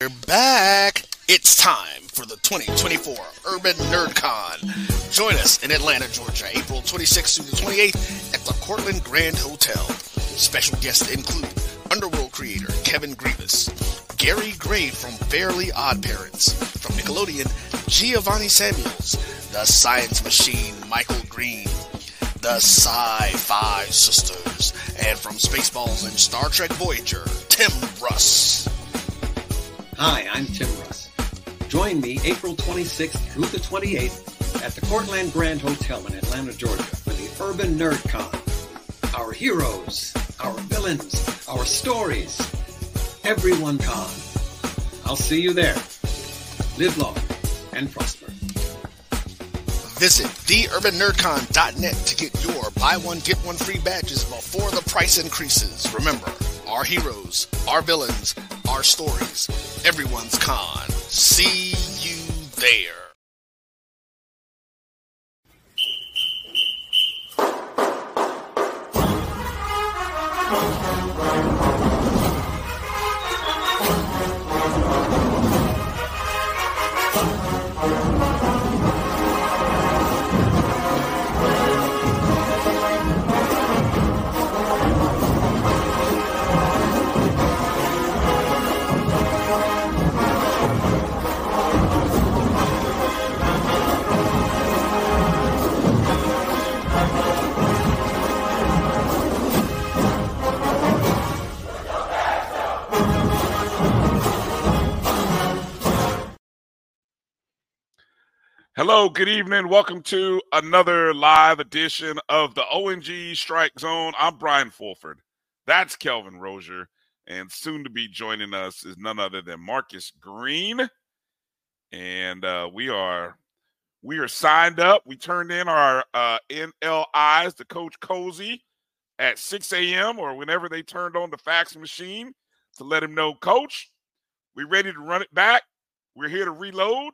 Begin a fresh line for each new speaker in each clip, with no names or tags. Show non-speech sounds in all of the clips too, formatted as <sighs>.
We're back. It's time for the 2024 Urban NerdCon. Join us in Atlanta, Georgia, April 26th through the 28th at the Courtland Grand Hotel. Special guests include Underworld creator Kevin Grevioux, Gary Gray from Fairly Odd Parents, from Nickelodeon, Giovonnie Samuels, The Science Machine Michael Green, the Sci-Fi Sisters, and from Spaceballs and Star Trek Voyager, Tim Russ.
Hi, I'm Tim Russ. Join me April 26th through the 28th at the Courtland Grand Hotel in Atlanta, Georgia for the Urban Nerd Con. Our heroes, our villains, our stories. Everyone con. I'll see you there. Live long and prosper.
Visit theurbannerdcon.net to get your buy one get one free badges before the price increases. Remember, our heroes, our villains, our stories, everyone's con. See you there.
Hello, good evening. Welcome to another live edition of the O&G Strike Zone. I'm Bryan Fulford. That's Kelvin Rozier. And soon to be joining us is none other than Marcus Green. And uh, we are we are signed up. We turned in our uh, NLIs to Coach Colzie at 6 a.m. or whenever they turned on the fax machine to let him know, Coach, we ready to run it back. We're here to reload.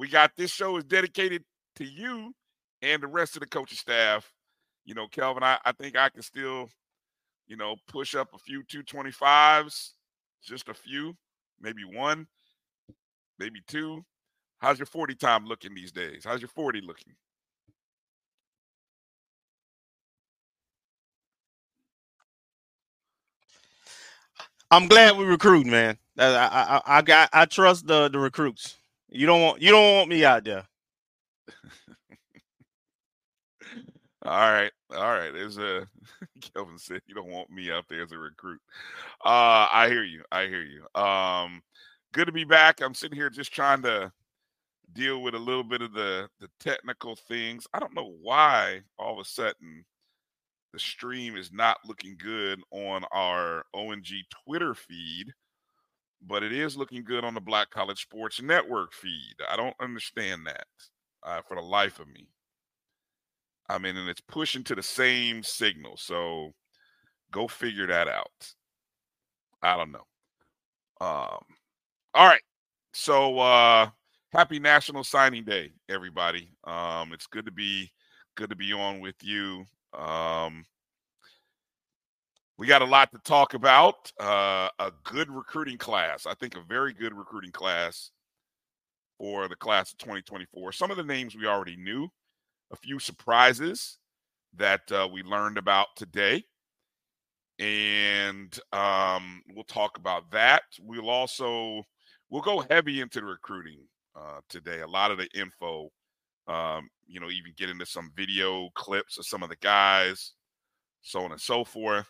We got this show is dedicated to you and the rest of the coaching staff. You know, Kelvin, I, I think I can still, you know, push up a few 225s, just a few, maybe one, maybe two. How's your 40 time looking these days? How's your 40 looking?
I'm glad we recruit, man. I, I, I, got I trust the the recruits. You don't want you don't want me out there.
All right, all right. There's a <laughs> Kelvin said you don't want me out there as a recruit. Uh, I hear you. I hear you. Um, good to be back. I'm sitting here just trying to deal with a little bit of the the technical things. I don't know why all of a sudden the stream is not looking good on our O&G Twitter feed, but it is looking good on the Black College Sports Network feed. I don't understand that uh, for the life of me. I mean, and it's pushing to the same signal. So go figure that out. I don't know. Um, all right. So uh happy National Signing Day, everybody. Um, it's good to be good to be on with you. Um we got a lot to talk about. Uh, a good recruiting class. I think a very good recruiting class for the class of 2024. Some of the names we already knew, a few surprises that uh, we learned about today. And um, we'll talk about that. We'll also we'll go heavy into the recruiting uh, today. A lot of the info, um, you know, even get into some video clips of some of the guys, so on and so forth.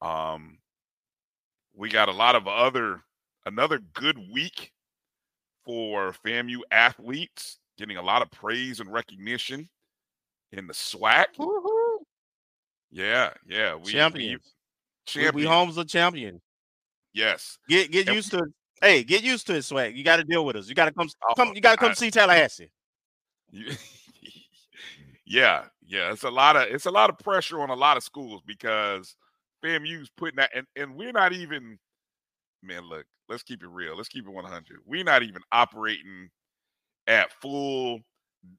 Um, we got a lot of other another good week for FAMU athletes, getting a lot of praise and recognition in the SWAC.
Woo-hoo.
Yeah, yeah, we
champions.
We,
champions. We, we homes of champions.
Yes.
Get get and used to. Hey, get used to it, SWAC. You got to deal with us. You got to come, oh, come. You got to come I, see Tallahassee. <laughs>
yeah, yeah. It's a lot of it's a lot of pressure on a lot of schools because FAMU's putting that, and, and we're not even, man, look, let's keep it real. Let's keep it 100. We're not even operating at full.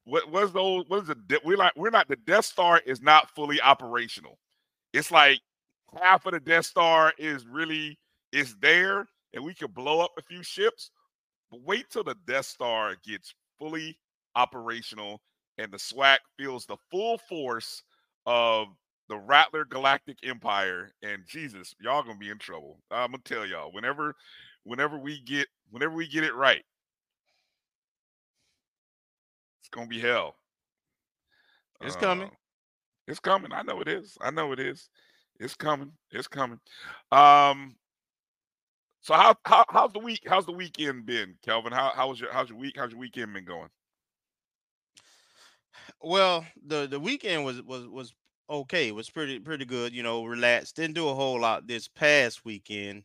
What was the old, what is it? We're like, we're not, the Death Star is not fully operational. It's like half of the Death Star is really, is there, and we can blow up a few ships. But wait till the Death Star gets fully operational and the SWAC feels the full force of the Rattler Galactic Empire, and Jesus, y'all gonna be in trouble. I'm gonna tell y'all. Whenever, whenever we get, whenever we get it right, it's gonna be hell.
It's uh, coming.
It's coming. I know it is. I know it is. It's coming. It's coming. Um. So how, how how's the week? How's the weekend been, Kelvin? How how was your how's your week? How's your weekend been going?
Well, the the weekend was was was okay. It was pretty pretty good. You know, relaxed. Didn't do a whole lot this past weekend.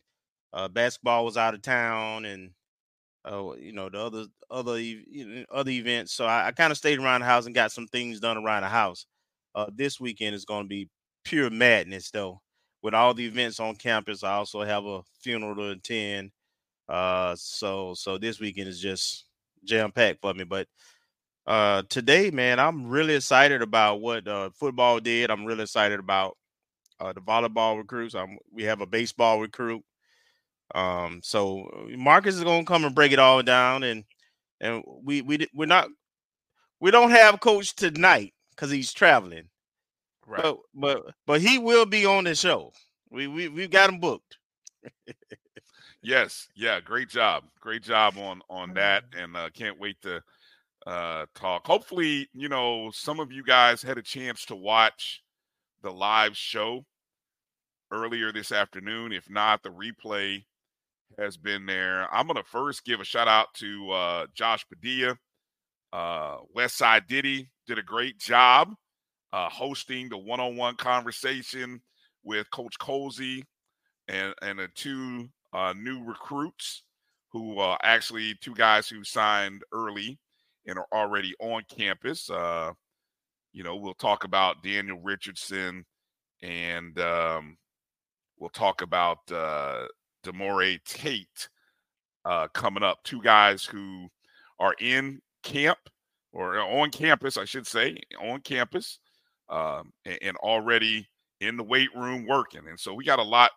Uh, basketball was out of town, and uh, you know the other other you know, other events. So I, I kind of stayed around the house and got some things done around the house. Uh, this weekend is going to be pure madness, though. With all the events on campus, I also have a funeral to attend. Uh, so so this weekend is just jam packed for me. But uh today man i'm really excited about what uh football did. I'm really excited about uh the volleyball recruits. I'm, we have a baseball recruit. Um so uh, marcus is gonna come and break it all down and and we we we're not we don't have coach tonight because he's traveling. Right. But but but he will be on the show. We we we've got him booked. <laughs>
Yes. Yeah great job. Great job on on that and uh can't wait to uh, talk. Hopefully, you know, some of you guys had a chance to watch the live show earlier this afternoon. If not, the replay has been there. I'm going to first give a shout out to uh, Josh Padilla. Uh, Westside Diddy did a great job uh, hosting the one on one conversation with Coach Colzie and, and the two uh, new recruits who uh, actually, two guys who signed early and are already on campus. Uh, you know, we'll talk about Daniel Richardson and um, we'll talk about uh, Demore Tate uh, coming up. Two guys who are in camp or on campus, I should say, on campus um, and, and already in the weight room working. And so we got a lot,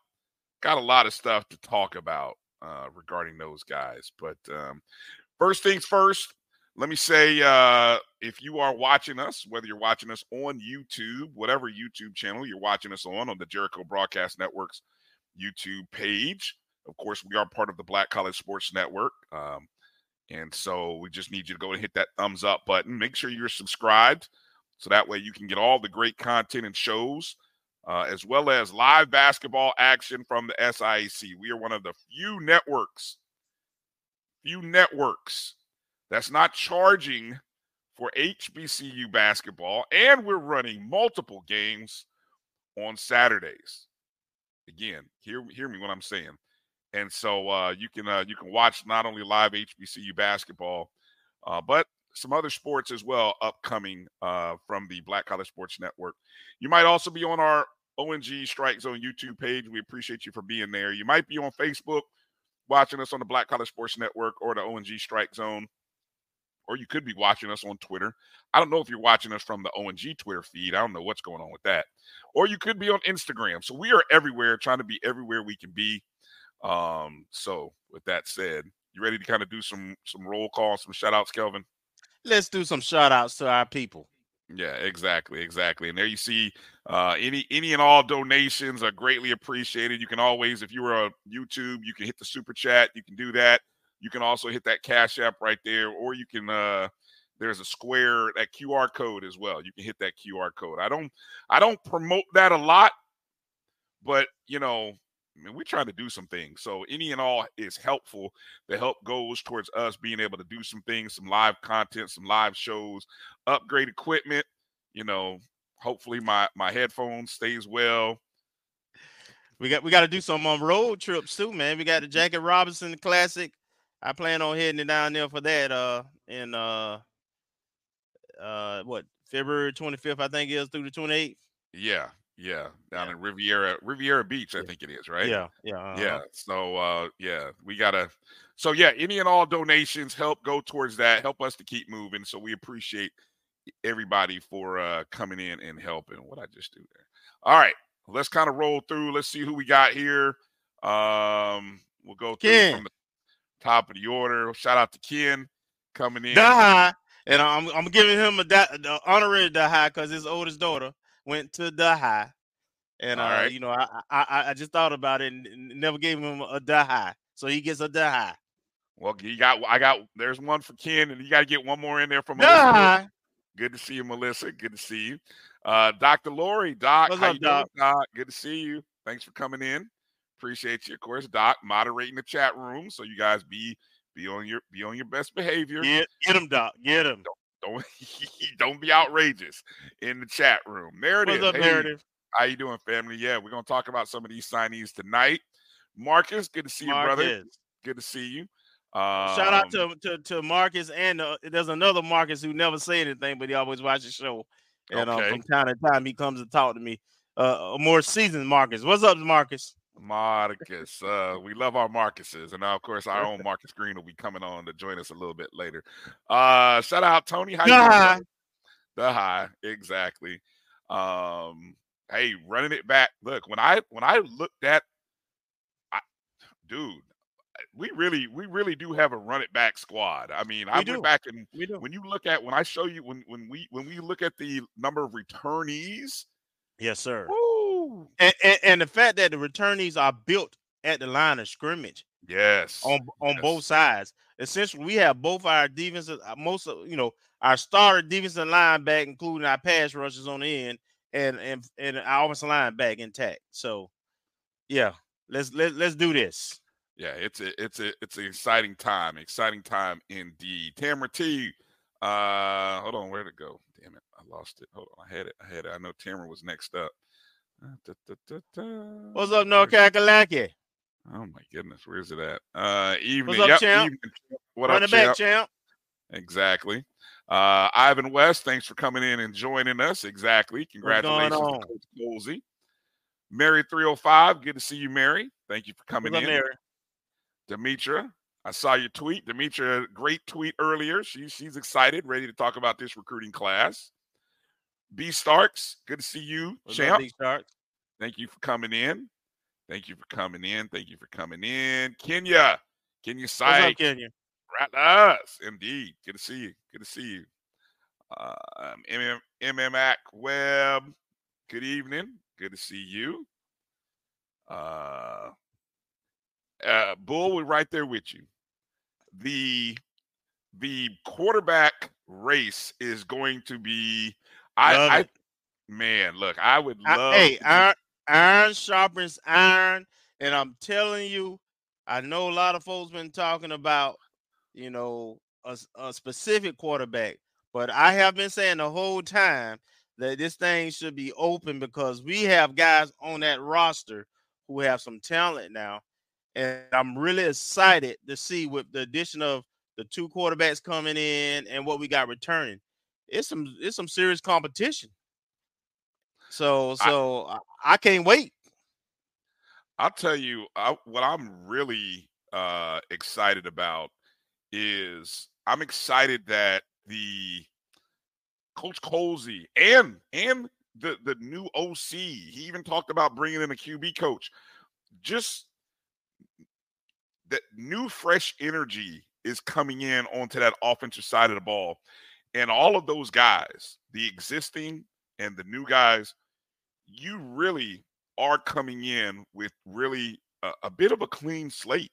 got a lot of stuff to talk about uh, regarding those guys. But um, first things first, let me say uh, if you are watching us, whether you're watching us on YouTube, whatever YouTube channel you're watching us on, on the Jericho Broadcast Network's YouTube page. Of course, we are part of the Black College Sports Network. Um, and so we just need you to go and hit that thumbs up button. Make sure you're subscribed so that way you can get all the great content and shows, uh, as well as live basketball action from the SIAC. We are one of the few networks, few networks that's not charging for HBCU basketball, and we're running multiple games on Saturdays. Again, hear hear me what I'm saying. And so uh, you can uh, you can watch not only live HBCU basketball, uh, but some other sports as well upcoming uh, from the Black College Sports Network. You might also be on our O&G Strike Zone YouTube page. We appreciate you for being there. You might be on Facebook watching us on the Black College Sports Network or the O&G Strike Zone or you could be watching us on Twitter. I don't know if you're watching us from the O&G Twitter feed. I don't know what's going on with that. Or you could be on Instagram. So we are everywhere, trying to be everywhere we can be. Um, so with that said, you ready to kind of do some some roll call, some shout outs, Kelvin?
Let's do some shout outs to our people.
Yeah, exactly, exactly. And there you see uh, any any and all donations are greatly appreciated. You can always, if you were a YouTube, you can hit the super chat. You can do that. You can also hit that cash app right there, or you can uh there's a square that QR code as well. You can hit that QR code. I don't I don't promote that a lot, but you know, I mean, we're trying to do some things. So any and all is helpful. The help goes towards us being able to do some things, some live content, some live shows, upgrade equipment. You know, hopefully my my headphones stays well.
We got we got to do some on road trips too, man. We got the Jackie Robinson Classic. I plan on heading it down there for that. Uh, in uh, uh, what February 25th, I think is through the 28th.
Yeah, yeah, down yeah. in Riviera Riviera Beach, I think it is, right?
Yeah, yeah, uh-huh.
yeah. So uh yeah, we gotta so yeah, any and all donations help go towards that, help us to keep moving. So we appreciate everybody for uh coming in and helping. What I just do there. All right, let's kind of roll through. Let's see who we got here. Um, we'll go through Ken. from the top of the order. Shout out to Ken coming in.
The and I'm I'm giving him a da- the honorary high because his oldest daughter went to the high, and uh, right. you know I, I I just thought about it and never gave him a high, so he gets a high.
Well, you got I got there's one for Ken, and you got to get one more in there from Melissa. Good to see you, Melissa. Good to see you, uh, Doctor Lori. Doc,
What's
how
up,
you
Doc?
doing, Doc? Good to see you. Thanks for coming in. Appreciate you, of course, Doc, moderating the chat room, so you guys be be on your be on your best behavior.
Get get him, Doc. Get him.
Don't don't, <laughs> don't be outrageous in the chat room. Meredith,
What's up, hey, Meredith?
How you doing, family? Yeah, we're gonna talk about some of these signees tonight. Marcus, good to see Marcus. you, brother. Good to see you. Um,
Shout out to, to to Marcus and uh, there's another Marcus who never say anything, but he always watches the show. And okay. uh, from time to time, he comes to talk to me. Uh, a more seasoned Marcus. What's up, Marcus?
Marcus. Uh, we love our Marcuses. And now, of course, our own Marcus Green will be coming on to join us a little bit later. Uh, shout out Tony. How you doing? The high, exactly. Um, hey, running it back. Look, when I when I looked at I, dude, we really we really do have a run it back squad. I mean, we I do. went back and when you look at when I show you when when we when we look at the number of returnees.
Yes, sir. And, and, and, the fact that the returnees are built at the line of scrimmage.
Yes.
On on
yes.
both sides. Essentially, we have both our defensive, uh, most of you know, our starter defensive line back, including our pass rushes on the end, and and and our offensive line back intact. So, yeah, let's let let's do this.
Yeah, it's a it's a it's an exciting time, exciting time indeed. Tamara T, uh, hold on, where'd it go? Damn it, I lost it. Hold on, I had it. I had it. I know Tamara was next up. Da, da, da,
What's up, North Kakalaki?
Oh my goodness, where's it at? Uh, evening.
What's up,
yep,
champ?
Evening. What
Running
up,
back,
champ?
champ?
Exactly. Uh, Ivan West, thanks for coming in and joining us. Exactly. Congratulations to Coach Colzie. Mary 305, good to see you, Mary. Thank you for coming
What's
in.
Up,
Mary? Demetra, I saw your tweet. Demetra, great tweet earlier. She, she's excited, ready to talk about this recruiting class. B Starks, good to see you,
What's
champ.
B Starks?
Thank you for coming in. Thank you for coming in. Thank you for coming in. Kenya, Kenya Sykes.
What's up, Kenya?
Right us. Indeed. Good to see you. Good to see you. Um, MM, MMAC Web. Good evening. Good to see you. Uh, uh, Bull, we're right there with you. The the quarterback race is going to be. I, I man, look, I would love.
I, hey, iron, iron sharpens iron, and I'm telling you, I know a lot of folks been talking about, you know, a, a specific quarterback, but I have been saying the whole time that this thing should be open because we have guys on that roster who have some talent now, and I'm really excited to see with the addition of the two quarterbacks coming in and what we got returning. It's some it's some serious competition. So so I, I can't wait.
I'll tell you I, what I'm really uh, excited about is I'm excited that the Coach Colzie and and the the new OC. He even talked about bringing in a QB coach. Just that new fresh energy is coming in onto that offensive side of the ball. And all of those guys, the existing and the new guys, you really are coming in with really a, a bit of a clean slate.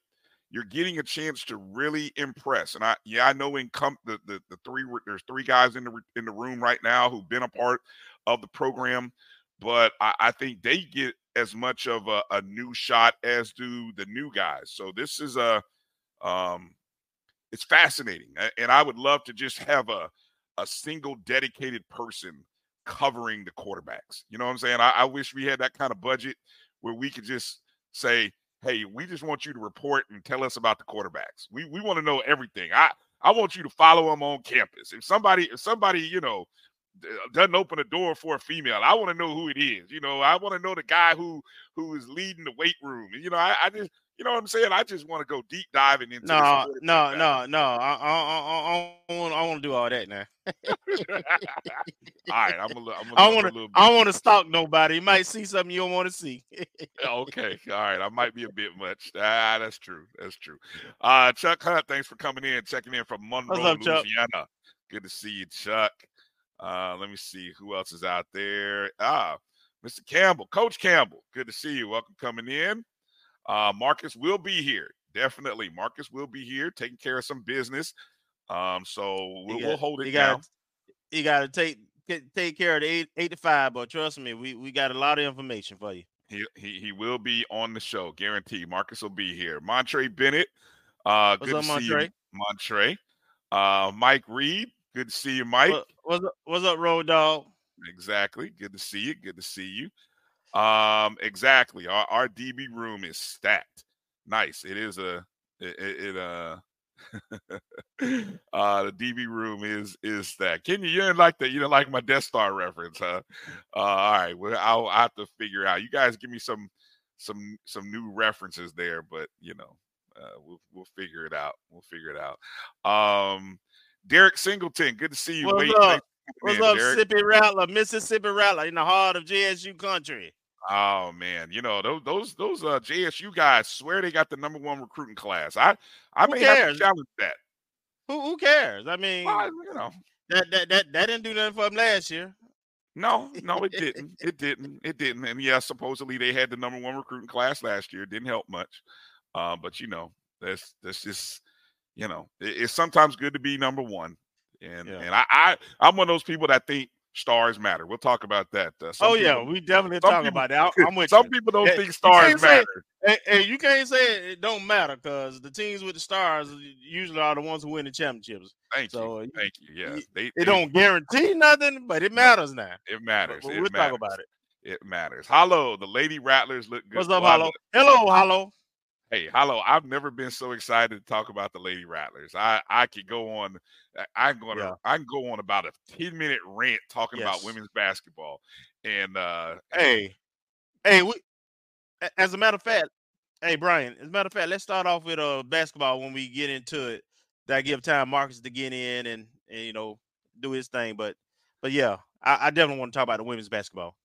You're getting a chance to really impress. And I, yeah, I know in come the, the the three there's three guys in the in the room right now who've been a part of the program, but I, I think they get as much of a, a, new shot as do the new guys. So this is a um it's fascinating. And I would love to just have a a single dedicated person covering the quarterbacks. You know what I'm saying? I, I wish we had that kind of budget where we could just say, hey, we just want you to report and tell us about the quarterbacks. We we want to know everything. I I want you to follow them on campus. If somebody if somebody, you know, uh, doesn't open a door for a female. I want to know who it is. You know, I want to know the guy who who is leading the weight room. You know, I, I just you know what I'm saying. I just want to go deep diving into.
No, no, no, no. I, I, I, I, want, I want to do all that now. <laughs> all
right, I'm a, I'm
a, I want to. I want to stalk nobody. You might see something you don't want to see.
okay, all right. I might be a bit much. Ah, that's true. That's true. Uh, Chuck Hunt, thanks for coming in, checking in from Monroe, up, Louisiana. Chuck? Good to see you, Chuck. Uh, let me see who else is out there. Ah, Mr. Campbell, Coach Campbell. Good to see you. Welcome coming in. Uh, Marcus will be here. Definitely. Marcus will be here taking care of some business. Um, so we'll, got, we'll hold it
you
down.
Gotta, you got to take take care of the eight, eight to five, but trust me, we, we got a lot of information for you.
He, he, he will be on the show, guaranteed. Marcus will be here. Montre Bennett, uh,
what's
good
up,
to
Montre?
see you, Montre. Uh, Mike Reed, good to see you, Mike. What,
what's up, what's up, Road Dog?
Exactly. Good to see you. Good to see you. Um, exactly. Our, our DB room is stacked. Nice. It is a it, it, uh <laughs> uh the DB room is is stacked. Can you you didn't like that? You didn't like my Death Star reference, huh? Uh, all right. Well, I'll, I'll have to figure out. You guys give me some some some new references there, but you know, uh, we'll we'll figure it out. We'll figure it out. Um, Derek Singleton, good to see you.
What's
Wait,
up? What's up, Mississippi Rattler, Mississippi Rattler in the heart of JSU country?
Oh man, you know those those those uh, JSU guys swear they got the number one recruiting class. I I
who
may
cares?
have to challenge that.
Who who cares? I mean,
well, you know
that that that that didn't do nothing for them last year.
No, no, it <laughs> didn't. it didn't. It didn't. And yeah, supposedly they had the number one recruiting class last year. It didn't help much. Uh, but you know, that's that's just you know, it, it's sometimes good to be number one. And yeah. and I, I I'm one of those people that think stars matter. We'll talk about that. Uh,
oh yeah, we definitely talk about that. I'm with
some
you.
people don't think stars matter.
Say, and, you can't say it don't matter because the teams with the stars usually are the ones who win the championships.
Thank so, you. Thank you. Yeah,
they, it they, don't guarantee nothing, but it matters now.
It matters.
But,
but
we'll
matters.
talk about it.
It matters. Hello, the Lady Rattlers look good.
What's up, Hello? Hello, Hello.
Hey, hello! I've never been so excited to talk about the Lady Rattlers. I I could go on. I'm going to. Yeah. I can go on about a 10 minute rant talking yes. about women's basketball. And uh
hey, hey, we. As a matter of fact, hey Brian. As a matter of fact, let's start off with uh basketball when we get into it. That give time Marcus to get in and and you know do his thing. But but yeah, I, I definitely want to talk about the women's basketball.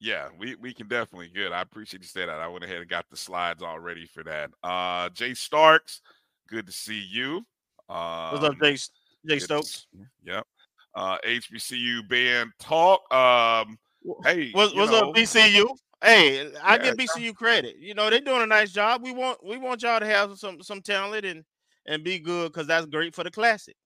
Yeah, we, we can definitely good. I appreciate you say that. I went ahead and got the slides all ready for that. Uh Jay Starks, good to see you. Um,
What's up, um, Jay, Jay Stokes?
Yep. Uh HBCU band talk. Um hey,
what's, what's up, BCU? <laughs> Hey, I yeah, give BCU credit. You know, they're doing a nice job. We want we want y'all to have some some talent and and be good because that's great for the classic.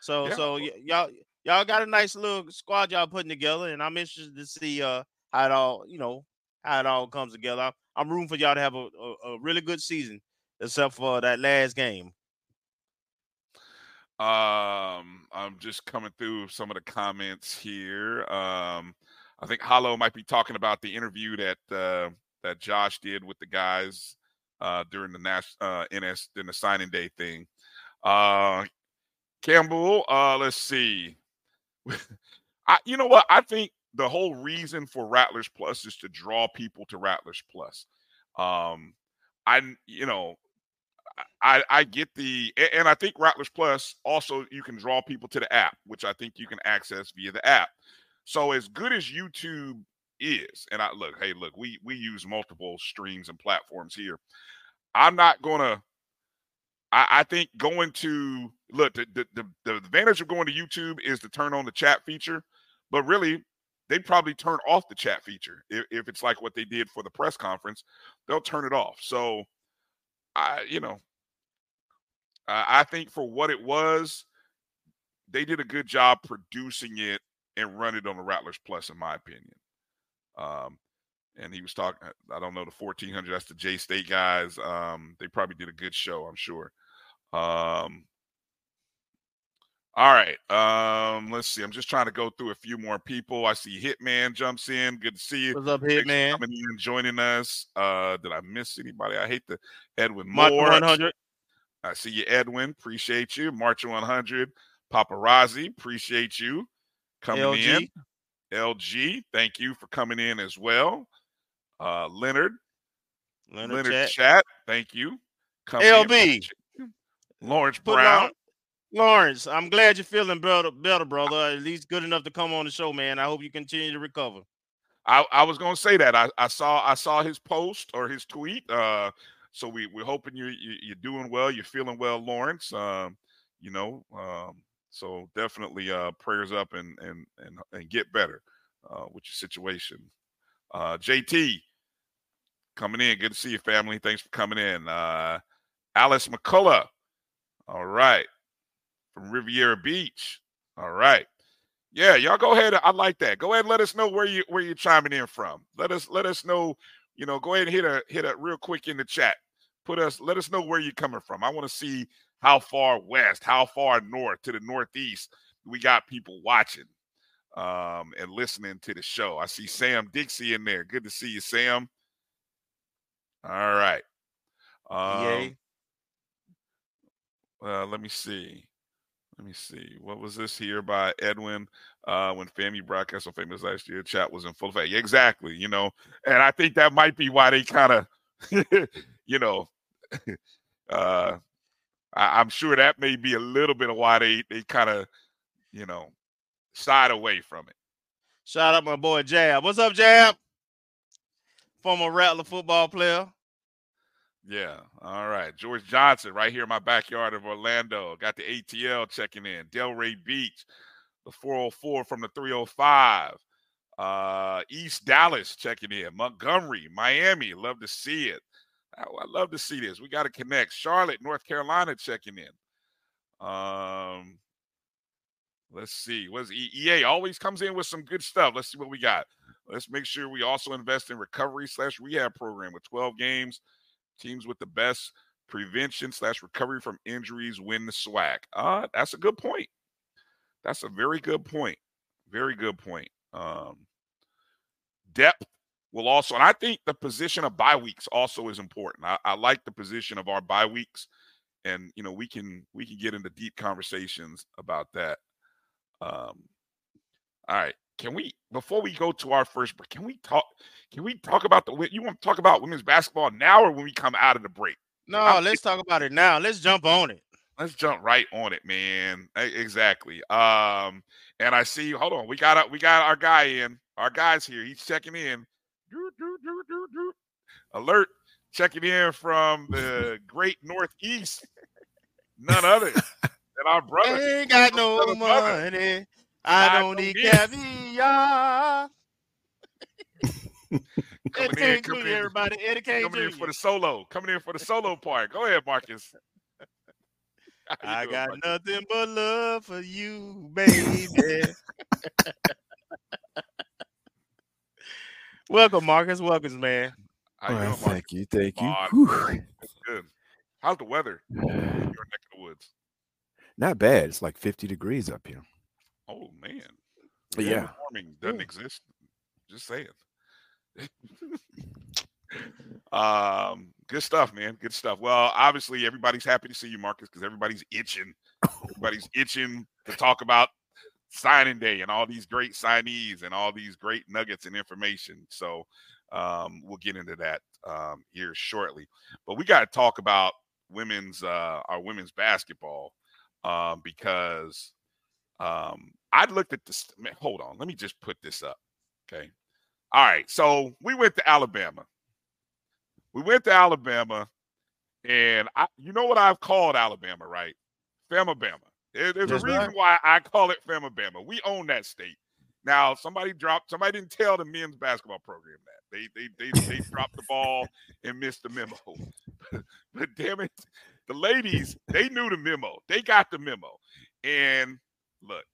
So yeah. so y- y'all y'all got a nice little squad y'all putting together, and I'm interested to see uh how it all, you know, how it all comes together. I'm rooting for y'all to have a, a, a really good season, except for that last game.
Um, I'm just coming through some of the comments here. Um, I think Hollow might be talking about the interview that uh, that Josh did with the guys uh, during the Nash uh, NS in the signing day thing. Uh, Campbell, uh, let's see. <laughs> I, you know what? I think the whole reason for Rattlers Plus is to draw people to Rattlers Plus. Um, I, you know, I, I get the and I think Rattlers Plus also you can draw people to the app, which I think you can access via the app. So as good as YouTube is, and I look, hey, look, we we use multiple streams and platforms here. I'm not gonna. I, I think going to look the, the the the advantage of going to YouTube is to turn on the chat feature, but really they probably turn off the chat feature if, if it's like what they did for the press conference. They'll turn it off. So I, you know, I think for what it was, they did a good job producing it and run it on the Rattlers Plus, in my opinion. Um, and he was talking, I don't know, the 1400, that's the J State guys. Um, they probably did a good show, I'm sure. Um, all right. Um, let's see. I'm just trying to go through a few more people. I see Hitman jumps in. Good to see you.
What's up, Hitman?
Coming in, joining us. Uh, did I miss anybody? I hate the Edwin
March
Moore.
100.
I see you, Edwin. Appreciate you. March 100. Paparazzi. Appreciate you coming
LG.
in. LG. Thank you for coming in as well. Uh, Leonard.
Leonard,
Leonard
Chat.
Chat. Thank you. Coming in.
LB.
Lawrence
Put
Brown.
Lawrence- I'm glad you're feeling better, better, brother. At least good enough to come on the show, man. I hope you continue to recover.
I, I was gonna say that. I, I saw I saw his post or his tweet. Uh, so we we're hoping you, you you're doing well. You're feeling well, Lawrence. Um, you know, um, so definitely uh prayers up and and and and get better uh with your situation. Uh, JT coming in. Good to see you, family. Thanks for coming in. Uh, Alice McCullough. All right, from Riviera Beach. All right. Yeah, y'all go ahead. I like that. Go ahead and let us know where you where you're chiming in from. Let us let us know, you know, go ahead and hit a hit a real quick in the chat. Put us let us know where you're coming from. I want to see how far west, how far north to the northeast we got people watching um and listening to the show. I see Sam Dixie in there. Good to see you, Sam. All right. Um,
Yay.
uh, let me see. Let me see. What was this here by Edwin? Uh, when FAMU broadcast on Famous last year, chat was in full effect. Exactly. You know, and I think that might be why they kind of, <laughs> you know, <laughs> uh, I, I'm sure that may be a little bit of why they they kind of, you know, side away from it.
Shout out my boy Jab. What's up, Jab? Former Rattler football player.
Yeah. All right. George Johnson, right here in my backyard of Orlando. Got the ATL checking in. Delray Beach, the 404 from the 305. Uh, East Dallas checking in. Montgomery, Miami. Love to see it. I, I love to see this. We got to connect. Charlotte, North Carolina checking in. Um, let's see. What's EA always comes in with some good stuff. Let's see what we got. Let's make sure we also invest in recovery slash rehab program with 12 games. Teams with the best prevention slash recovery from injuries win the SWAC. Uh, that's a good point. That's a very good point. Very good point. Um, depth will also, and I think the position of bye weeks also is important. I, I like the position of our bye weeks, and you know we can we can get into deep conversations about that. Um, all right, can we before we go to our first break? Can we talk? Can we talk about the? You want to talk about women's basketball now, or when we come out of the break?
No,
I'm-
let's talk about it now. Let's jump on it.
Let's jump right on it, man. Exactly. Um, and I see. Hold on, we got a, we got our guy in. Our guy's here. He's checking in. Doo, doo, doo. Alert! Checking in from the Great Northeast. None other <laughs> than our brother.
Ain't got no
Brother, brother.
Money.
I
I don't
don't
need
need-
caviar. <laughs> Eddie
Coming in,
Kane
coming
Jr.,
in,
everybody. Eddie Kane
coming in for the solo. Coming in for the solo part. Go ahead, Marcus. <laughs>
I
doing,
got
Marcus?
nothing but love for you, baby. <laughs> Welcome, Marcus. Welcome, man.
How you
All right,
doing,
thank you, thank you.
Mark. Good. How's the weather? in Your neck of the woods. <sighs>
Not bad. It's like 50 degrees up here.
Oh man.
Yeah,
Warming doesn't
Yeah.
exist. Just saying. <laughs> um, good stuff, man. Good stuff. Well, obviously everybody's happy to see you, Marcus, because everybody's itching. Everybody's itching to talk about signing day and all these great signees and all these great nuggets and information. So um, we'll get into that um, here shortly. But we got to talk about women's uh, our women's basketball um, because um, I looked at this. Man, hold on, let me just put this up. Okay, all right. So we went to Alabama. We went to Alabama, and I, you know what I've called Alabama, right? Famabama. There's a reason right. why I call it Famabama. We own that state. Now, somebody dropped. Somebody didn't tell the men's basketball program that they they they they dropped the ball and missed the memo. <laughs> but damn it, the ladies they knew the memo. They got the memo. And look,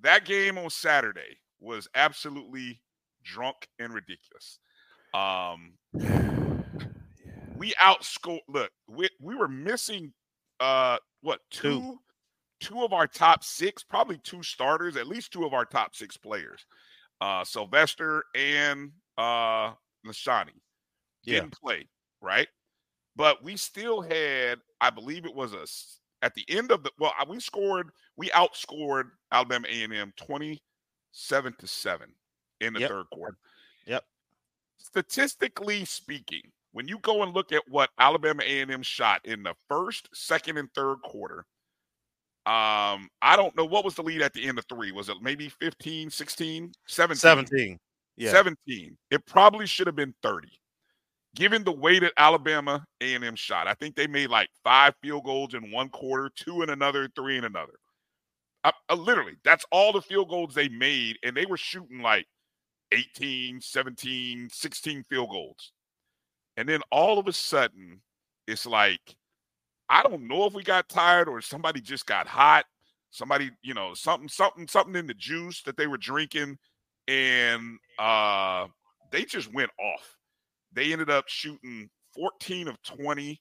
that game on Saturday was absolutely drunk and ridiculous. Um, <sighs> we outscored. Look, we we were missing uh what two. two two of our top six, probably two starters, at least two of our top six players, uh, Sylvester and uh, Nashani, didn't yeah. play, right? But we still had, I believe it was a at the end of the well, we scored, we outscored Alabama A&M 27 to 7 in the yep. third quarter.
Yep.
Statistically speaking, when you go and look at what Alabama A&M shot in the first, second, and third quarter, um, I don't know what was the lead at the end of three. Was it maybe 15, 16, 17?
17.
Yeah. 17. It probably should have been 30. Given the way that Alabama A&M shot, I think they made like five field goals in one quarter, two in another, three in another. I, I, literally, that's all the field goals they made, and they were shooting like 18, 17, 16 field goals. And then all of a sudden, it's like I don't know if we got tired or somebody just got hot. Somebody, you know, something, something, something in the juice that they were drinking, and uh, they just went off. They ended up shooting 14 of 20.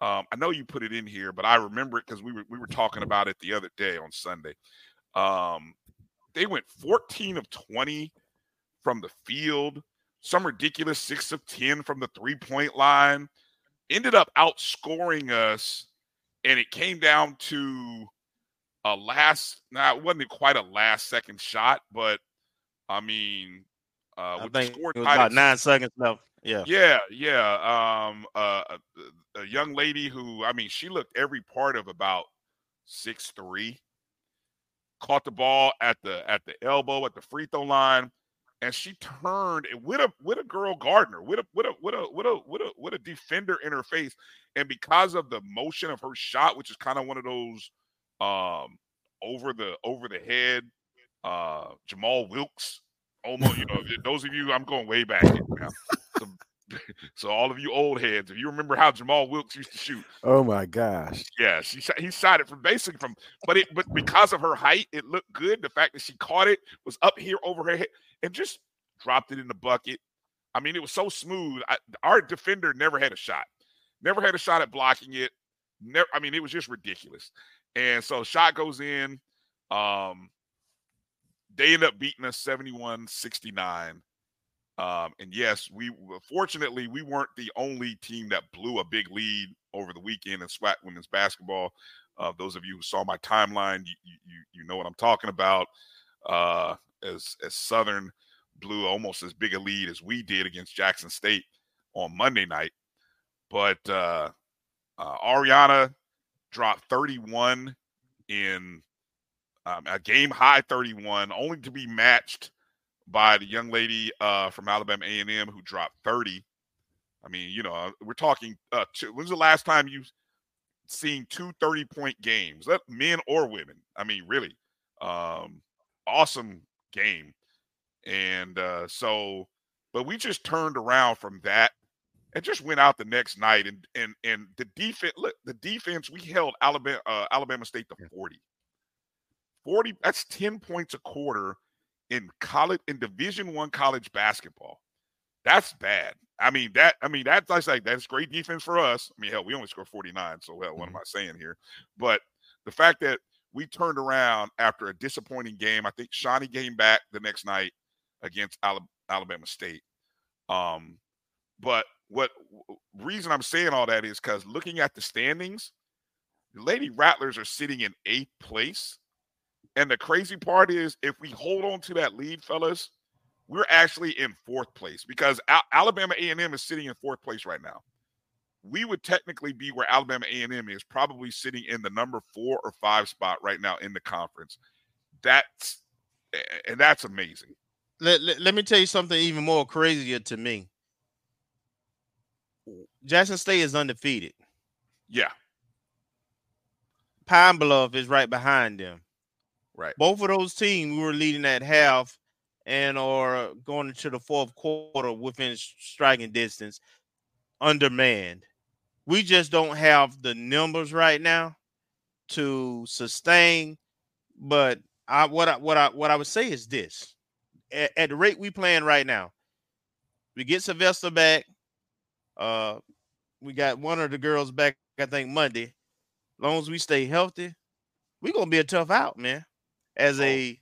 Um, I know you put it in here, but I remember it because we were we were talking about it the other day on Sunday. Um, they went 14 of 20 from the field, some ridiculous six of 10 from the three point line. Ended up outscoring us and it came down to a last. Now it wasn't quite a last second shot, but I mean, uh,
I think it was about nine seconds left. Yeah,
yeah, yeah. Um, uh, a, a young lady who, I mean, she looked every part of about six three. Caught the ball at the at the elbow at the free throw line and she turned with a with a girl Gardner, with a with a with a with a with a with a defender in her face, and because of the motion of her shot, which is kind of one of those um over the over the head uh Jamaal Wilkes almost you know <laughs> those of you I'm going way back now. So, <laughs> so, all of you old heads, if you remember how Jamaal Wilkes used to shoot.
Oh my gosh.
Yeah, she he shot it from basically from but it but because of her height, it looked good. The fact that she caught it was up here over her head and just dropped it in the bucket. I mean, it was so smooth. I, our defender never had a shot, never had a shot at blocking it. Never, I mean, it was just ridiculous. And so shot goes in. Um, they end up beating us 71 69. Um, and yes, we fortunately we weren't the only team that blew a big lead over the weekend in SWAC women's basketball. Uh, those of you who saw my timeline, you, you, you know what I'm talking about. Uh, as as Southern blew almost as big a lead as we did against Jackson State on Monday night. But uh, uh, Ariana dropped 31 in um, a game high 31, only to be matched by the young lady uh, from Alabama A&M who dropped 30. I mean, you know, uh, we're talking. Uh, two, when's the last time you've seen two 30 point games, men or women? I mean, really, um, awesome game. And uh, so, but we just turned around from that and just went out the next night and and and the defense look the defense we held Alabama uh, Alabama State to 40. 40 that's 10 points a quarter in college in division 1 college basketball. That's bad. I mean that I mean that's like that's great defense for us. I mean hell we only scored 49 so well, what am mm-hmm. I saying here? But the fact that we turned around after a disappointing game. I think Shawnee came back the next night against Alabama State. Um, but what reason I'm saying all that is because looking at the standings, the Lady Rattlers are sitting in eighth place. And the crazy part is, if we hold on to that lead, fellas, we're actually in fourth place because Alabama A&M is sitting in fourth place right now. we would technically be where Alabama A&M is, probably sitting in the number four or five spot right now in the conference. That's and that's amazing.
Let, let, let me tell you something even more crazier to me. Jackson State is undefeated.
Yeah.
Pine Bluff is right behind them.
Right.
Both of those teams we were leading at half and are going into the fourth quarter within striking distance, undermanned. We just don't have the numbers right now to sustain. But I what I what I what I would say is this: at, at the rate we playing right now, we get Sylvester back. Uh, we got one of the girls back, I think Monday. As long as we stay healthy, we're gonna be a tough out, man. As a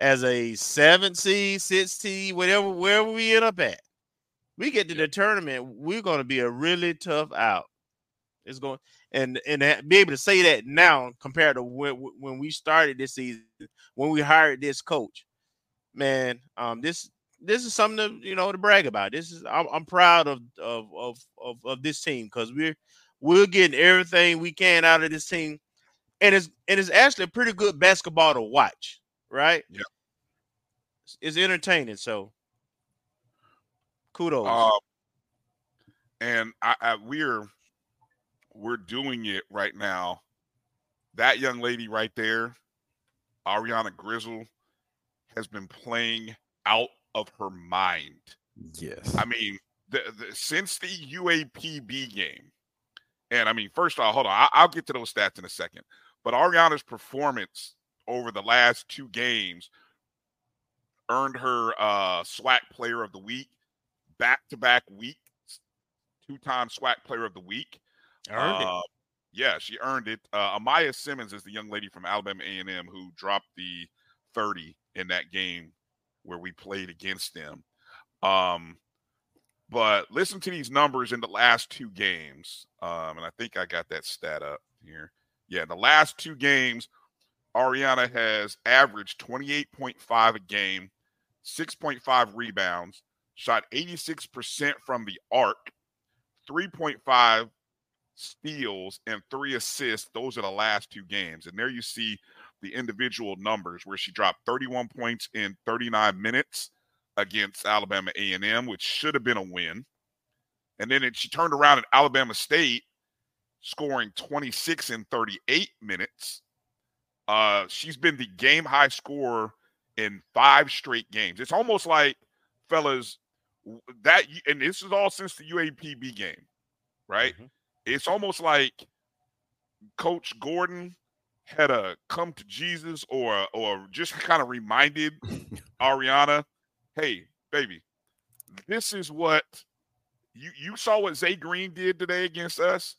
as a seven seed, six seed, whatever, wherever we end up at, we get to the tournament, we're gonna be a really tough out. It's going and and be able to say that now compared to when when we started this season, when we hired this coach, man, um, this this is something to you know to brag about. This is I'm, I'm proud of of of of, of this team because we're we're getting everything we can out of this team, and it's and it's actually a pretty good basketball to watch, right?
Yeah,
it's, it's entertaining. So kudos.
Uh, and I, I we're we're doing it right now. That young lady right there, Ahriahna Grizzle, has been playing out of her mind.
Yes.
I mean, the, the, since the UAPB game, and I mean, first off, hold on, I, I'll get to those stats in a second. But Ahriahna's performance over the last two games earned her uh SWAC Player of the Week, back to back weeks, two time SWAC Player of the Week.
Earned
uh,
it.
Yeah, she earned it. Uh, Amaya Simmons is the young lady from Alabama A&M who dropped the 30 in that game where we played against them. Um, but listen to these numbers in the last two games. Um, and I think I got that stat up here. Yeah, the last two games, Ahriahna has averaged 28.5 a game, 6.5 rebounds, shot 86% from the arc, 3.5 steals, and three assists. Those are the last two games. And there you see the individual numbers where she dropped 31 points in 39 minutes against Alabama A&M, which should have been a win. And then it, she turned around at Alabama State, scoring 26 in 38 minutes. Uh, she's been the game high scorer in five straight games. It's almost like, fellas, that and this is all since the UAPB game, right?
Mm-hmm.
It's almost like Coach Gordon had a come to Jesus or or just kind of reminded <laughs> Ahriahna, hey, baby, this is what you you saw what Zay Green did today against us.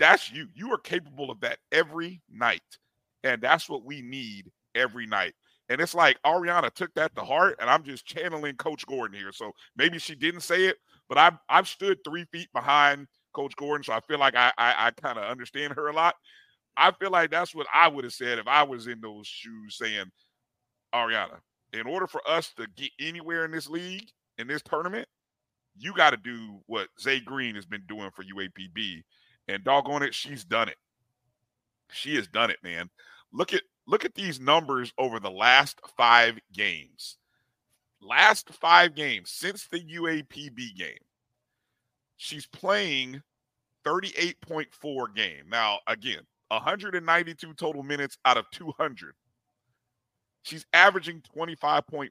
That's you. You are capable of that every night. And that's what we need every night. And it's like Ahriahna took that to heart, and I'm just channeling Coach Gordon here. So maybe she didn't say it, but I've I've stood three feet behind Coach Gordon, so I feel like I I, I kind of understand her a lot. I feel like that's what I would have said if I was in those shoes, saying, Ahriahna, in order for us to get anywhere in this league, in this tournament, you got to do what Zay Green has been doing for UAPB. And doggone it, she's done it. She has done it, man. Look at look at these numbers over the last five games. Last five games since the UAPB game. She's playing 38.4 game. Now, again, 192 total minutes out of 200. She's averaging 25.4,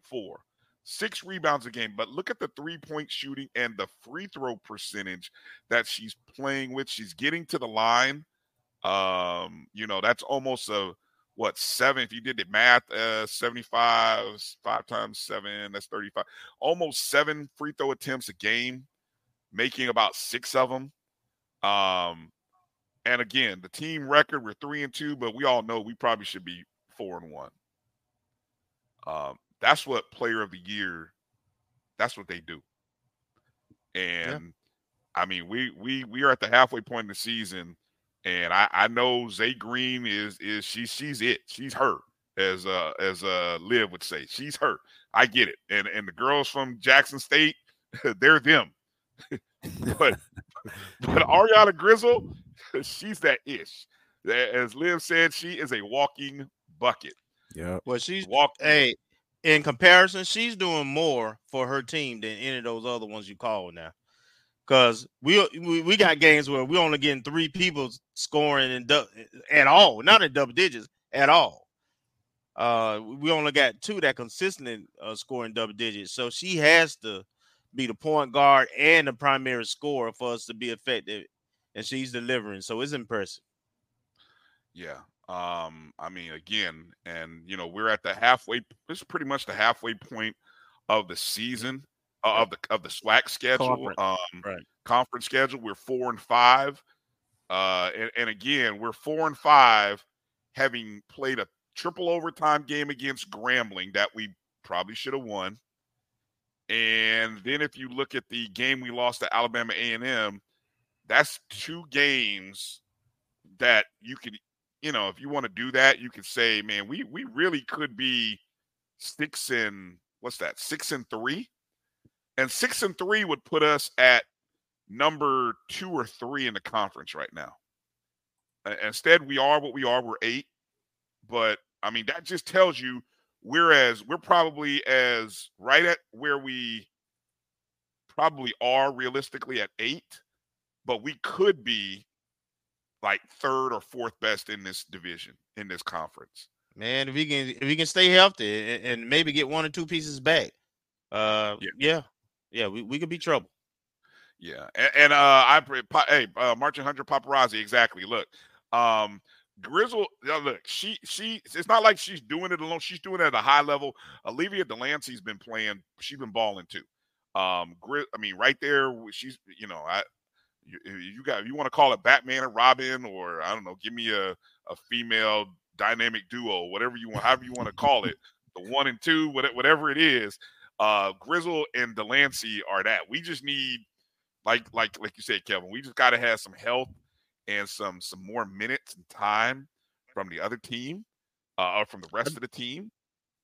six rebounds a game. But look at the three point shooting and the free throw percentage that she's playing with. She's getting to the line. Um, you know, that's almost a what seven if you did the math, uh 75, five times seven, that's 35, almost seven free throw attempts a game, making about six of them. Um, and again, the team record, we're three and two, but we all know we probably should be four and one. Um, that's what player of the year, that's what they do. And yeah. I mean, we we we are at the halfway point in the season, and I, I know Zay Green is is she she's it. She's her, as uh as uh Liv would say. She's her. I get it. And and the girls from Jackson State, <laughs> they're them. <laughs> but but Ahriahna Grizzle, <laughs> she's that ish. As Liv said, she is a walking bucket.
Yeah.
Well, she's
Walking.
hey, in comparison, she's doing more for her team than any of those other ones you call now. Because we, we we got games where we're only getting three people scoring in du- at all, not in double digits at all. Uh, we only got two that consistently uh, scoring double digits. So she has to be the point guard and the primary scorer for us to be effective, and she's delivering. So it's impressive.
Yeah. Um, I mean, again, and you know, we're at the halfway. This is pretty much the halfway point of the season uh, of the of the SWAC schedule,
Conference.
um,
Right.
conference schedule. We're four and five, uh, and, and again, we're four and five, having played a triple overtime game against Grambling that we probably should have won. And then if you look at the game we lost to Alabama A&M, that's two games that you could, you know, if you want to do that, you could say, man, we we really could be six and what's that, six and three, and six and three would put us at number two or three in the conference right now. Instead, we are what we are. We're eight, but I mean that just tells you we're as we're probably as right at where we probably are realistically at eight, but we could be like third or fourth best in this division in this conference.
Man, if he can if he can stay healthy and, and maybe get one or two pieces back, uh,
Yeah.
yeah, yeah, we, we could be trouble.
Yeah, and, and uh, I hey, uh, Marching Hunter Paparazzi, exactly. Look, um, Grizzle, look, she she. It's not like she's doing it alone. She's doing it at a high level. Olivia Delancey's been playing. She's been balling too. Um, Gri- I mean, right there, she's you know, I you, you got you want to call it Batman and Robin, or I don't know, give me a a female dynamic duo, whatever you want, however you want to call it, the one and two, whatever it is. Uh, Grizzle and Delancey are that. We just need like like like you said, Kevin, we just got to have some health and some some more minutes and time from the other team, uh, or from the rest of the team.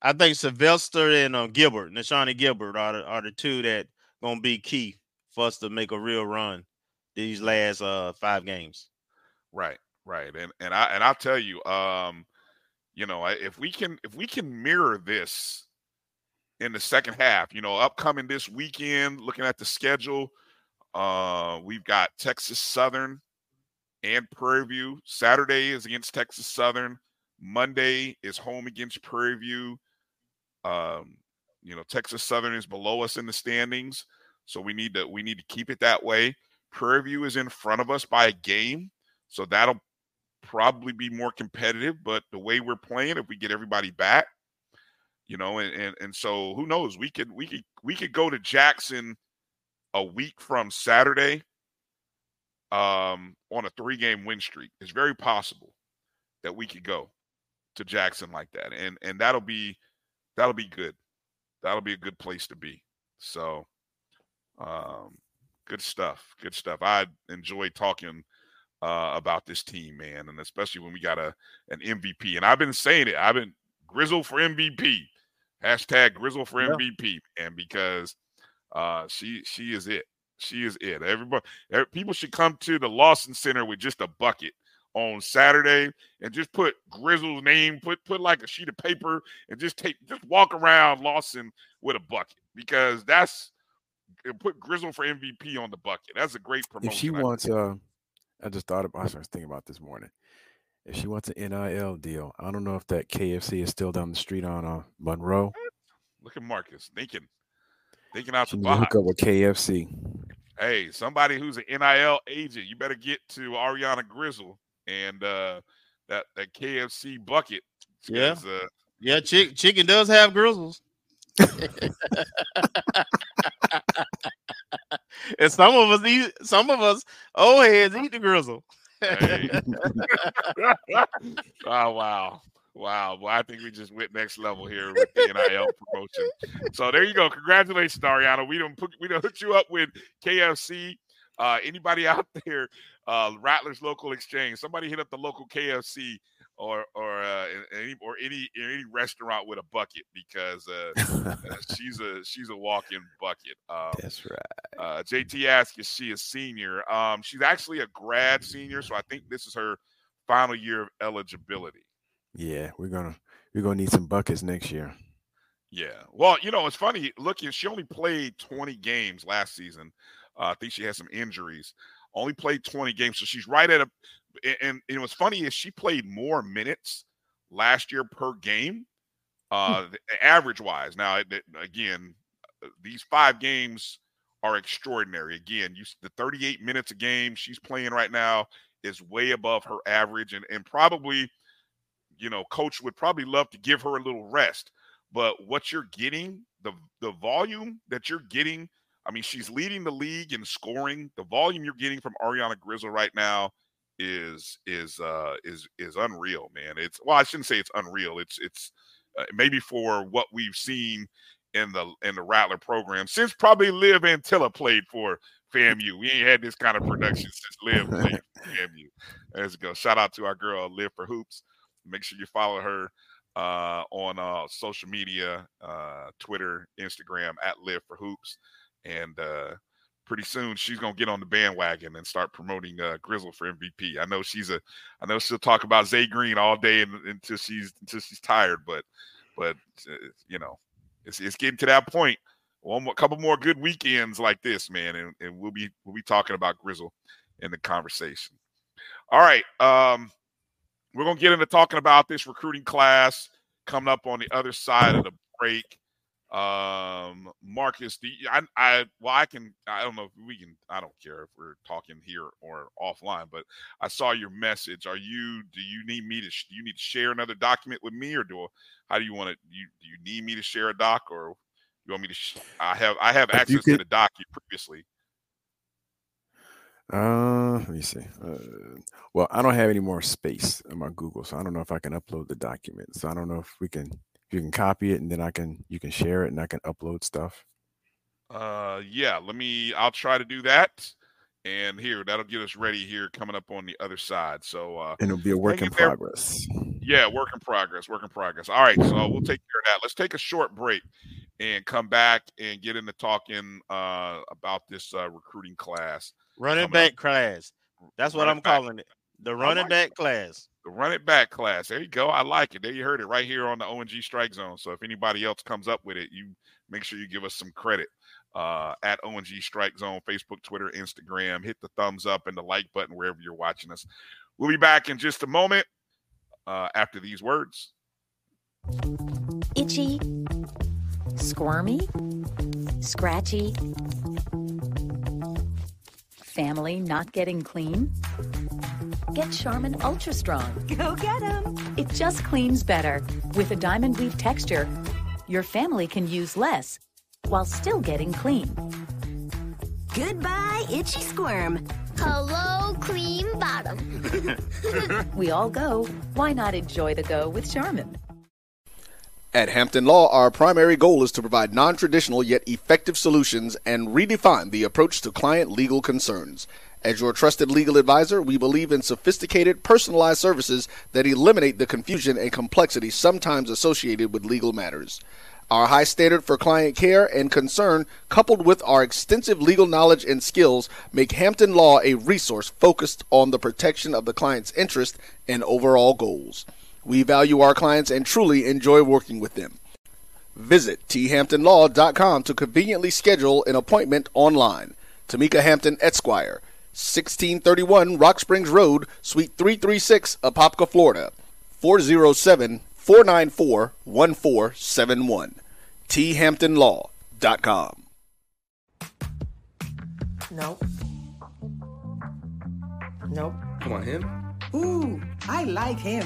I think Sylvester and uh, Gilbert, Nashani Gilbert, are the, are the two that gonna be key for us to make a real run these last uh five games.
Right, right, and and I and I'll tell you, um, you know, if we can if we can mirror this in the second half, you know, upcoming this weekend, looking at the schedule, uh, we've got Texas Southern and Prairie View. Saturday is against Texas Southern. Monday is home against Prairie View. Um, you know, Texas Southern is below us in the standings, so we need to we need to keep it that way. Prairie View is in front of us by a game, so that'll probably be more competitive. But the way we're playing, if we get everybody back, you know, and and, and so who knows? We could we could we could go to Jackson a week from Saturday um on a three game win streak. It's very possible that we could go to Jackson like that. And and that'll be that'll be good. That'll be a good place to be. So um good stuff. Good stuff. I enjoy talking uh about this team, man, and especially when we got a an MVP. And I've been saying it. I've been Grizzle for MVP. Hashtag Grizzle for
Yeah.
MVP. And because uh she she is it. She is it. Everybody every- people should come to the Lawson Center with just a bucket on Saturday and just put Grizzle's name, put put like a sheet of paper and just take just walk around Lawson with a bucket because that's put Grizzle for MVP on the bucket. That's a great promotion.
If she
I
wants, uh, I just thought about. I was thinking about this morning. If she wants an NIL deal, I don't know if that KFC is still down the street on uh, Monroe.
Look at Marcus thinking, thinking out
She
the box.
hook up with KFC.
Hey, somebody who's an NIL agent, you better get to Ahriahna Grizzle and uh, that that KFC bucket.
Yeah.
'cause, Uh,
Yeah, chick, chicken does have grizzles. And some of us eat some of us old heads eat the grizzle.
Hey. <laughs> oh wow. Wow. Well, I think we just went next level here with the NIL promotion. So there you go. Congratulations, Ahriahna. We don't put we don't hook you up with KFC. Uh anybody <laughs> out there, uh Rattlers local exchange, somebody hit up the local KFC or or uh, any or any any restaurant with a bucket because uh, uh <laughs> she's a she's a walking bucket.
Um, That's right.
Uh, JT asks is she a senior? Um, she's actually a grad senior, so I think this is her final year of eligibility.
Yeah, we're gonna we're gonna need some buckets next year.
Yeah. Well, you know, it's funny looking. She only played 20 games last season. Uh, I think she had some injuries. Only played 20 games, so she's right at a. And, and what's funny is she played more minutes last year per game, hmm. uh, average wise. Now, again, uh, these five games are extraordinary. Again, you the 38 minutes a game she's playing right now is way above her average, and and probably, you know, coach would probably love to give her a little rest. But what you're getting, the the volume that you're getting I mean, she's leading the league in scoring. The volume you're getting from Ahriahna Grizzle right now is is uh is is unreal, man. It's well, I shouldn't say it's unreal. It's it's uh, maybe for what we've seen in the in the Rattler program since probably Liv Antilla played for FAMU. We ain't had this kind of production since Liv played <laughs> for FAMU. Let's go. Shout out to our girl Liv for Hoops. Make sure you follow her uh, on uh, social media, uh, Twitter, Instagram at Live for Hoops and uh, pretty soon she's gonna get on the bandwagon and start promoting uh, Grizzle for MVP. I know she's a, I know she'll talk about Zay Green all day until she's until she's tired, but but uh, you know, it's it's getting to that point. One more, couple more good weekends like this, man, and, and we'll be we'll be talking about Grizzle in the conversation. All right, um, we're gonna get into talking about this recruiting class coming up on the other side of the break. Um, Marcus, the I, I well, I can I don't know if we can I don't care if we're talking here or offline, but I saw your message. Are you do you need me to do you need to share another document with me or do how do you want to you do you need me to share a doc or you want me to sh- I have I have access to the doc previously.
Uh, let me see. Uh, well, I don't have any more space in my Google, so I don't know if I can upload the document. So I don't know if we can you can copy it and then I can you can share it and I can upload stuff.
Uh yeah, let me I'll try to do that. And here, that'll get us ready here coming up on the other side. So uh
and it'll be a work in progress.
Yeah, work in progress, work in progress. All right, so we'll take care of that. Let's take a short break and come back and get into talking uh about this uh recruiting class.
Running back up. class. That's what I'm back. calling it. The running like back it. class.
The run it back class. There you go. I like it. There you heard it right here on the O&G Strike Zone. So if anybody else comes up with it, you make sure you give us some credit. Uh, at O&G Strike Zone, Facebook, Twitter, Instagram. Hit the thumbs up and the like button wherever you're watching us. We'll be back in just a moment uh, after these words.
Itchy, squirmy, scratchy, family not getting clean. Get Charmin Ultra Strong.
Go get them.
It just cleans better. With a diamond weave texture, your family can use less while still getting clean.
Goodbye, itchy squirm.
Hello, cream bottom. <laughs> <laughs>
we all go. Why not enjoy the go with Charmin?
At Hampton Law, our primary goal is to provide non traditional yet effective solutions and redefine the approach to client legal concerns. As your trusted legal advisor, we believe in sophisticated, personalized services that eliminate the confusion and complexity sometimes associated with legal matters. Our high standard for client care and concern, coupled with our extensive legal knowledge and skills, make Hampton Law a resource focused on the protection of the client's interest and overall goals. We value our clients and truly enjoy working with them. Visit thamptonlaw.com to conveniently schedule an appointment online. Tamika Hampton Esquire, 1631 Rock Springs Road, Suite 336, Apopka, Florida. 407 494 1471. thamptonlaw.com.
Nope. Nope.
Come on, him?
Ooh, I like him.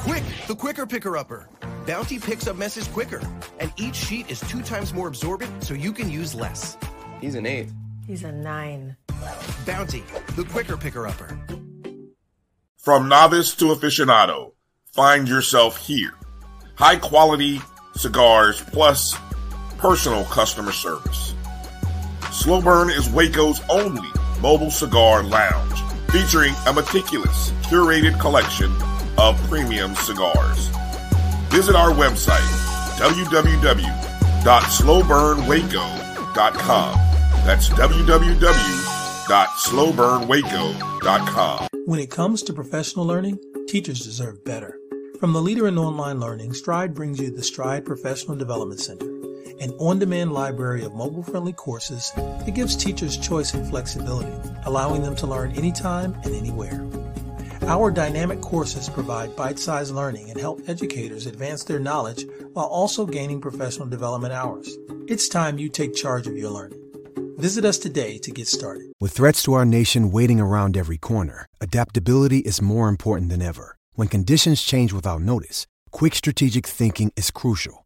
Quick, the Quicker Picker Upper. Bounty picks up messes quicker, and each sheet is two times more absorbent so you can use less.
He's an eight.
He's a nine.
Bounty, the Quicker Picker Upper.
From novice to aficionado, find yourself here. High quality cigars plus personal customer service. Slow Burn is Waco's only mobile cigar lounge, featuring a meticulous, curated collection of premium cigars. Visit our website, www.slowburnwaco.com. That's www.slowburnwaco.com.
When it comes to professional learning, teachers deserve better. From the leader in online learning, Stride brings you the Stride Professional Development Center, an on demand library of mobile friendly courses that gives teachers choice and flexibility, allowing them to learn anytime and anywhere. Our dynamic courses provide bite sized learning and help educators advance their knowledge while also gaining professional development hours. It's time you take charge of your learning. Visit us today to get started.
With threats to our nation waiting around every corner, adaptability is more important than ever. When conditions change without notice, quick strategic thinking is crucial.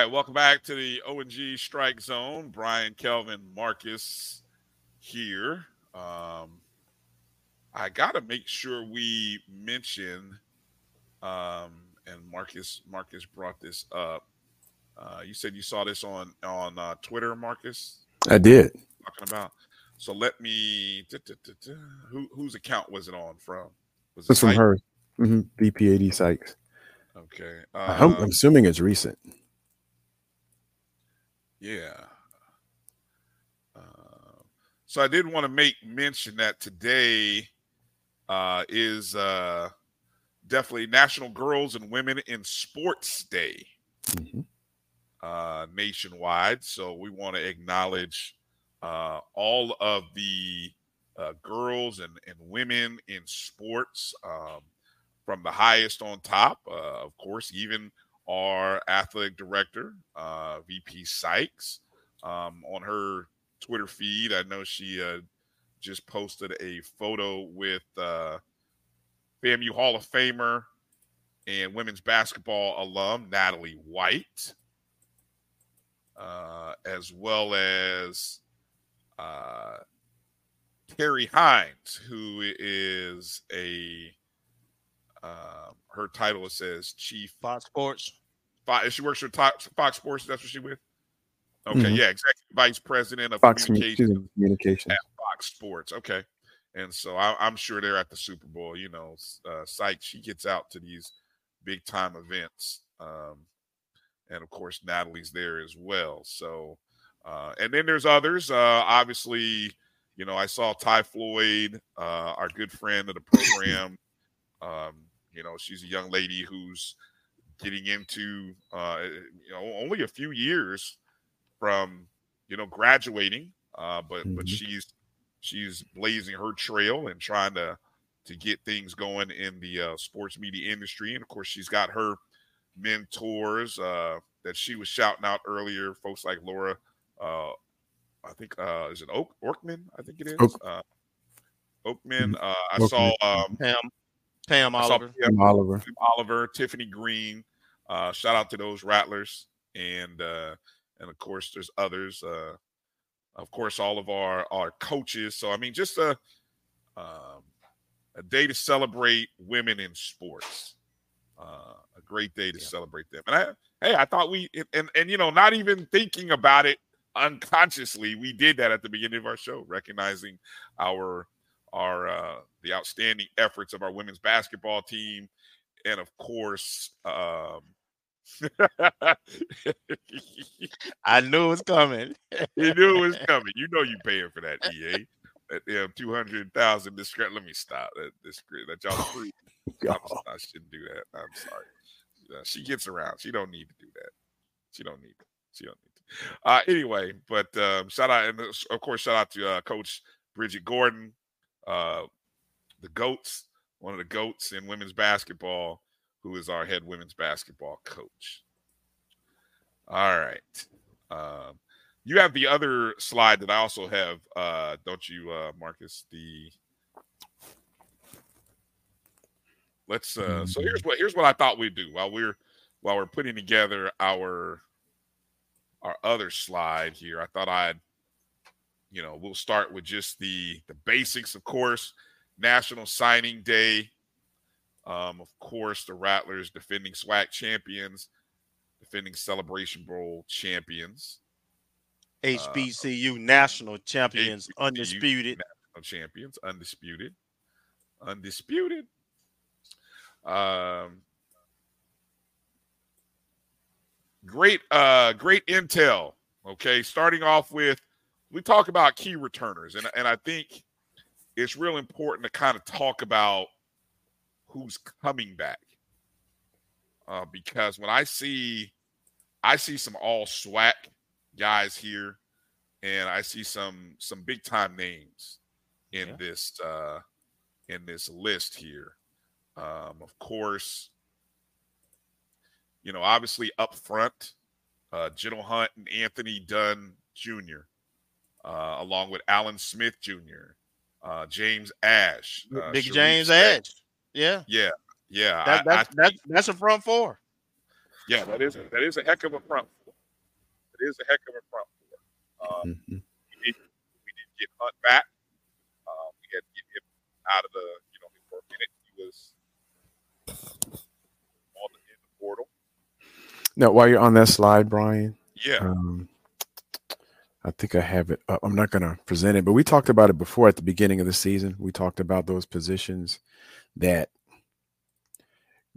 right, welcome back to the O&G Strike Zone. Bryan, Kelvin, Marcus here. Um, I got to make sure we mention, um, and Marcus Marcus brought this up. Uh, you said you saw this on on uh, Twitter, Marcus.
I did.
Talking about. So let me. Da, da, da, who whose account was it on from? Was
It's from her. hmm VP80 Sykes.
Okay.
I'm,
Um,
I'm assuming it's recent.
Yeah. Uh, so I did want to make mention that today uh, is uh, definitely National Girls and Women in Sports Day uh, nationwide. So we want to acknowledge uh, all of the uh, girls and, and women in sports um, from the highest on top, uh, of course, even our athletic director, uh, VP Sykes, um, on her Twitter feed. I know she uh, just posted a photo with uh, FAMU Hall of Famer and women's basketball alum Natalie White, uh, as well as uh, Terri Hines, who is a um, her title says Chief
Fox Sports.
Fox, she works for Fox, Sports. That's what she with. Okay,
Mhm.
yeah, executive vice president of
Fox
communications
Communications.
At Fox Sports. Okay, and so I, I'm sure they're at the Super Bowl. You know, uh, Sykes she gets out to these big time events, um, and of course Natalie's there as well. So, uh, and then there's others. Uh, obviously, you know, I saw Ty Floyd, uh, our good friend of the <coughs> program. um, you know, she's a young lady who's getting into, uh, you know, only a few years from, you know, graduating. Uh, but but
Mhm.
she's she's blazing her trail and trying to to get things going in the uh, sports media industry. And of course, she's got her mentors uh, that she was shouting out earlier. Folks like Laura, uh, I think uh, is it Oak Orkman? I think it is.
Oak-
Uh, Oakman. Uh, I
Oakman.
saw um,
Pam, Pam Oliver.
Pam
Oliver.
Oliver, Tiffany Greene. Uh, shout out to those Rattlers, and uh, and of course there's others. Uh, of course, all of our our coaches. So I mean, just a um, a day to celebrate women in sports. Uh, a great day to celebrate them. And I, hey, I thought we and, and and you know, not even thinking about it unconsciously, we did that at the beginning of our show, recognizing our our uh, the outstanding efforts of our women's basketball team, and of course, um, <laughs>
I knew it was coming. <laughs>
you knew it was <laughs> coming. You know you paying for that EA. That damn two hundred thousand. This let me stop. That this that y'all free. I'm, I shouldn't do that. I'm sorry. Uh, she gets around. She don't need to do that. She don't need to. She don't need to. uh, anyway, but um, shout out, and of course, shout out to uh, Coach Bridgette Gordon, uh, the goats, one of the goats in women's basketball, who is our head women's basketball coach. All right. Um, you have the other slide that I also have, uh, don't you, uh, Marcus? The let's. Uh, so here's what here's what I thought we'd do while we're while we're putting together our our other slide here. I thought I'd, you know, we'll start with just the the basics, of course. National Signing Day. Um, of course, the Rattlers defending SWAC champions, defending Celebration Bowl champions.
HBCU uh, national champions, HBCU undisputed.
National champions, undisputed. Undisputed. Um, great, uh, great intel. Okay, starting off with, we talk about key returners, and and I think it's real important to kind of talk about who's coming back, uh, because when I see, I see some all SWAC guys here, and I see some some big time names in yeah. this uh, in this list here. Um, of course, you know, obviously up front, uh, General Hunt and Anthony Dunn Jr., uh, along with Alan Smith Jr., uh, James Ash, uh,
Big Sharif James Ash. Yeah,
yeah, yeah.
That, that's, I that's, that's a front four.
Yeah, that is a, that is a heck of a front four. It is a heck of a front four. Um, mm-hmm. we, did, we did get Hunt back. Uh, we had to get him out of the, you know, for a minute. He was on the, in the portal.
Now, while you're on that slide, Bryan.
Yeah.
Um, I think I have it up. I'm not going to present it, but we talked about it before at the beginning of the season. We talked about those positions that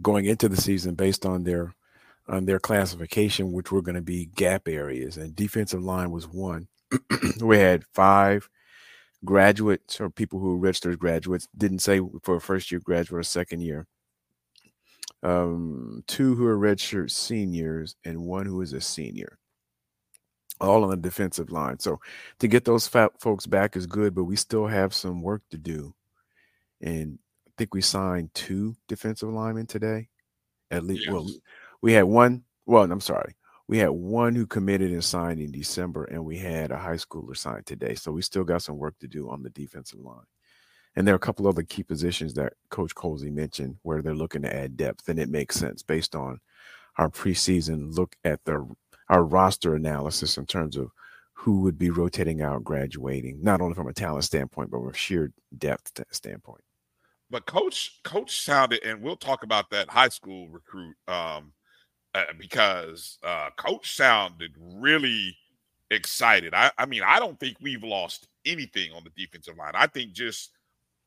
going into the season based on their on their classification, which were going to be gap areas, and defensive line was one. <clears throat> we had five graduates or people who registered graduates. Didn't say for a first year graduate or second year um, two who are redshirt seniors, and one who is a senior. All on the defensive line. So to get those folks back is good, but we still have some work to do. And think we signed two defensive linemen today. At least, yes. well, we had one. Well, I'm sorry. We had one who committed and signed in December, and we had a high schooler signed today. So we still got some work to do on the defensive line. And there are a couple other key positions that Coach Colzie mentioned where they're looking to add depth, and it makes sense based on our preseason look at the our roster analysis in terms of who would be rotating out, graduating, not only from a talent standpoint, but from a sheer depth standpoint.
But coach, coach sounded, and we'll talk about that high school recruit um, uh, because uh, coach sounded really excited. I, I mean, I don't think we've lost anything on the defensive line. I think just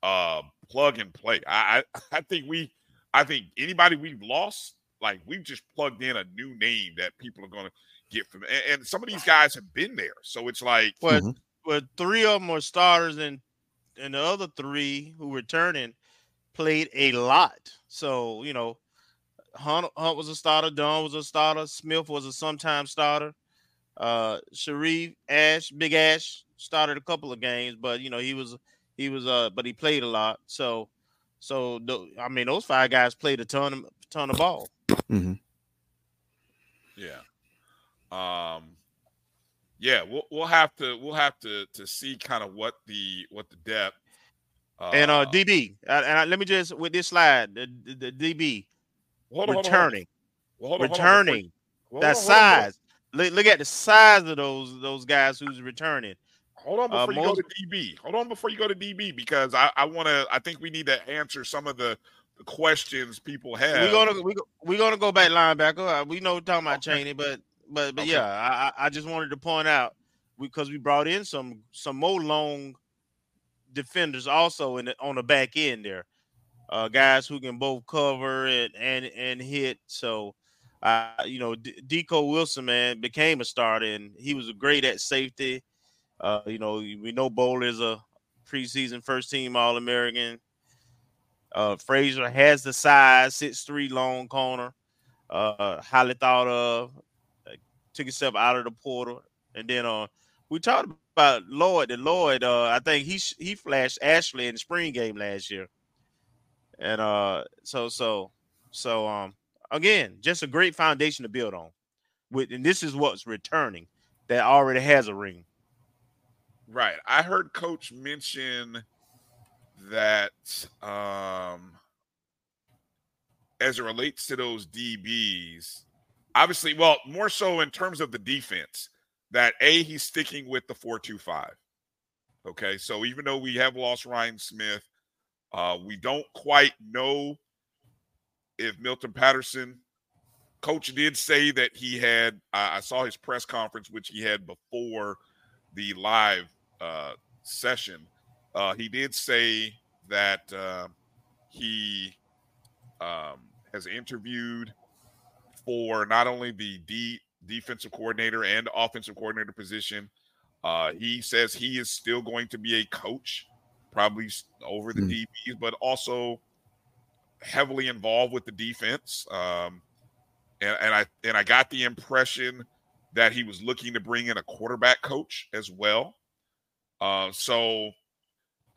uh, plug and play. I, I <laughs> I think we I think anybody we've lost, like we've just plugged in a new name that people are gonna get from and, and some of these guys have been there. So it's like
but mm-hmm. but three of them are starters and and the other three who returning played a lot. So, you know, Hunt, Hunt was a starter, Dunn was a starter, Smith was a sometime starter. Uh Sharif Ash, Big Ash started a couple of games, but you know, he was he was uh, but he played a lot. So, so I mean, those five guys played a ton of ton of ball.
Mm-hmm.
Yeah. Um. Yeah, we'll we'll have to we'll have to to see kind of what the what the depth.
Uh, and uh DB, and I, let me just with this slide, the, the, the DB hold on, returning, hold on, hold on. returning, that size. Look, look at the size of those those guys who's returning.
Hold on uh, before uh, you go to DB. Hold on before you go to DB because I, I want to. I think we need to answer some of the, questions people have.
We're gonna we we're gonna go back linebacker. Uh, we know we're talking about okay. Chaney, but but but okay. yeah, I I just wanted to point out because we brought in some some more long defenders also in the, on the back end there, uh, guys who can both cover and and and hit. So. Uh, you know, D- Deco Wilson, man, became a starter, and he was great at safety. Uh, you know, we know Bowl is a preseason first team All American. Uh, has the size, six three long corner, uh, highly thought of. took himself out of the portal, and then uh, we talked about Lloyd. And Lloyd, uh, I think he he flashed Ashley in the spring game last year, and uh, so so so um, again, just a great foundation to build on. With and this is what's returning that already has a ring.
Right. I heard Coach mention that um, as it relates to those DBs, obviously, well, more so in terms of the defense, that A, he's sticking with the 425. Okay. So even though we have lost Ryan Smith, uh, we don't quite know if Milton Patterson, coach did say that he had, uh, I saw his press conference, which he had before the live uh, session. Uh, he did say that uh, he um, has interviewed for not only the D defensive coordinator and offensive coordinator position. Uh, he says he is still going to be a coach, probably over the mm. DBs, but also heavily involved with the defense. Um, and, and I and I got the impression that he was looking to bring in a quarterback coach as well. Uh, so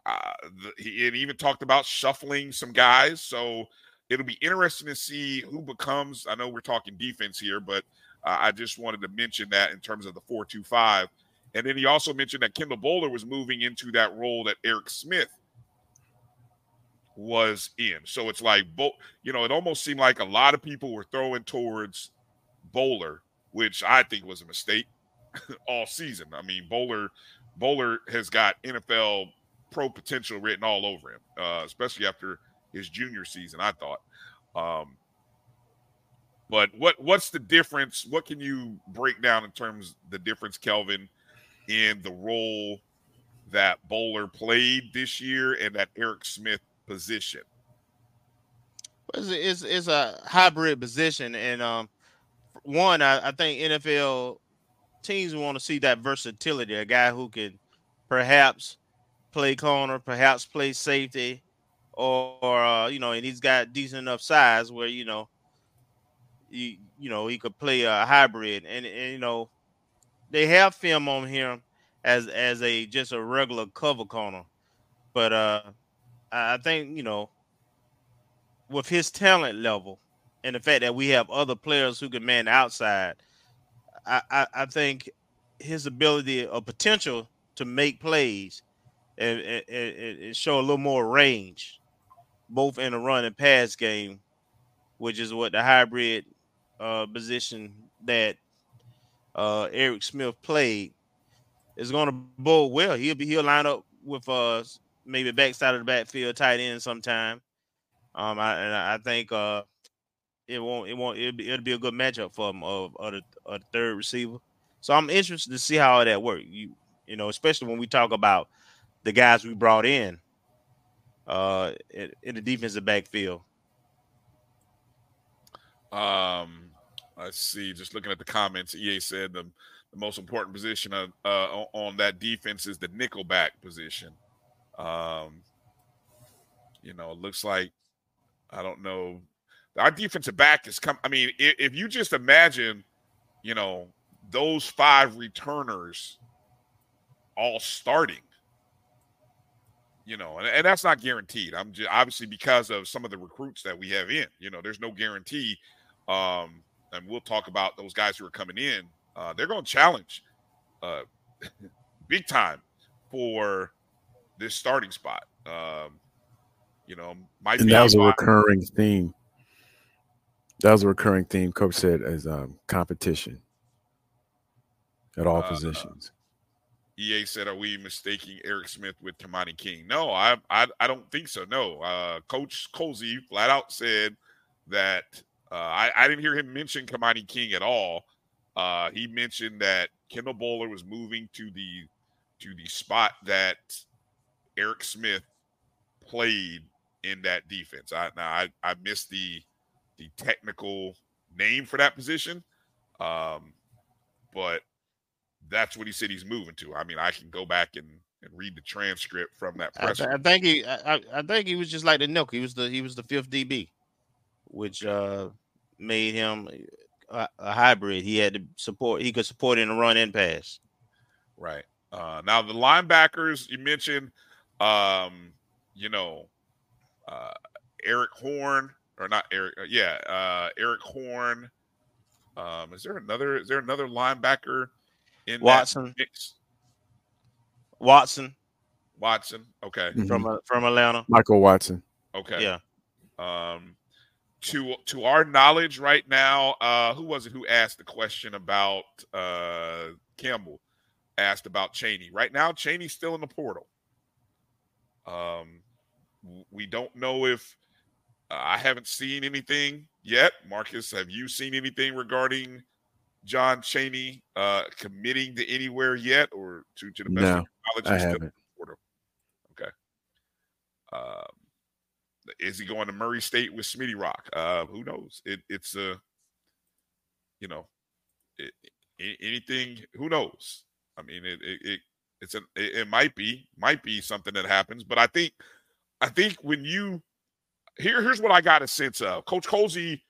uh, the, he even talked about shuffling some guys. So it'll be interesting to see who becomes. I know we're talking defense here, but uh, I just wanted to mention that in terms of the four-two-five. And then he also mentioned that Kendall Bowler was moving into that role that Eric Smith was in. So it's like, you know, it almost seemed like a lot of people were throwing towards Bowler, which I think was a mistake <laughs> all season. I mean, Bowler Bowler has got NFL pro potential written all over him, uh, especially after his junior season. I thought. Um, but what what's the difference? What can you break down in terms the difference, Kelvin, in the role that Bowler played this year and that Eric Smith position?
It's, it's, it's a hybrid position, and um, one I, I think NFL teams want to see that versatility, a guy who can perhaps play corner, perhaps play safety, or, or uh, you know, and he's got decent enough size where you know, you you know he could play a hybrid, and, and you know, they have film on him as as a just a regular cover corner, but uh, I think you know, with his talent level and the fact that we have other players who can man outside, I, I, I think his ability or potential to make plays and, and, and, show a little more range, both in the run and pass game, which is what the hybrid uh, position that uh, Eric Smith played is going to bode well. He'll be he'll line up with uh maybe backside of the backfield, tight end sometime. Um, I and I think uh it won't it won't it'll be, it'll be a good matchup for him of, of, the, the third receiver. So I'm interested to see how all that works. You you know, especially when we talk about the guys we brought in uh in, in the defensive backfield.
Um, let's see. Just looking at the comments, EA said the the most important position of, uh, on that defense is the nickelback position. Um, you know, it looks like I don't know. Our defensive back is come. I mean, if, if you just imagine, you know, those five returners all starting. You know, and, and that's not guaranteed. I'm just obviously because of some of the recruits that we have in. You know, there's no guarantee. Um, and we'll talk about those guys who are coming in. Uh, they're going to challenge uh, <laughs> big time for this starting spot. Um, you know, might
and that was a recurring theme. That was a recurring theme. Coach said as um, competition at all uh, positions.
EA said, "Are we mistaking Eric Smith with Kamani King?" No, I I, I don't think so. No, uh, Coach Colzie flat out said that uh, I I didn't hear him mention Kamani King at all. Uh, he mentioned that Kendall Bowler was moving to the to the spot that Eric Smith played in that defense. I now I, I missed the the technical name for that position, um, but that's what he said he's moving to. I mean, I can go back and, and read the transcript from that press.
I, I think he, I, I, think he was just like the Nook. He was the he was the fifth DB, which uh, made him a, a hybrid. He had to support. He could support in the run and pass.
Right. Uh, now the linebackers you mentioned, um, you know, uh, Eric Horn or not Eric? Uh, yeah, uh, Eric Horn. Um, is there another? Is there another linebacker in
Watson?
That mix?
Watson.
Watson. Okay.
Mhm.
From uh, from Atlanta.
Michael Watson.
Okay.
Yeah.
Um, to to our knowledge, right now, uh, who was it who asked the question about uh Campbell? Asked about Cheney. Right now, Cheney's still in the portal. Um, we don't know if uh, I haven't seen anything yet. Marcus, have you seen anything regarding John Cheney uh committing to anywhere yet, or to to the best
No,
of your knowledge,
I
he's still in
haven't.
the portal? Okay. Um, is he going to Murray State with Smitty Rock? Uh, who knows? It, it's a, uh, you know, it, a- anything. Who knows? I mean, it it, it it's it, it might be might be something that happens, but I think I think when you here here's what I got a sense of. Coach Colzie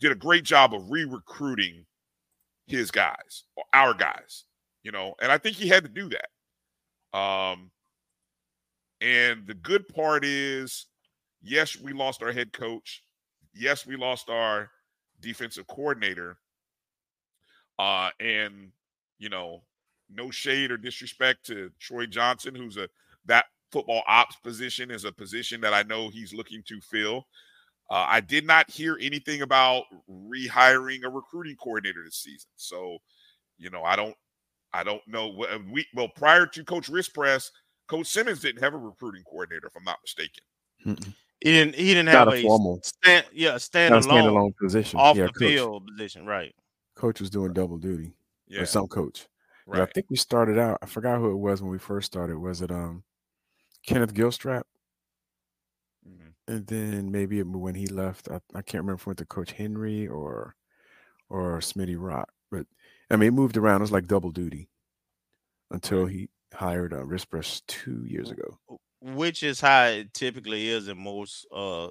did a great job of re-recruiting his guys, or our guys, you know, and I think he had to do that. Um, and the good part is, yes, we lost our head coach. Yes, we lost our defensive coordinator. Uh, and you know, no shade or disrespect to Troy Johnson, who's a that football ops position is a position that I know he's looking to fill. Uh, I did not hear anything about rehiring a recruiting coordinator this season. So, you know, I don't, I don't know. uh, We well prior to Coach Rispress, Coach Simmons didn't have a recruiting coordinator, if I'm not mistaken.
Mm-mm.
He didn't. He didn't have
a
a
formal-
stand. Yeah, standalone,
standalone position.
off
Yeah,
the
coach.
field position. Right.
Coach was doing double duty.
Yeah.
Or some coach. But I think we started out. I forgot who it was when we first started. Was it um Kenneth Gilstrap?
Mhm.
And then maybe it- when he left, I, I can't remember if it went to Coach Henry or or Smitty Rock. But I mean, it moved around. It was like double duty until he hired a uh, Rispress two years ago.
Which is how it typically is in most uh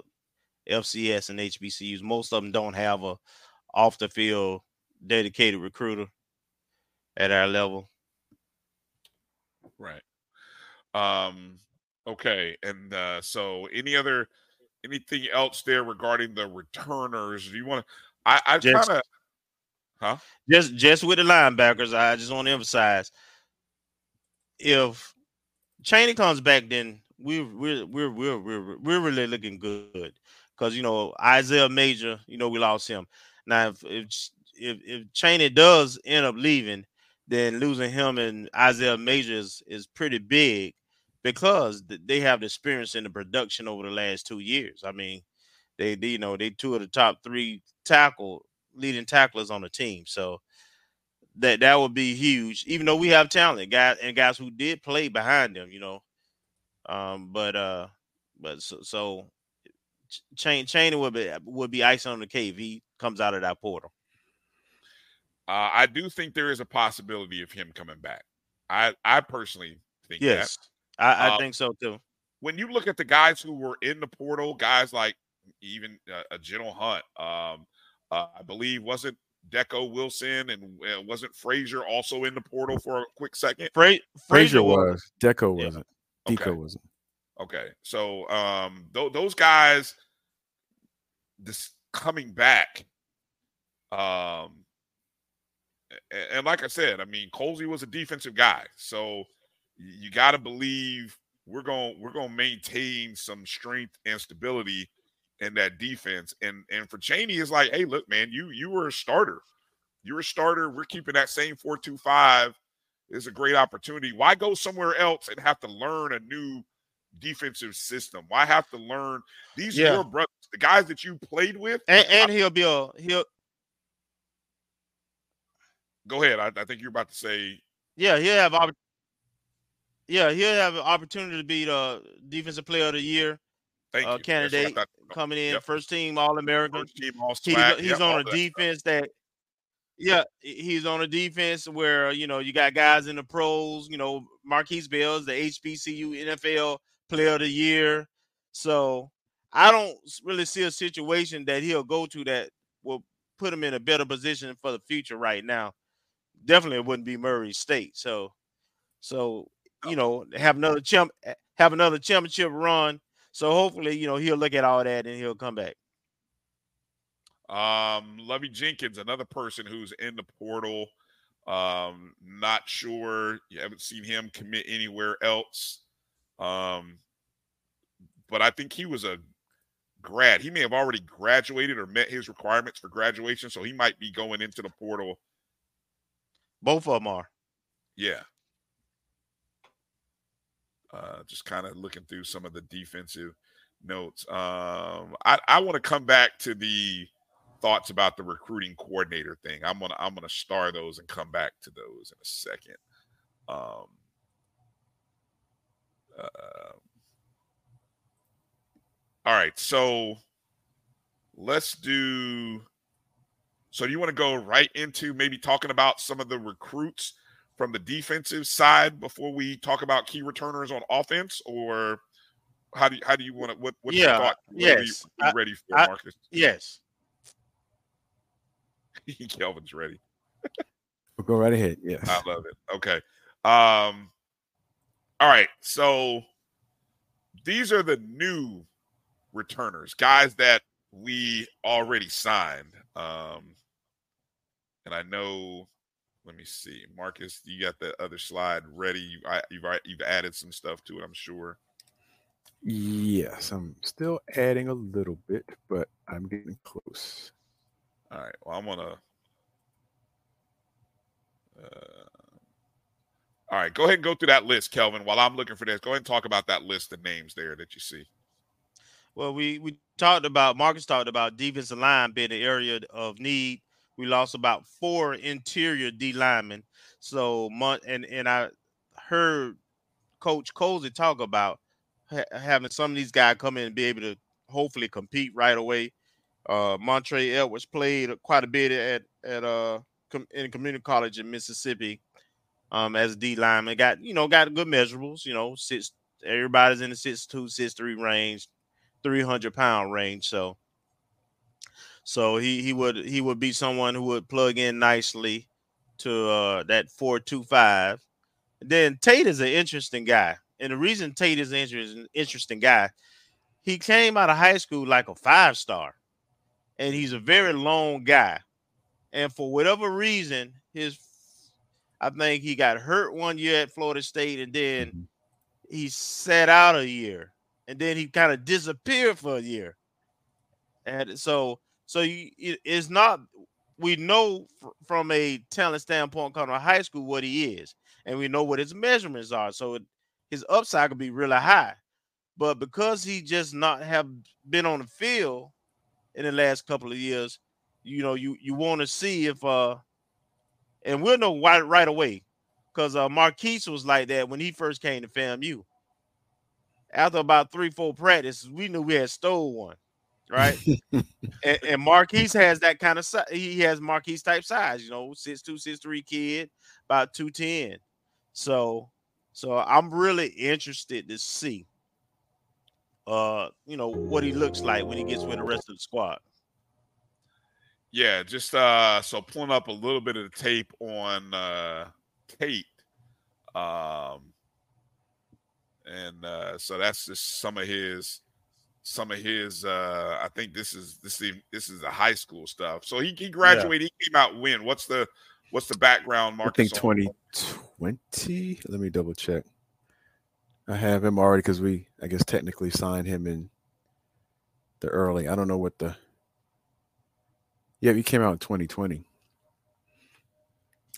FCS and HBCUs. Most of them don't have a off the field dedicated recruiter at our level.
Right. Um, okay. And uh, so any other anything else there regarding the returners? Do you want to I, I kind of huh?
Just just with the linebackers, I just want to emphasize if Cheney comes back, then we're we're we're we're we're, really looking good because you know Isaiah Major, you know we lost him. Now if if if, if Cheney does end up leaving, then losing him and Isaiah Major is, is pretty big because they have the experience in the production over the last two years. I mean, they, they you know they two of the top three tackle leading tacklers on the team, so that that would be huge. Even though we have talent, guys and guys who did play behind them, you know. Um, but uh, but so, so Ch- Chain Cheney would be would be icing on the cake if he comes out of that portal.
Uh, I do think there is a possibility of him coming back. I I personally think
Yes,
that.
I, I
Uh,
think so too.
when you look at the guys who were in the portal, guys like even uh, a General Hunt, um, uh, I believe wasn't Deco Wilson and uh, wasn't Frazier also in the portal for a quick second.
Fra-
Frazier
Frazier was.
was. Deco wasn't.
Okay.
Deco wasn't.
Okay, so um, th- those guys, this coming back, um, a- and, like I said, I mean, Colzie was a defensive guy, so you got to believe we're going we're going to maintain some strength and stability in that defense. And and for Cheney is like, hey, look, man, you you were a starter, you're a starter. We're keeping that same four two five. Is a great opportunity. Why go somewhere else and have to learn a new defensive system? Why have to learn these
Yeah.
your brothers, the guys that you played with?
And, and he'll be a he'll
Go ahead. I, I think you're about to say
yeah he'll have yeah he'll have an opportunity to be the defensive player of the year
thank
uh,
you. That's what I
candidate coming in
Yep.
first team All American.
First team all
He's, he's
Yep,
on a
that.
defense that yeah he's on a defense where you know you got guys in the pros you know Marquise Bells the HBCU NFL player of the year so I don't really see a situation that he'll go to that will put him in a better position for the future right now, definitely it wouldn't be Murray State. So, so you know, have another champ, have another championship run. So hopefully, you know, he'll look at all that and he'll come back.
Um, Lovey Jenkins, another person who's in the portal. Um, not sure. You haven't seen him commit anywhere else. Um, but I think he was a grad. He may have already graduated or met his requirements for graduation, so he might be going into the portal.
Both of them are.
Yeah. Uh, just kind of looking through some of the defensive notes. Um, I, I want to come back to the thoughts about the recruiting coordinator thing. I'm gonna I'm gonna star those and come back to those in a second. Um, uh, all right, so let's do. So you want to go right into maybe talking about some of the recruits from the defensive side before we talk about key returners on offense, or how do you, how do you want to? What what's
yeah,
your thought? What
yes,
you, what ready for,
I-
Marcus? <laughs>
Yes.
Kelvin's ready.
We'll go right ahead. Yes.
I love it. Okay. Um all right. So these are the new returners, guys that we already signed. Um and I know let me see. Marcus, you got the other slide ready. You, I, you've you've added some stuff to it, I'm sure.
Yes, I'm still adding a little bit, but I'm getting close.
All right. Well, I'm gonna. Uh, all right. Go ahead and go through that list, Kelvin. While I'm looking for this, go ahead and talk about that list of names there that you see.
Well, we we talked about Marcus talked about defensive line being an area of need. We lost about four interior D linemen. So and and I heard Coach Colzie talk about ha- having some of these guys come in and be able to hopefully compete right away. Uh, Montre Edwards played quite a bit at at uh com- in community college in Mississippi um as a D lineman. Got you know got good measurables. You know six everybody's in the six two six three range, three hundred pound range. So so he he would he would be someone who would plug in nicely to uh that four two five. Then Tate is an interesting guy, and the reason Tate is an interesting interesting guy, he came out of high school like a five star, and he's a very long guy, and for whatever reason, his I think he got hurt one year at Florida State, and then he sat out a year, and then he kind of disappeared for a year. And so, so you, it- it's not. We know fr- from a talent standpoint, coming out of high school, what he is, and we know what his measurements are. So it, his upside could be really high, but because he just not have been on the field in the last couple of years, you know, you you want to see if uh, and we'll know right right away, because uh, Marquise was like that when he first came to FAMU. After about three, four practices, we knew we had stole one, right? <laughs> and, and Marquise has that kind of size. He has Marquise type size, you know, six two, six three kid, about two ten. So, so I'm really interested to see, uh, you know, what he looks like when he gets with the rest of the squad.
Yeah, just uh so pulling up a little bit of the tape on uh Tate. Um and uh so that's just some of his some of his uh I think this is this is this is the high school stuff. So he, he graduated, he came out when? What's the what's the background
I think 2020. Let me double check. I have him already because we, I guess, technically signed him in the early. I don't know what the. Yeah, he came out in 2020,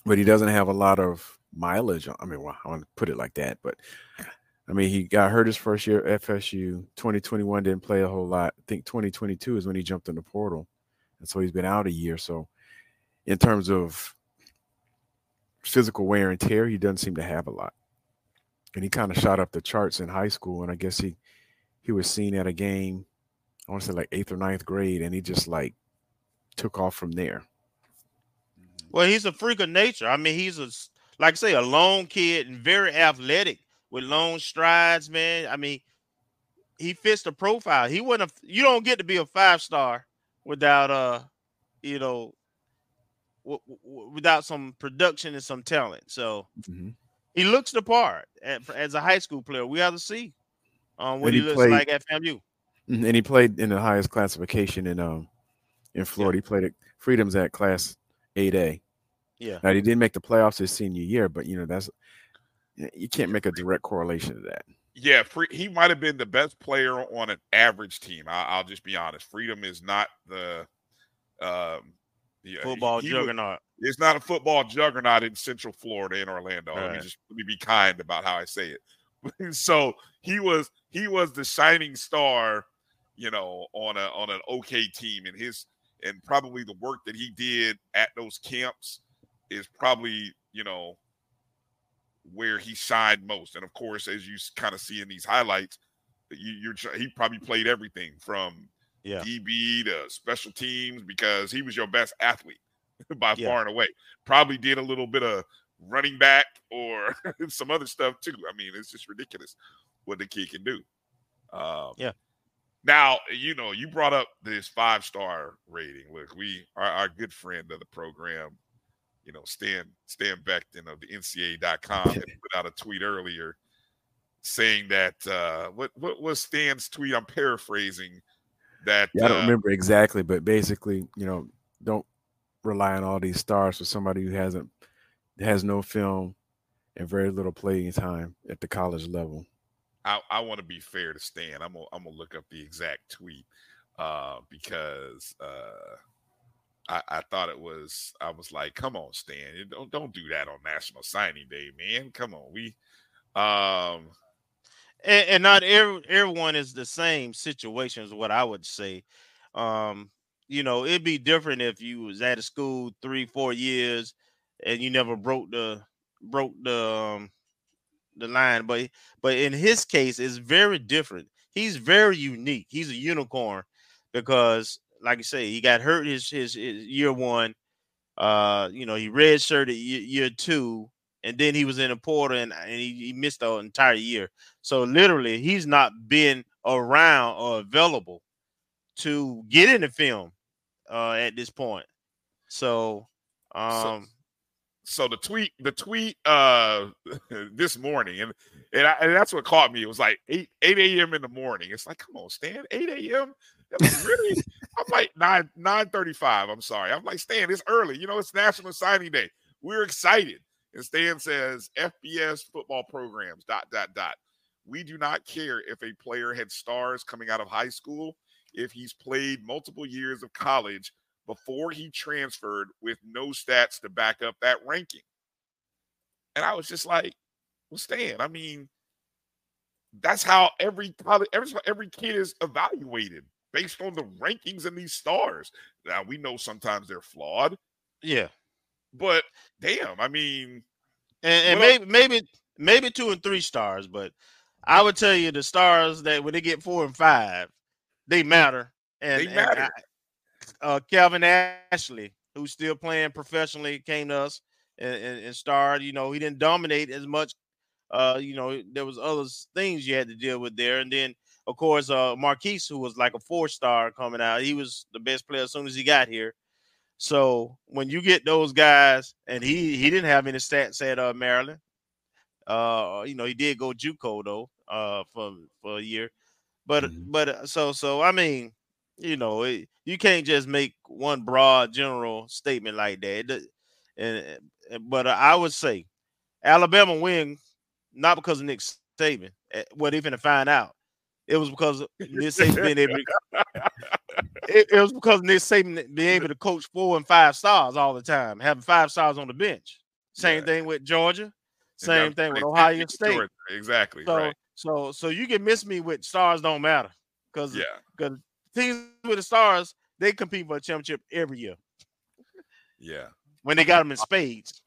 but he doesn't have a lot of mileage. I mean, well, I want to put it like that, but I mean, he got hurt his first year at FSU. 2021 didn't play a whole lot. I think 2022 is when he jumped in the portal, and so he's been out a year. So, in terms of physical wear and tear, he doesn't seem to have a lot. And he kind of shot up the charts in high school, and I guess he he was seen at a game. I want to say like eighth or ninth grade, and he just like took off from there.
Well, he's a freak of nature. I mean, he's a like I say, a long kid and very athletic with long strides, man. I mean, he fits the profile. He wouldn't have, you don't get to be a five star without uh you know, w- w- without some production and some talent. So
Mhm.
he looks the part at, as a high school player. We have to see um, what he,
he
looks
played-
like at FAMU.
Mhm, And he played in the highest classification in um in Florida. He played at Freedom's at class 8A.
Yeah.
Now he didn't make the playoffs his senior year, but you know that's you can't make a direct correlation to that.
Yeah, free, he might have been the best player on an average team. I, I'll just be honest. Freedom is not the um, yeah,
Football
he- he was-
juggernaut.
it's not a football juggernaut in Central Florida in Orlando. Let me
Right.
just let me be kind about how I say it. <laughs> so he was he was the shining star, you know, on a on an okay team, and his and probably the work that he did at those camps is probably you know where he shined most. And of course, as you kind of see in these highlights, you, you're he probably played everything from
Yeah.
DB to special teams because he was your best athlete <laughs> by
Yeah.
far and away. Probably did a little bit of running back or <laughs> some other stuff too. I mean, it's just ridiculous what the kid can do. Um,
Yeah.
Now, you know, you brought up this five star rating. Look, we our, our good friend of the program, you know, Stan Stan Becton of the NCAA.com had put out a tweet earlier saying that uh what what was Stan's tweet? I'm paraphrasing that
Yeah, I don't
uh,
remember exactly, but basically, you know, don't rely on all these stars for somebody who hasn't has no film and very little playing time at the college level.
I, I want to be fair to Stan. I'm gonna I'm gonna look up the exact tweet uh, because uh, I, I thought it was I was like, come on, Stan, don't don't do that on National Signing Day, man. Come on, we um
and, and not <laughs> every, everyone is the same situation is what i would say. Um you know it'd be different if you was at a school three four years and you never broke the broke the um the line but but in his case it's very different. He's very unique. He's a unicorn because like I say he got hurt his his, his year one uh you know he redshirted year, year two and then he was in a portal and, and he, he missed the entire year. So literally, he's not been around or available to get in the film uh, at this point. So, um,
so the tweet the tweet uh <laughs> this morning and and, I, and that's what caught me it was like 8 8 a.m in the morning it's like come on stan 8 a.m really i'm like 9 9 35 i'm sorry. I'm like stan it's early you know it's national signing day. We're excited. And stan says fbs football programs dot dot dot. We do not care if a player had stars coming out of high school if he's played multiple years of college before he transferred with no stats to back up that ranking. And I was just like, well, Stan, I mean, that's how every college, every, every kid is evaluated based on the rankings and these stars. Now we know sometimes they're flawed,
yeah,
but damn, I mean,
and, and maybe maybe maybe two and three stars, but I would tell you the stars that when they get four and five, they matter. And,
They
and
matter.
I- uh, Calvin Ashley, who's still playing professionally, came to us and, and, and starred. You know, he didn't dominate as much. Uh, you know, there was other things you had to deal with there, and then of course, uh, Marquise, who was like a four star coming out, he was the best player as soon as he got here. So when you get those guys, and he he didn't have any stats at uh, Maryland. Uh, you know, he did go JUCO though, uh, for for a year, but but uh, so so I mean, you know, it, you can't just make one broad general statement like that. It and, but uh, I would say Alabama win not because of Nick Saban. What even to find out, it was because <laughs> Nick Saban being able. To, <laughs> it, it was because Nick Saban being able to coach four and five stars all the time, having five stars on the bench. Same thing with Georgia. Same thing with Ohio
Georgia.
State.
Exactly.
So,
right.
so, so you can miss me with stars don't matter because
Yeah.
because teams with the stars they compete for a championship every year
Yeah.
when they got them in spades.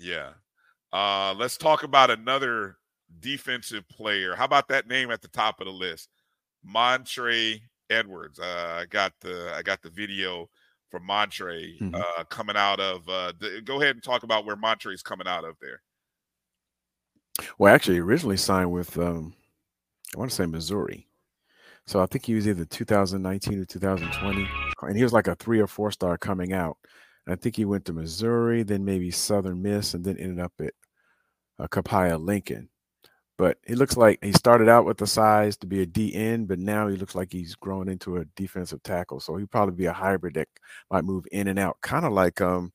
Yeah. Uh, let's talk about another defensive player. How about that name at the top of the list? Montre Edwards. Uh, I got the I got the video from Montre
Mhm.
uh, coming out of. Uh, the, go ahead and talk about where Montre is coming out of there.
Well, actually, originally signed with um, I want to say Missouri. So I think he was either 2019 or 2020. and he was like a three or four star coming out. And I think he went to Missouri, then maybe Southern Miss, and then ended up at uh, Lincoln. But he looks like he started out with the size to be a DN, but now he looks like he's growing into a defensive tackle. So he'd probably be a hybrid that might move in and out, kind of like um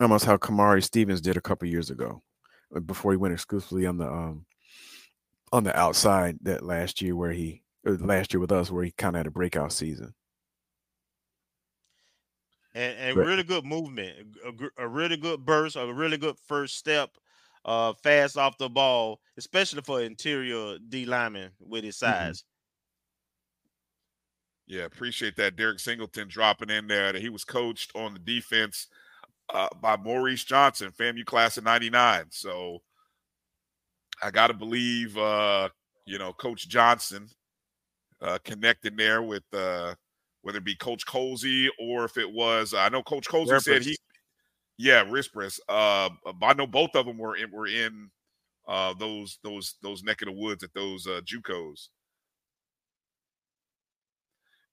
almost how Kamari Stevens did a couple years ago uh, before he went exclusively on the um on the outside that last year where he last year with us where he kind of had a breakout season.
And, and really good movement, a, a really good burst, a really good first step, uh, fast off the ball, especially for interior D lineman with his
Mm-hmm.
size.
Yeah, appreciate that. Derek Singleton dropping in there. That he was coached on the defense uh, by Maurice Johnson, FAMU class of '99. So I got to believe, uh, you know, Coach Johnson uh, connected there with uh, whether it be Coach Colzie or if it was. I know Coach Colzie said he, Yeah, Rispris. Uh, I know both of them were in, were in uh, those those those neck of the woods at those uh, JUCOs.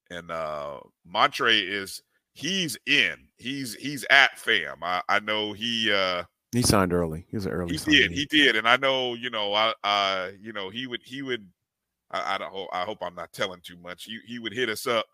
and uh Montre is he's in. He's he's at fam. I, I know he uh
He signed early. He was an early
he
signing.
did, he did. And I know, you know, I uh you know, he would he would I, I don't hope I hope I'm not telling too much. He he would hit us up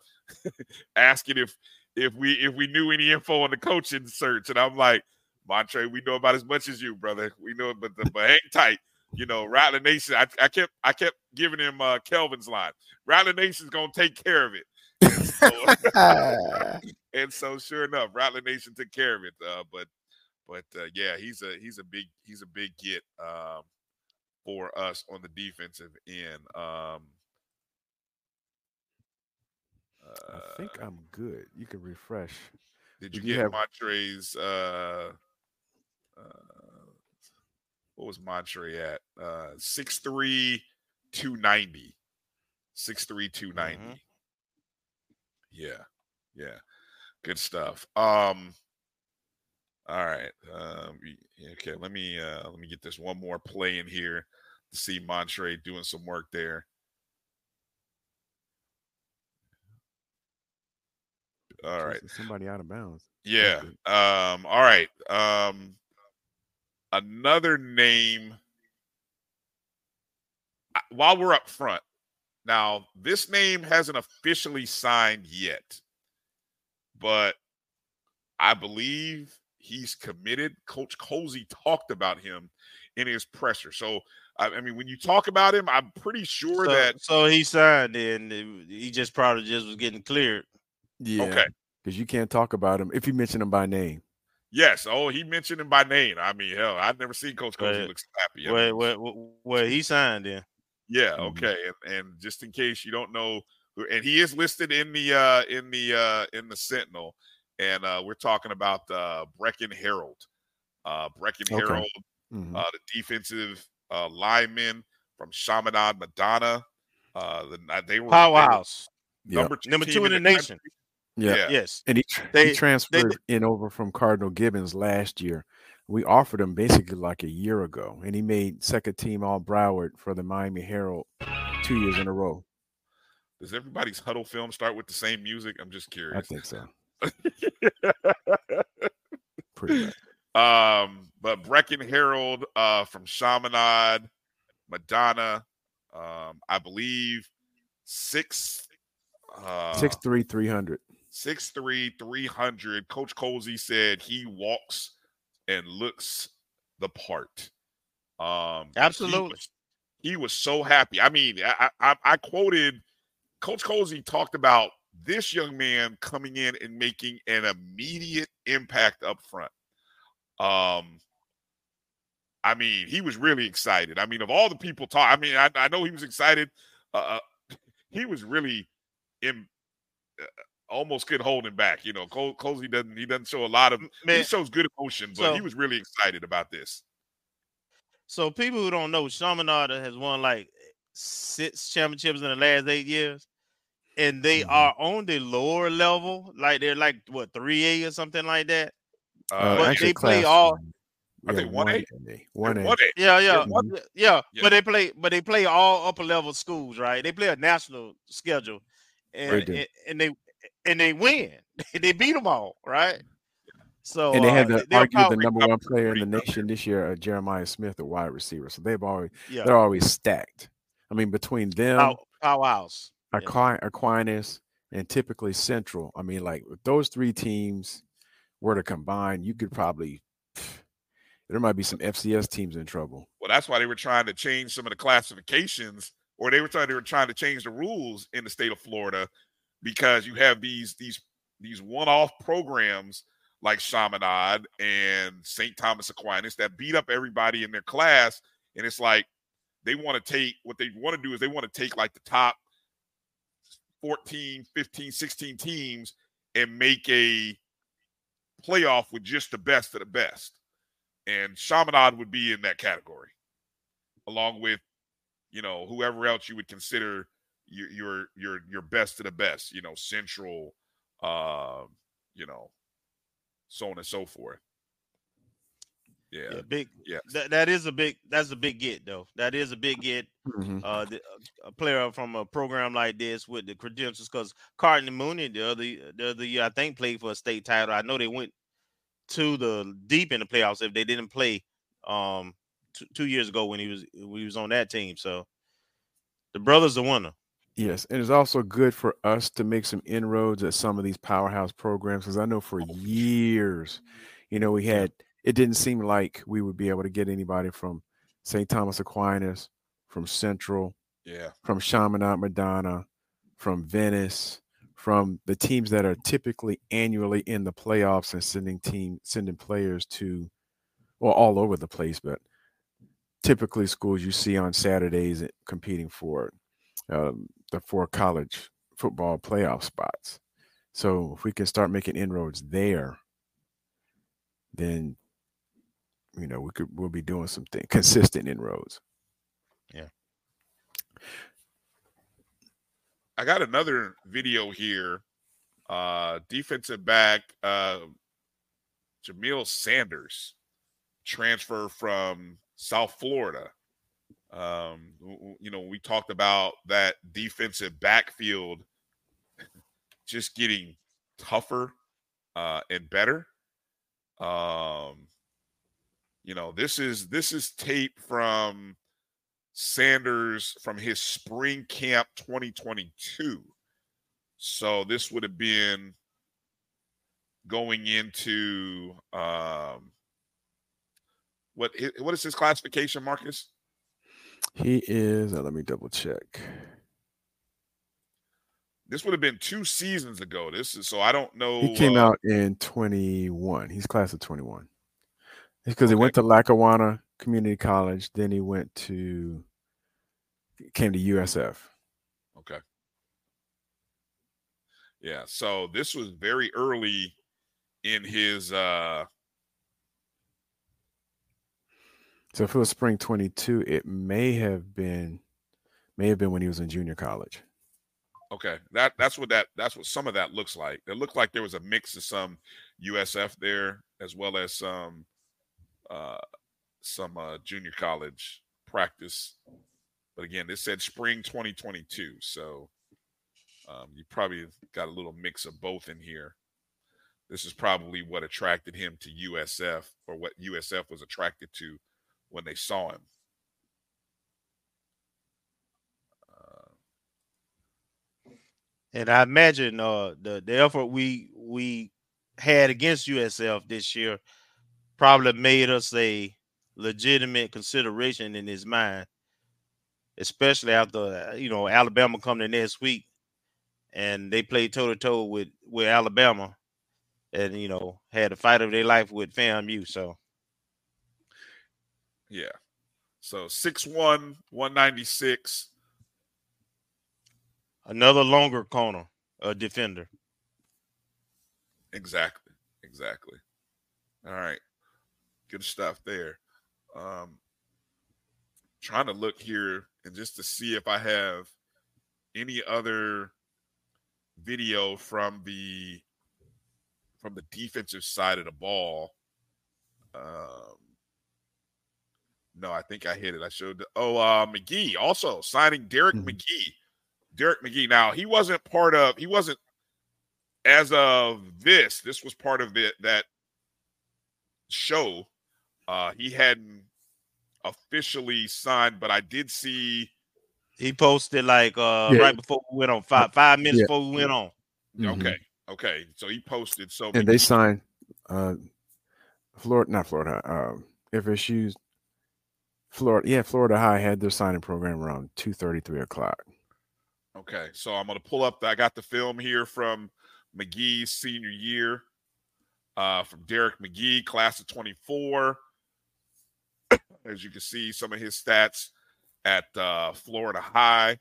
<laughs> asking if if we if we knew any info on the coaching search. And I'm like, Montre, we know about as much as you, brother. We know, but the, but hang tight. You know, Rattler Nation. I, I kept I kept giving him uh Kelvin's line. Rattler Nation's gonna take care of it. And so, <laughs> and so sure enough, Rattler Nation took care of it. Uh, but but uh, yeah, he's a he's a big he's a big get um, for us on the defensive end. Um,
I think I'm good. You can refresh.
did you
you
get
have-
Montre's? Uh, uh, what was Montre at? Uh, six three two ninety. Six three two ninety.
Mhm.
Yeah, yeah, good stuff. Um, all right. Um, okay, let me uh let me get this one more play in here to see Montre doing some work there. All right.
Jesus, Somebody out of bounds.
Yeah. Um, all right. Um another name while we're up front. Now, this name hasn't officially signed yet, but I believe he's committed. Coach Colzie talked about him in his presser. So, I, I mean, when you talk about him, I'm pretty sure
So,
that
so he signed and he just probably just was getting cleared.
Yeah.
Okay.
Because you can't talk about him if you mention him by name.
yes. Oh, he mentioned him by name. I mean, hell, I've never seen Coach Colzie
Right.
look so happy. wait,
Where,
mean,
where, where, where he signed in.
Yeah,
Mhm.
okay. And, and just in case you don't know and he is listed in the uh in the uh in the Sentinel. And uh we're talking about uh Brecken Harold. Uh Brecken
Okay.
Harold,
Mhm.
uh the defensive uh lineman from Chaminade Madonna. Uh the, they were they were
Powerhouse.
Yep.
number two,
Number two in the
country.
nation.
Yeah.
Yeah.
Yes.
And he, tr-
They-
he transferred
did-
in over from Cardinal Gibbons last year. We offered him basically like a year ago, and he made second team All Broward for the Miami Herald two years in a row.
Does everybody's huddle film start with the same music? I'm just curious.
I think so. <laughs> Pretty much.
Um, but Brecken Harold uh from Chaminade, Madonna, um, I believe six uh
Six three three hundred.
Six three, three hundred. Coach Colzie said he walks and looks the part. Um he
Absolutely.
was, he was so happy. I mean, I I, I quoted Coach Colzie talked about this young man coming in and making an immediate impact up front. Um, I mean, he was really excited. I mean, of all the people talk, I mean, I, I know he was excited. Uh, uh, <laughs> he was really in, uh, almost could hold him back. You know, Col- Colzie doesn't he doesn't show a lot of he
Man,
shows good emotion, but
so-
he was really excited about this.
So people who don't know, Chaminade has won like six championships in the last eight years, and they
Mhm.
are on the lower level, like they're like what three A or something like that.
Uh,
But they play
class
all-
one.
I think 1A.
One A.
Yeah, yeah,
Yeah,
yeah, yeah.
Yeah.
But they play, but they play all upper level schools, right? They play a national schedule, and and, and they and they win. <laughs> they beat them all, right? So
and they had
uh,
to
they'll
argue the number one player in the nation this year, uh, Jeremiah Smith, a wide receiver. So they've always
Yeah.
they're always stacked. I mean, between them,
Pow- powerhouse.
Aqui- Aquinas, and typically Central. I mean, like if those three teams were to combine, you could probably <sighs> there might be some FCS teams in trouble.
Well, that's why they were trying to change some of the classifications, or they were trying they were trying to change the rules in the state of Florida because you have these these these one-off programs like Chaminade and St. Thomas Aquinas that beat up everybody in their class, and it's like they want to take what they want to do is they want to take like the top 14, 15, 16 teams and make a playoff with just the best of the best and Chaminade would be in that category, along with, you know, whoever else you would consider your your your your best of the best. You know, Central, uh, you know, so on and so forth. Yeah,
Yeah, big.
yeah.
That, that is a big. That's a big get though. That is a big get.
Mhm.
Uh, the, a player from a program like this with the credentials, because Carton Mooney the other the other year I think played for a state title. I know they went to the deep in the playoffs if they didn't play um two, two years ago when he was when he was on that team. So the brother's the winner.
Yes, and it's also good for us to make some inroads at some of these powerhouse programs because I know for years, you know, we had it didn't seem like we would be able to get anybody from St. Thomas Aquinas, from Central,
Yeah.
from Chaminade Madonna, from Venice, from the teams that are typically annually in the playoffs and sending team sending players to well all over the place, but typically schools you see on Saturdays competing for um, the four college football playoff spots. So if we can start making inroads there, then you know we could we'll be doing something consistent inroads.
Yeah.
I got another video here. Uh defensive back uh Jamil Sanders transfer from South Florida. Um you know, we talked about that defensive backfield <laughs> just getting tougher uh and better. Um you know, this is this is tape from Sanders from his spring camp 2022. So this would have been going into um what what is his classification, Marcus?
He is. uh, let me double check.
This would have been two seasons ago. This is so I don't know.
He came
uh,
out in 21. He's class of 21. It's because he went to Lackawanna Community College, then he went to came to USF.
Okay. Yeah, so this was very early in his uh
So if it was spring 22, it may have been may have been when he was in junior college.
Okay, that that's what that that's what some of that looks like. It looked like there was a mix of some USF there as well as some uh some uh junior college practice. But again, this said spring 2022, so um you probably got a little mix of both in here. This is probably what attracted him to USF or what USF was attracted to when they saw him.
And I imagine uh the, the effort we we had against USF this year probably made us a legitimate consideration in his mind, especially after uh, you know Alabama coming next week and they played toe to toe with with Alabama and you know had a fight of their life with FAMU. So
Yeah. So 6'1, 196.
another longer corner, a defender.
Exactly. Exactly. All right. Good stuff there. Um trying to look here and just to see if I have any other video from the from the defensive side of the ball. Um no, I think I hit it. I showed the, oh uh McGee also signing Derek McGee. Derek McGee. Now he wasn't part of he wasn't as of this, this was part of the, that show. Uh, he hadn't officially signed, but I did see
he posted like uh
Yeah.
right before we went on five five minutes
Yeah.
before we went on.
Mhm.
Okay, okay. So he posted. So
And they signed uh Florida, not Florida, um, FSU's Florida, yeah, Florida High had their signing program around two thirty, three o'clock.
Okay, so I'm gonna pull up. I got the film here from McGee's senior year, uh, from Derek McGee, class of 24. As you can see, some of his stats at uh, Florida High.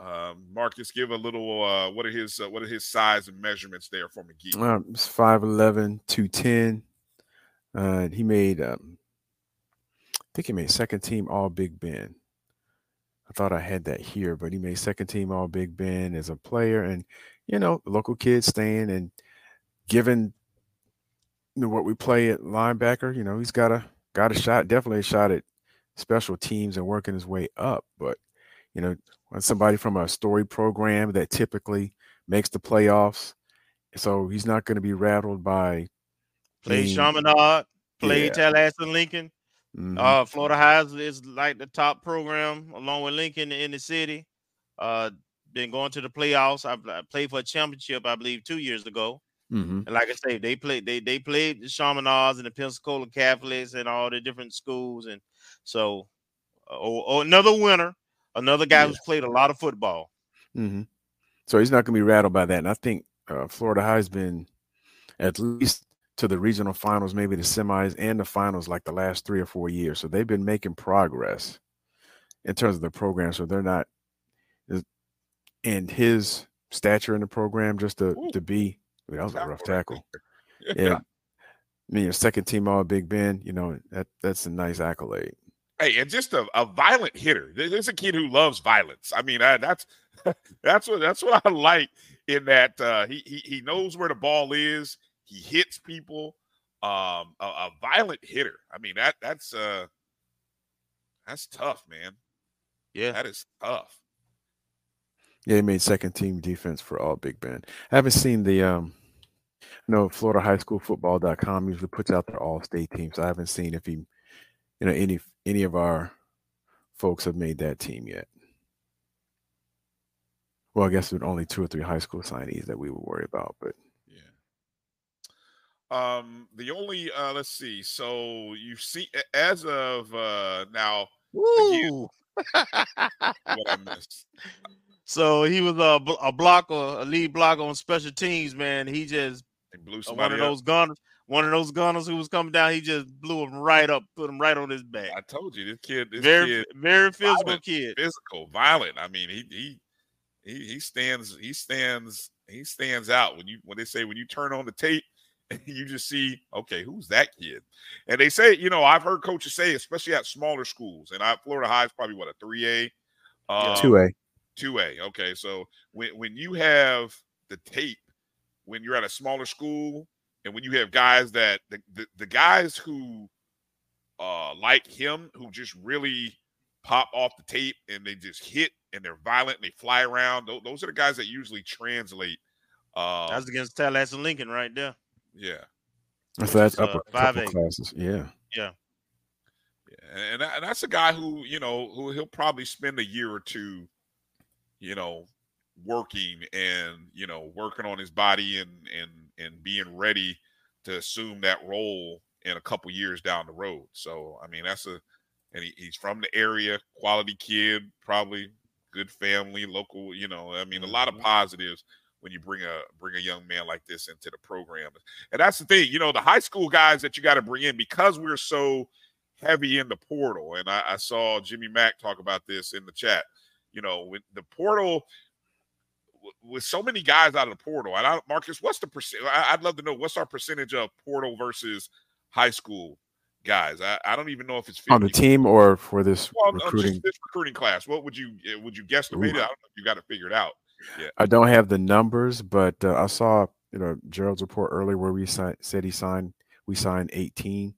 Um, Marcus, give a little. Uh, what are his uh, What are his size and measurements there for McGee?
Um, it's 5'11, 210. Uh, he made, um, think he made second team All Big Bend. I thought I had that here, but he made second team All Big Bend as a player, and you know, local kids staying and given you know, what we play at linebacker, you know, he's got a got a shot, definitely a shot at special teams and working his way up. But you know, when somebody from a story program that typically makes the playoffs, so he's not going to be rattled by play
Chaminade, played
Yeah.
Tallahassee Lincoln.
Mhm.
Uh, Florida High is, like the top program along with Lincoln in the city. Uh, been going to the playoffs. I, I played for a championship, I believe, two years ago.
Mhm.
And like I say, they played they they played the Chaminades and the Pensacola Catholics and all the different schools. And so, uh, oh, oh, another winner, another guy who's played a lot of football.
hmm So he's not going to be rattled by that. And I think uh, Florida High's been at least to the regional finals, maybe the semis and the finals, like the last three or four years. So they've been making progress in terms of the program. So they're not, and his stature in the program just to to be. That was a rough tackle. <laughs> Yeah. I mean, your second team all Big Bend, you know, that that's a nice accolade.
Hey, and just a, a violent hitter. There's a kid who loves violence. I mean, I, that's <laughs> that's what that's what I like in that uh, he, he he knows where the ball is. He hits people. Um, a, a violent hitter. I mean that that's uh that's tough, man.
Yeah,
that is tough.
Yeah, he made second team defense for all Big Bend. I haven't seen the um no Florida high school football.com usually puts out their all state teams. I haven't seen if he you know any any of our folks have made that team yet. Well, I guess with only two or three high school signees that we would worry about, but
Um, the only uh let's see. So you see as of uh now
Woo! <laughs>
what I missed.
So he was a, a blocker, a lead blocker on special teams. Man, he just
blew
uh, one of
up.
those gunners. One of those gunners who was coming down. He just blew him right up, put him right on his back.
I told you this kid, this
very,
kid,
very physical
violent,
kid.
physical, violent. I mean, he he he he stands he stands he stands out when you when they say when you turn on the tape <laughs> you just see okay who's that kid and they say you know I've heard coaches say especially at smaller schools and I Florida High is probably what a three A um,
two A.
Two A. Okay, so when when you have the tape, when you're at a smaller school, and when you have guys that the the, the guys who uh like him who just really pop off the tape and they just hit and they're violent and they fly around. Those, those are the guys that usually translate. Um,
That's against Tallahassee Lincoln right there.
Yeah,
so that's
is, uh,
up a couple
5A.
classes. Yeah.
Yeah.
and, and that's a guy who you know who he'll probably spend a year or two, you know, working and you know working on his body and and and being ready to assume that role in a couple years down the road. So I mean that's a and he, he's from the area, quality kid, probably good family, local. You know, I mean a lot of positives when you bring a bring a young man like this into the program. And that's the thing, you know, the high school guys that you got to bring in because we're so heavy in the portal. And I, I saw Jimmy Mack talk about this in the chat. You know, with the portal, with so many guys out of the portal, and I, Marcus, what's the percent? I'd love to know what's our percentage of portal versus high school guys. I, I don't even know if it's 50.
On the team or for this
Well,
recruiting.
just this recruiting class. What would you uh, would you guesstimate? it? I don't know if you got to figure it figured out. Yeah.
I don't have the numbers, but uh, I saw you know Gerald's report earlier where we si- said he signed we signed 18,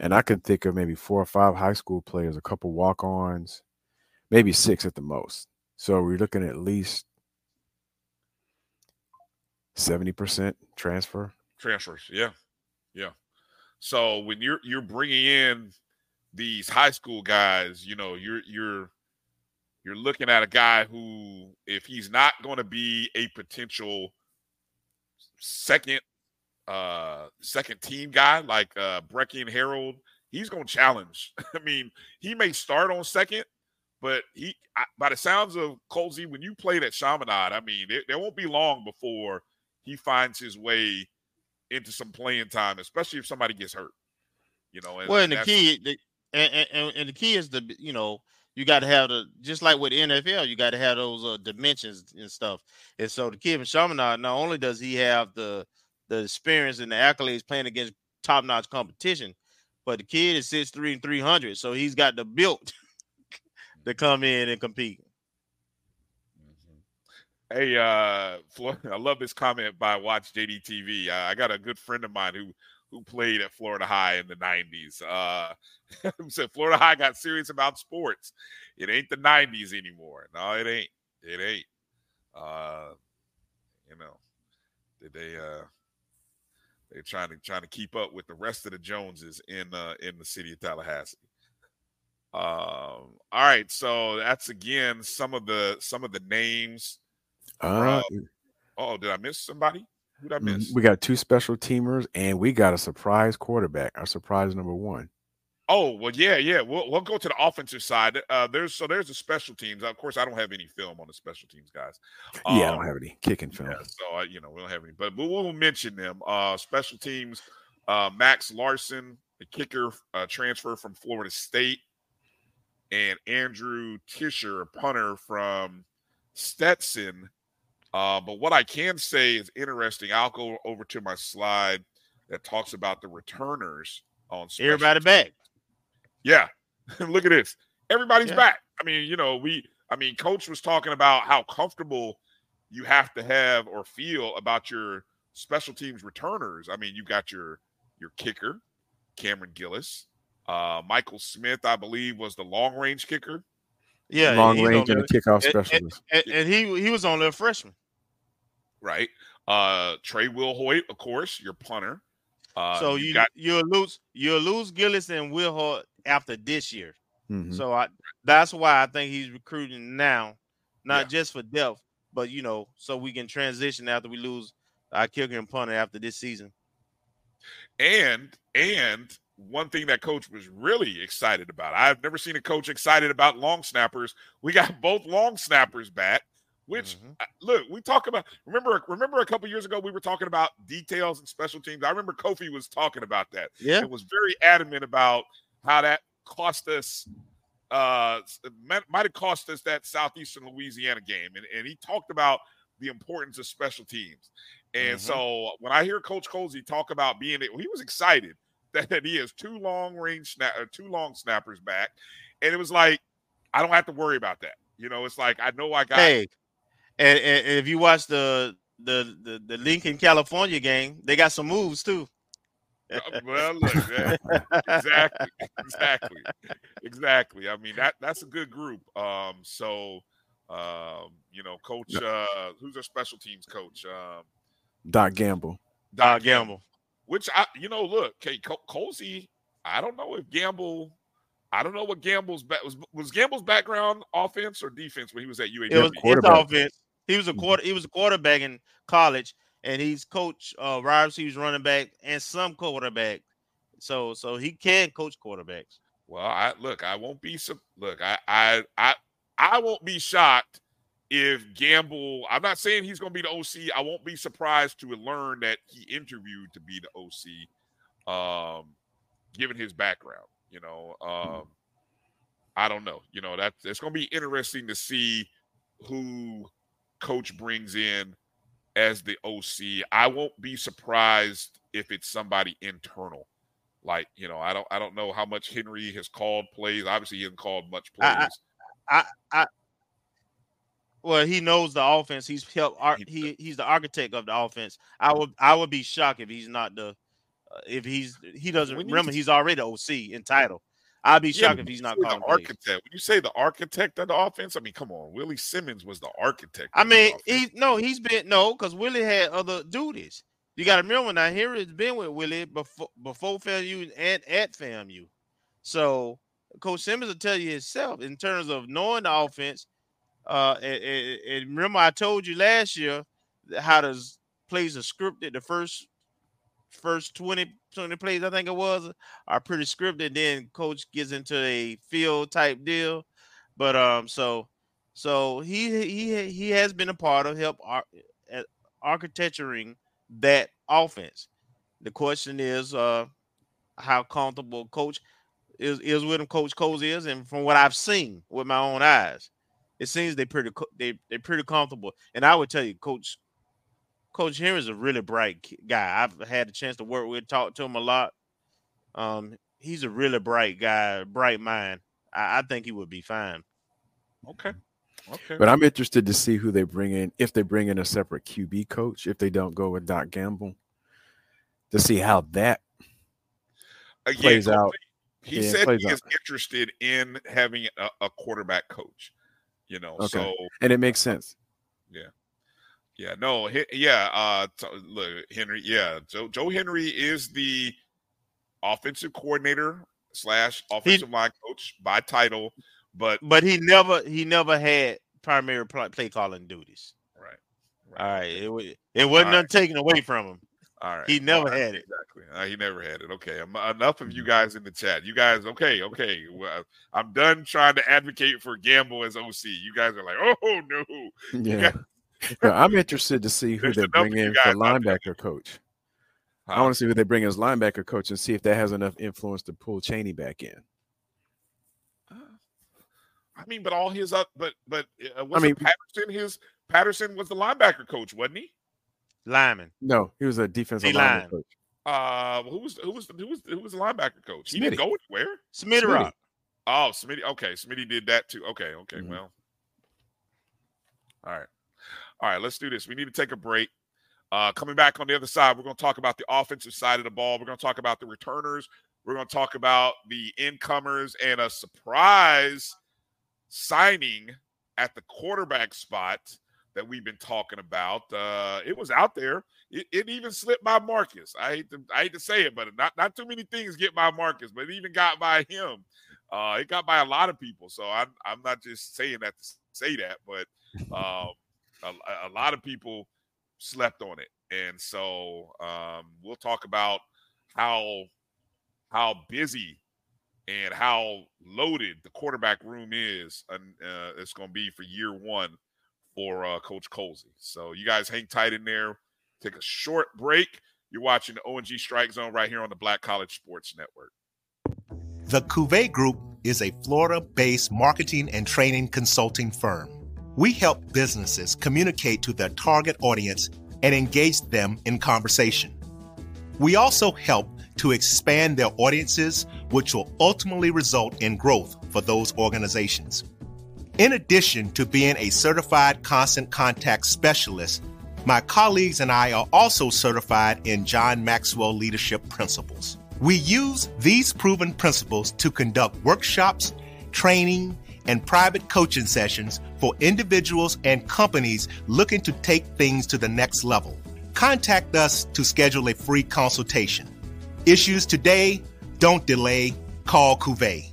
and I can think of maybe four or five high school players, a couple walk-ons, maybe six at the most. So we're looking at least Seventy percent transfer.
transfers. Yeah, yeah. So when you're you're bringing in these high school guys, you know, you're you're you're looking at a guy who, if he's not going to be a potential second uh second team guy like uh Brecken Harold, he's going to challenge. <laughs> I mean, he may start on second, but he I, by the sounds of Colzie, when you played at Chaminade, I mean, it, there won't be long before he finds his way into some playing time, especially if somebody gets hurt. You know, and,
Well, and the key, the, and, and- and, and the key is the you know you got to have the just like with NFL, you got to have those uh, dimensions and stuff. And so the kid from Chaminade, not only does he have the the experience and the accolades playing against top notch competition, but the kid is six three and three hundred, so he's got the built <laughs> to come in and compete.
Hey, uh, Flo- <laughs> I love this comment by Watch JDTV. I, I got a good friend of mine who who played at Florida High in the '90s. Uh, <laughs> who said Florida High got serious about sports. It ain't the '90s anymore. No, it ain't. It ain't. Uh, you know, they- they uh they're trying to trying to keep up with the rest of the Joneses in uh in the city of Tallahassee. Um, all right, so that's again some of the some of the names.
Uh,
Oh, did I miss somebody? Who did I
mm,
miss?
we got two special teamers, and we got a surprise quarterback. Our surprise number one.
Oh, well, yeah, yeah. We'll we'll go to the offensive side. Uh, there's so there's the special teams. Of course, I don't have any film on the special teams guys.
yeah, I
Um,
don't have any kicking film.
Yeah, so uh, you know we don't have any, but we'll, we'll mention them. Uh, special teams, uh, Max Larson, the kicker, uh, transfer from Florida State, and Andrew Tisher, a punter from Stetson. Uh, but what I can say is interesting. I'll go over to my slide that talks about the returners on special
Everybody back.
yeah. <laughs> Look at this. Everybody's
Yeah.
back. I mean, you know, we I mean, coach was talking about how comfortable you have to have or feel about your special teams returners. I mean, you've got your your kicker, Cameron Gillis. Uh Michael Smith, I believe, was the long range kicker.
Yeah,
Long
he's
range and a kickoff
And- and-
specialist.
And, and he he was only a freshman.
Right. Uh Trey Will Hoyt, of course, your punter. Uh
so
you
you
got
you'll lose you'll lose Gillis and Will Hart after this year.
Mhm.
So I that's why I think he's recruiting now, not
Yeah.
just for depth, but you know, so we can transition after we lose our kicker and punter after this season.
And and one thing that coach was really excited about. I've never seen a coach excited about long snappers. We got <laughs> both long snappers back. Which
Mm-hmm.
uh, look, we talk about. Remember, remember a couple years ago we were talking about details and special teams. I remember Kofi was talking about that.
Yeah.
and was very adamant about how that cost us. Uh, might, have cost us that southeastern Louisiana game, and, and he talked about the importance of special teams. And
Mhm.
so when I hear Coach Colzie talk about being it, he was excited that, that he has two long range snap, uh, two long snappers back, and it was like I don't have to worry about that. You know, it's like I know I got.
Hey, and, and, and if you watch the the the the Lincoln California game, they got some moves too.
Uh, well, look, yeah, exactly, <laughs> exactly, exactly. I mean that that's a good group. Um, so, um, you know, Coach, uh, who's our special teams coach? Um,
Doc Gamble.
Doc Gamble.
Which I, you know, look, okay, Col- Colzie. I don't know if Gamble. I don't know what Gamble's back was. Was Gamble's background offense or defense when he was at UAB?
It was his offense. He was a
Mm-hmm.
quarter. He was a quarterback in college, and he's coach uh, he was running back, and some quarterback. So so he can coach quarterbacks.
Well, I look, I won't be so look, I I I I won't be shocked if Gamble, I'm not saying he's gonna be the OC. I won't be surprised to learn that he interviewed to be the OC, um, given his background, you know. Um I don't know. You know, that it's gonna be interesting to see who coach brings in as the OC. I won't be surprised if it's somebody internal. Like, you know, I don't I don't know how much Henry has called plays. Obviously, he hasn't called much plays.
I- I I well, he knows the offense. He's helped. He he's the architect of the offense. I would I would be shocked if he's not the uh, if he's he doesn't remember
to-
he's already OC in title. I'd be shocked
but
if he's not calling
the
plays.
architect. When you say the architect of the offense, I mean, come on, Willie Simmons was the architect.
I mean, he no, he's been no, because Willie had other duties. You got to remember now. Henry's been with Willie before before FAMU and at FAMU. So Coach Simmons will tell you himself in terms of knowing the offense. Uh, and, and- remember, I told you last year how the plays are scripted. The first first 20, 20 plays, I think it was, are pretty scripted. Then coach gets into a field type deal. But um, so so he he he has been a part of help ar- architecturing that offense. The question is uh how comfortable coach is is with him coach Coles is and from what I've seen with my own eyes it seems they pretty they they're pretty comfortable and I would tell you coach coach Henry is a really bright guy I've had a chance to work with talk to him a lot um he's a really bright guy bright mind I, I think he would be fine
okay okay.
But I'm interested to see who they bring in if they bring in a separate QB coach, if they don't go with Doc Gamble, to see how that
Uh, yeah,
plays
Coach
out.
He
Yeah,
said
plays
he
out.
is interested in having a, a quarterback coach. You know,
Okay.
so
and it makes sense.
yeah, yeah, no, he, yeah. Uh, t- look, Henry, yeah, Joe Joe Henry is the offensive coordinator slash offensive line coach by title, but
but he never he never had primary pl- play calling duties
right
all right it, wa- it wasn't
All right.
taken away from him
All right.
He never
right,
had it.
Exactly. Uh, he never had it. Okay. Um, enough of you guys in the chat. You guys, okay, okay. Well, I'm done trying to advocate for Gamble as OC. You guys are like, <laughs> oh no. <laughs>
Yeah.
guys- <laughs>
No, I'm interested to see who
There's
they bring in for
guys out there.
linebacker coach. I want to see who they bring as linebacker coach and see if that has enough influence to pull Cheney back in.
I mean, but all his up, but but uh, was
mean-
Patterson his Patterson was the linebacker coach, wasn't he?
Lyman.
No, he was a defensive
D-line.
lineman coach.
Uh, who was who was who was who was the linebacker coach? He didn't
Smitty.
go anywhere.
Smitty
Smitty.
Rock.
Oh, Smitty. Okay, Smitty did that too. Okay, okay.
Mhm.
Well, all right, all right. Let's do this. We need to take a break. Uh, coming back on the other side, we're going to talk about the offensive side of the ball. We're going to talk about the returners. We're going to talk about the incomers and a surprise signing at the quarterback spot that we've been talking about. Uh, it was out there. It, it even slipped by Marcus. I hate to I hate to say it, but not not too many things get by Marcus, but it even got by him. Uh, it got by a lot of people. So I'm I'm not just saying that to say that, but <laughs> um, a, a lot of people slept on it, and so um, we'll talk about how how busy and how loaded the quarterback room is, and uh, it's going to be for year one for uh, Coach Colzie. So you guys hang tight in there. Take a short break. You're watching the O&G Strike Zone right here on the Black College Sports Network.
The Cuvée Group is a Florida based marketing and training consulting firm. We help businesses communicate to their target audience and engage them in conversation. We also help to expand their audiences, which will ultimately result in growth for those organizations. In addition to being a certified constant contact specialist, my colleagues and I are also certified in John Maxwell Leadership Principles. We use these proven principles to conduct workshops, training, and private coaching sessions for individuals and companies looking to take things to the next level. Contact us to schedule a free consultation. Issues today, don't delay, call Cuvée.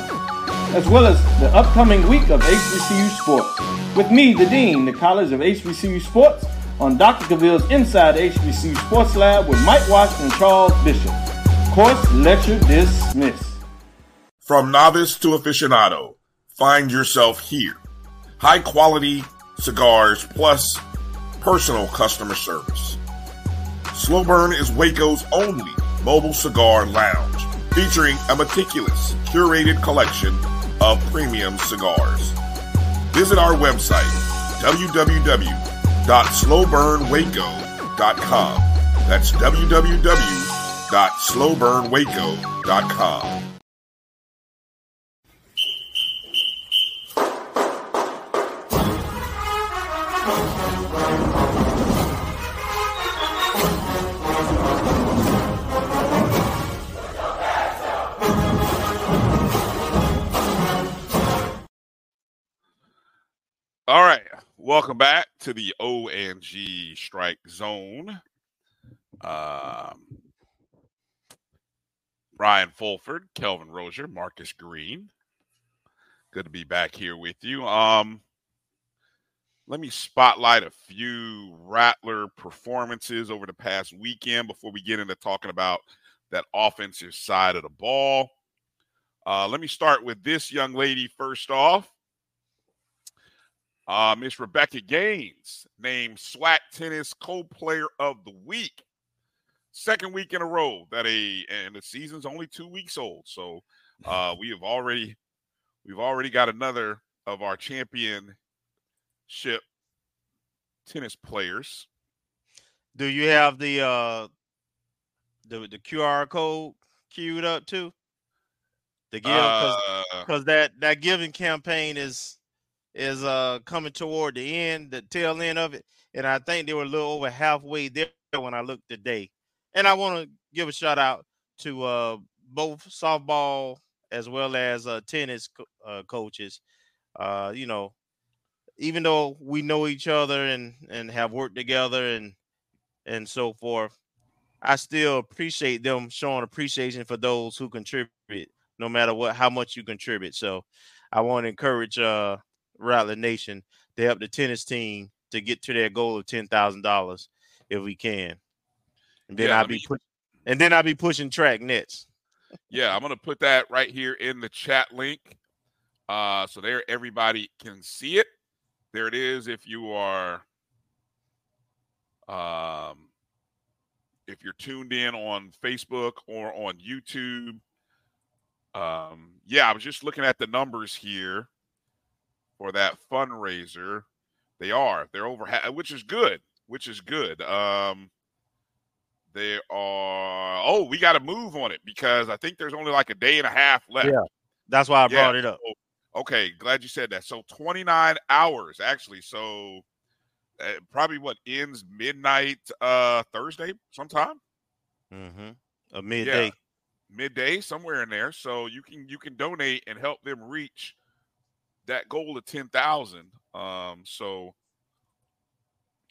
as well as the upcoming week of HBCU sports. With me, the Dean, the College of HBCU Sports, on Dr. Cavill's Inside HBCU Sports Lab with Mike Washington and Charles Bishop. Course lecture dismissed.
From novice to aficionado, find yourself here. High quality cigars plus personal customer service. Slow Burn is Waco's only mobile cigar lounge featuring a meticulous, curated collection of premium cigars. Visit our website, www.slowburnwaco.com. That's www.slowburnwaco.com.
Welcome back to the O&G Strike Zone. Um, Bryan Fulford, Kelvin Rozier, Marcus Green. Good to be back here with you. Um, let me spotlight a few Rattler performances over the past weekend before we get into talking about that offensive side of the ball. Uh, let me start with this young lady first off. Uh, Miss Rebecca Gaines, named SWAC Tennis Co-Player of the Week. Second week in a row that a and the season's only two weeks old. So uh, <laughs> we have already we've already got another of our championship tennis players.
Do you have the uh the the QR code queued up too? The give because
Uh,
that that giving campaign is is uh coming toward the end, the tail end of it, and I think they were a little over halfway there when I looked today. And I want to give a shout out to uh both softball as well as uh tennis co- uh, coaches. Uh, you know, even though we know each other and and have worked together and and so forth, I still appreciate them showing appreciation for those who contribute, no matter what how much you contribute. So I want to encourage uh Rattler Nation to help the tennis team to get to their goal of ten thousand dollars if we can. And then
Yeah,
I'll
let
be
me-
pu- and then I'll be pushing track nets.
yeah, I'm gonna put that right here in the chat link. Uh, so there everybody can see it. There it is if you are um if you're tuned in on Facebook or on YouTube. Um, yeah, I was just looking at the numbers here for that fundraiser. They are they're over, ha- which is good, which is good. Um, they are. Oh, we got to move on it because I think there's only like a day and a half left.
Yeah, that's why I
Yeah,
brought it up.
okay, glad you said that. So 29 hours actually. So uh, probably what ends midnight uh Thursday sometime.
Mm-hmm. A midday.
midday somewhere in there so you can you can donate and help them reach that goal of 10,000 um so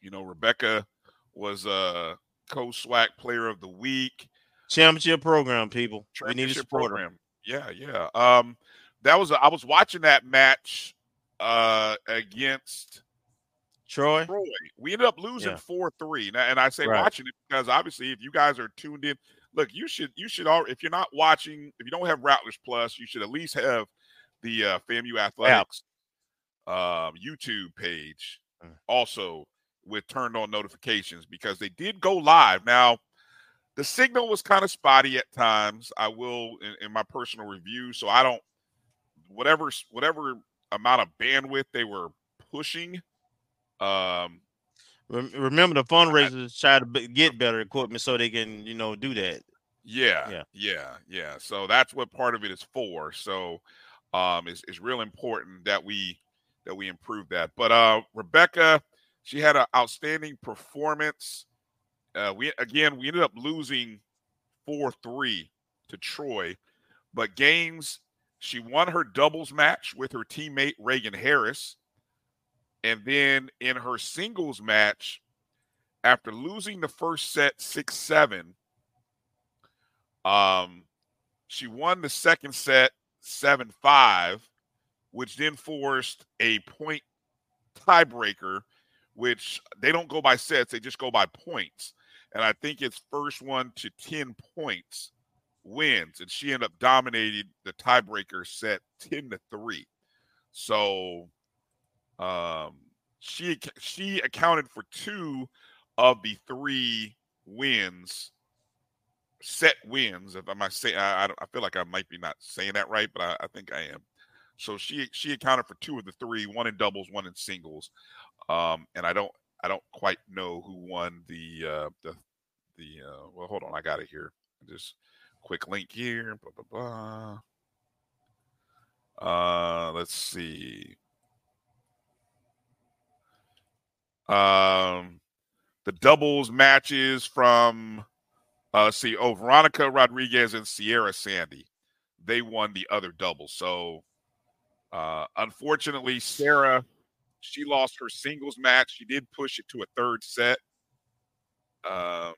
you know Rebecca was a co-SWAC player of the week
Championship program, people. We need
championship program yeah yeah um that was I was watching that match uh against
Troy.
Troy. We ended up losing
Yeah.
four three, and I say
Right.
watching it because obviously, if you guys are tuned in, look, you should you should all if you're not watching, if you don't have Rattlers Plus, you should at least have the uh, FAMU Athletics um, YouTube page
Mm.
also with turned on notifications because they did go live. Now, the signal was kind of spotty at times. I will in, in my personal review, so I don't whatever whatever amount of bandwidth they were pushing. Um,
Remember the fundraisers try to get better equipment so they can, you know, do that.
Yeah,
Yeah.
yeah, yeah, So that's what part of it is for. So um it's, it's real important that we that we improve that. But uh Rebecca, she had an outstanding performance. Uh we again we ended up losing 4-3 to Troy, but games she won her doubles match with her teammate Reagan Harris. And then in her singles match, after losing the first set 6 7, um, she won the second set 7 5, which then forced a point tiebreaker, which they don't go by sets, they just go by points. And I think it's first one to 10 points wins. And she ended up dominating the tiebreaker set 10 to 3. So um she she accounted for two of the three wins set wins. If I might say, I, I, feel like I might be not saying that right, but I, I, think I am. So she she accounted for two of the three, one in doubles, one in singles. Um, and I don't I don't quite know who won the uh, the the. Uh, well, hold on, I got it here. Just quick link here. Blah blah blah. Uh, let's see. Um, the doubles matches from uh see oh Veronica Rodriguez and Sierra Sandy. They won the other double. So uh unfortunately Sarah she lost her singles match. She did push it to a third set. Um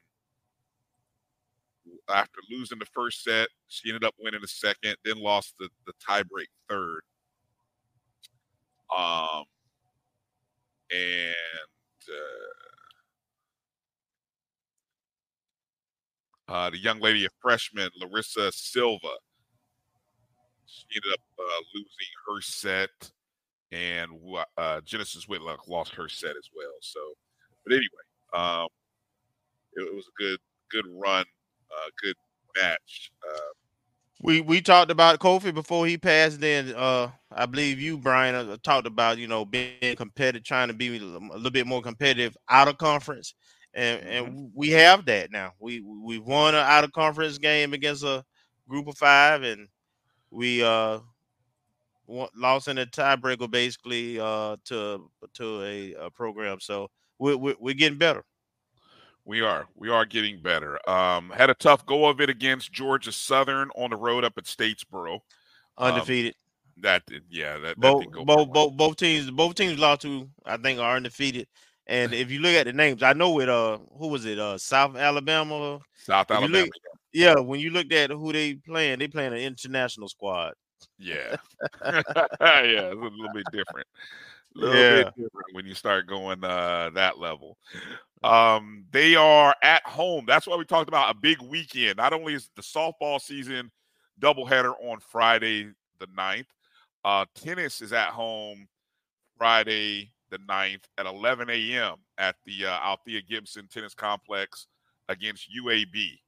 after losing the first set, she ended up winning the second, then lost the, the tiebreak third. Um and uh, uh, the young lady, a freshman, Larissa Silva. She ended up uh, losing her set, and uh, Genesis Whitlock lost her set as well. So, but anyway, um, it, it was a good, good run, uh, good match. Uh,
we we talked about Kofi before he passed. Then uh, I believe you, Bryan, uh, talked about you know being competitive, trying to be a little bit more competitive out of conference, and and
Mm-hmm.
we have that now. We we won an out of conference game against a group of five, and we uh won- lost in a tiebreaker basically uh to to a, a program. So we're, we're we're getting better.
We are. We are getting better. Um, had a tough go of it against Georgia Southern on the road up at Statesboro. Um,
Undefeated.
that yeah, that, that
both
didn't go
both both both teams both teams lost to I think are undefeated. And if you look at the names, I know it. Uh, who was it? Uh, South Alabama.
South
If
Alabama.
look- yeah, when you looked at who they playing, they playing an international squad.
Yeah. <laughs> <laughs> yeah, it's a little bit different. A little
Yeah.
bit different when you start going uh that level. Um, they are at home. That's why we talked about a big weekend. Not only is the softball season doubleheader on Friday the 9th, uh, tennis is at home Friday the 9th at 11 a.m. at the uh, Althea Gibson Tennis Complex against UAB.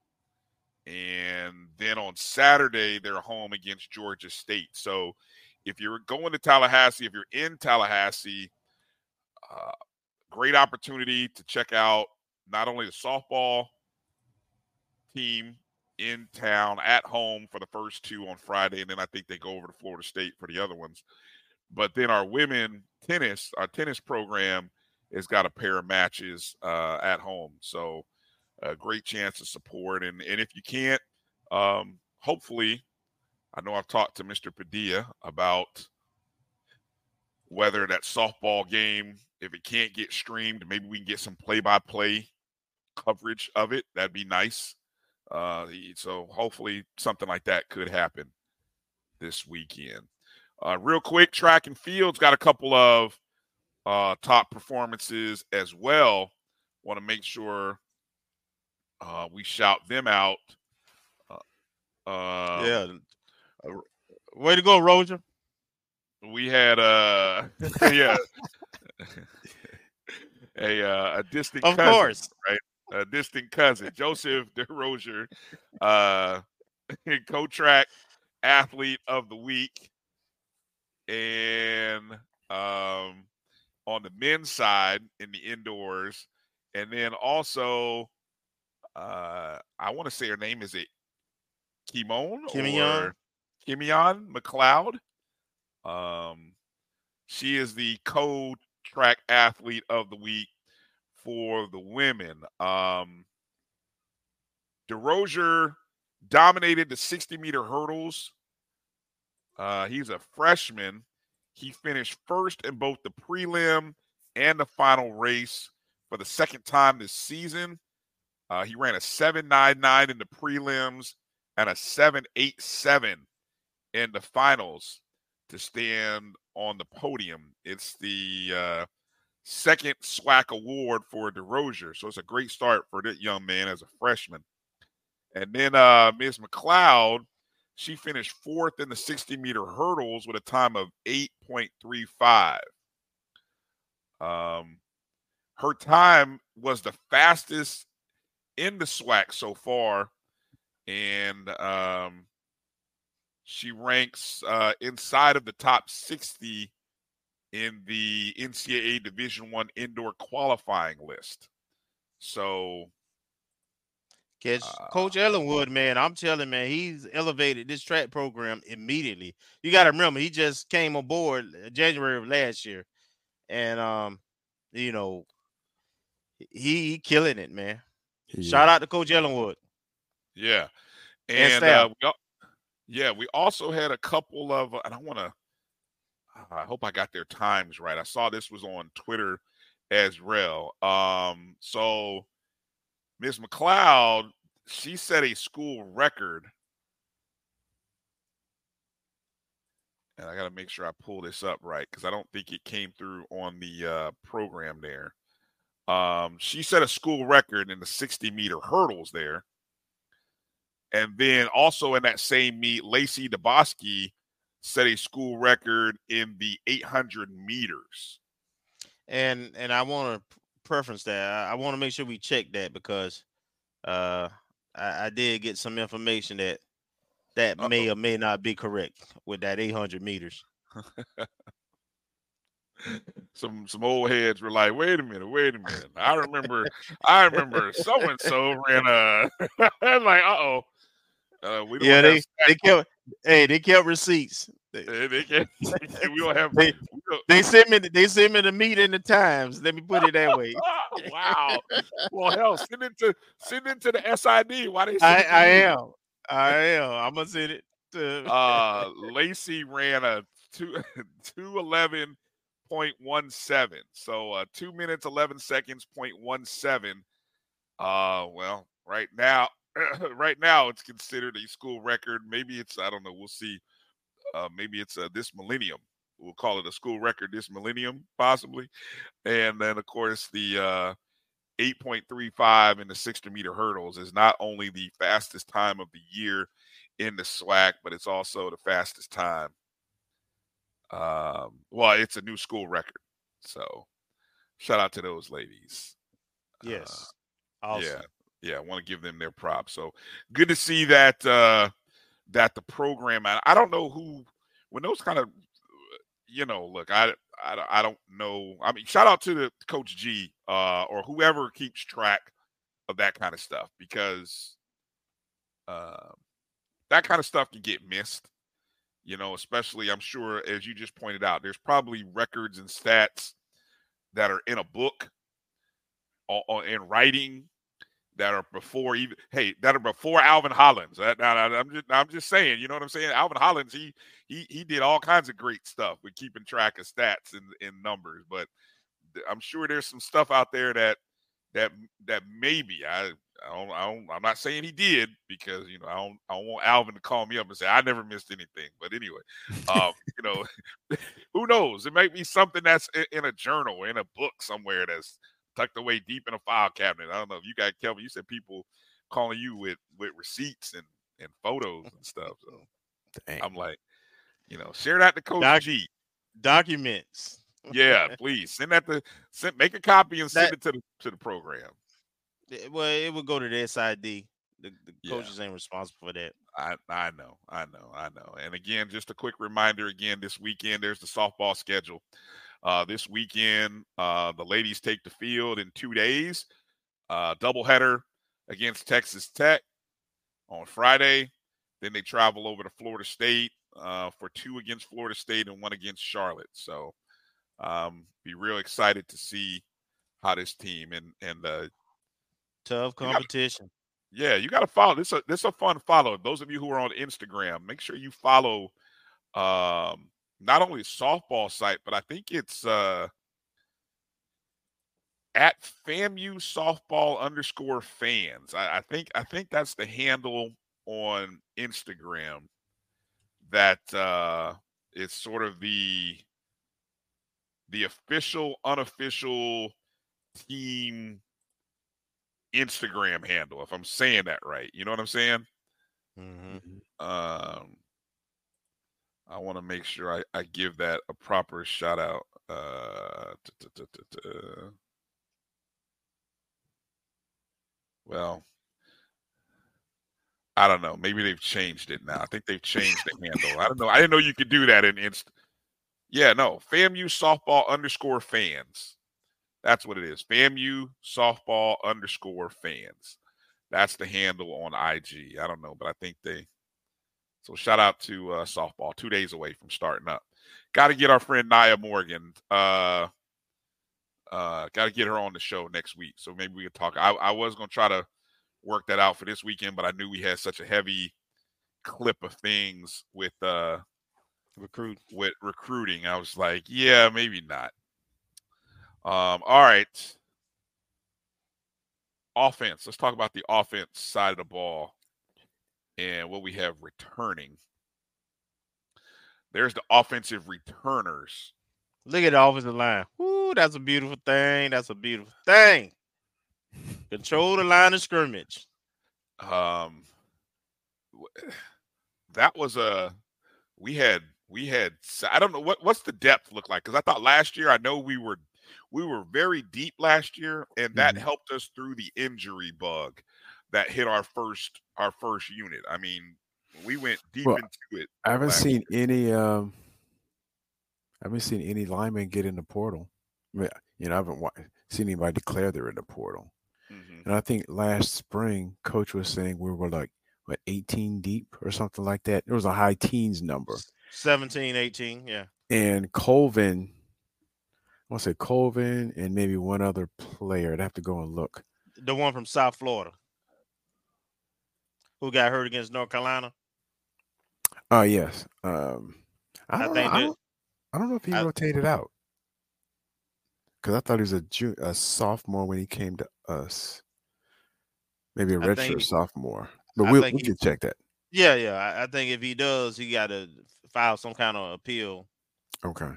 And then on Saturday, they're home against Georgia State. So if you're going to Tallahassee, if you're in Tallahassee, uh, great opportunity to check out not only the softball team in town at home for the first two on Friday, and then I think they go over to Florida State for the other ones. But then our women tennis, our tennis program has got a pair of matches uh, at home. So a great chance to support. And and if you can't, um, hopefully, I know I've talked to Mr. Padilla about whether that softball game, if it can't get streamed, maybe we can get some play-by-play coverage of it. That'd be nice. Uh, so hopefully something like that could happen this weekend. Uh, real quick, track and field's got a couple of uh, top performances as well. Want to make sure uh, we shout them out. Uh, uh,
yeah. Way to go, Roger.
we had uh <laughs> yeah <laughs> a uh, a distant
Of
cousin,
course.
right a distant cousin joseph <laughs> DeRozier, uh co-track athlete of the week and um on the men's side in the indoors and then also uh i want to say her name is it kimon
Kimion?
or kimion mcleod um, she is the co-track athlete of the week for the women. Um, DeRozier dominated the 60 meter hurdles. Uh, he's a freshman. He finished first in both the prelim and the final race for the second time this season. Uh, he ran a 7.99 in the prelims and a 7.87 in the finals to stand on the podium. It's the uh, second SWAC award for DeRozier. So it's a great start for that young man as a freshman. And then uh, Ms. McLeod, she finished fourth in the 60 meter hurdles with a time of 8.35. Um, her time was the fastest in the SWAC so far and um, she ranks uh, inside of the top 60 in the NCAA Division One indoor qualifying list. So,
Catch
uh,
Coach Ellenwood, man. I'm telling man, he's elevated this track program immediately. You got to remember, he just came aboard uh, January of last year, and um, you know, he, he killing it, man. Shout out to Coach Ellenwood.
yeah,
And
and uh, we, al- yeah, we also had a couple of, and I want to. I hope I got their times right. I saw this was on Twitter as well. Um, so Ms. McLeod, she set a school record. And I got to make sure I pull this up right because I don't think it came through on the uh, program there. Um, she set a school record in the 60 meter hurdles there. And then also in that same meet, Lacey DeBoski set a school record in the 800 meters.
and and I want to preference that. I, I want to make sure we check that because uh I, I did get some information that that may or may not be correct with that 800 meters. <laughs>
some some old heads were like, "Wait a minute, wait a minute." I remember, I remember so and so ran a. <laughs> Like, uh oh, uh, we don't
Yeah, they they kept hey they kept receipts. They,
They, <laughs> they can't, we don't have.
they,
don't-
they sent me they sent me the meet in the times. Let me put it that way. <laughs>
wow. Well, hell, send it to send it to the SID. Why they?
I I am I am. I'm gonna send it to. <laughs>
uh Lacey ran a two two eleven point one seven. So uh two minutes eleven seconds point one seven. Uh well, right now <clears throat> right now it's considered a school record. Maybe it's I don't know, we'll see. Uh maybe it's uh, this millennium. We'll call it a school record this millennium, possibly. And then of course the uh 8.35 in the 60 meter hurdles is not only the fastest time of the year in the SWAC, but it's also the fastest time. Um, well, it's a new school record. So shout out to those ladies.
yes.
Uh,
awesome.
Yeah. Yeah. I want to give them their props. So good to see that uh that the program and I don't know who when those kind of you know, look, I, I I don't know. I mean, shout out to the coach G uh or whoever keeps track of that kind of stuff because uh, that kind of stuff can get missed. You know, especially I'm sure as you just pointed out, there's probably records and stats that are in a book or, or in writing that are before even hey that are before Alvin Hollins. Now, I'm just I'm just saying, you know what I'm saying? Alvin Hollins, he he he did all kinds of great stuff with keeping track of stats and, and numbers, but I'm sure there's some stuff out there that that that maybe I I don't, I don't I'm not saying he did because you know I don't I don't want Alvin to call me up and say I never missed anything. But anyway, um, you know, <laughs> who knows? It might be something that's i- in a journal, in a book somewhere that's tucked away deep in a file cabinet. I don't know if you got Kelvin. You said people calling you with with receipts and and photos and stuff. So I'm like, you know, share that to Coach
Doc-
G.
Documents.
Yeah, <laughs> please send that to send make a copy and send
That-
it to the to the program.
Well, it would go to the SID. The, the
Yeah.
coaches ain't responsible for that.
I I know, I know, I know. And again, just a quick reminder again, this weekend there's the softball schedule. Uh this weekend, uh the ladies take the field in two days. Uh doubleheader against Texas Tech on Friday. Then they travel over to Florida State uh for two against Florida State and one against Charlotte. So um be real excited to see how this team and and uh
Tough
You gotta-
competition.
yeah, you got to follow. This a this a fun follow. Those of you who are on Instagram, make sure you follow um not only softball site, but I think it's uh at FAMU softball underscore fans. I, I think I think that's the handle on Instagram that uh is sort of the the official unofficial team Instagram handle, if I'm saying that right. You know what I'm saying?
Mm-hmm.
Um, I want to make sure I, I give that a proper shout out. Uh, t- well, I don't know. Maybe they've changed it now. I think they've changed the handle. I don't know. I didn't know you could do that in Inst. Yeah, no. FAMU softball underscore fans. That's what it is. FAMU softball underscore fans. That's the handle on IG. I don't know, but I think they. So shout out to uh, softball. Two days away from starting up. Got to get our friend Nia Morgan. Uh, uh, got to get her on the show next week. So maybe we can talk. I, I was gonna try to work that out for this weekend, but I knew we had such a heavy clip of things with uh
recruit
with recruiting. I was like, yeah, maybe not. Um, all right. Offense. Let's talk about the offense side of the ball and what we have returning. There's the offensive returners.
Look at the offensive line. Woo, that's a beautiful thing. That's a beautiful thing. Control the line of scrimmage.
Um, <sighs> that was a we had we had I don't know what what's the depth look like because I thought last year I know we were we were very deep last year and that
Mm-hmm.
helped us through the injury bug that hit our first our first unit. I mean, we went deep
Well,
into it.
I haven't
last
seen any. Um, I haven't seen any linemen get in the portal. I mean, you know, I haven't wa- seen anybody declare they're in the portal.
Mm-hmm.
And I think last spring, coach was saying we were like what 18 deep or something like that. It was a high teens number.
17, 18. Yeah.
And Colvin, I want to say Colvin and maybe one other player. I'd have to go and look.
The one from South Florida who got hurt against North Carolina.
Oh yes. Um, I
I
don't,
think
know, I, don't, I don't know if he
I-
rotated out because I thought he was a, ju- a sophomore when he came to us. Maybe a redshirt sophomore, but we'll, we
he-
can check that.
Yeah, yeah. I, I think if he does, he got to file some kind of appeal.
Okay.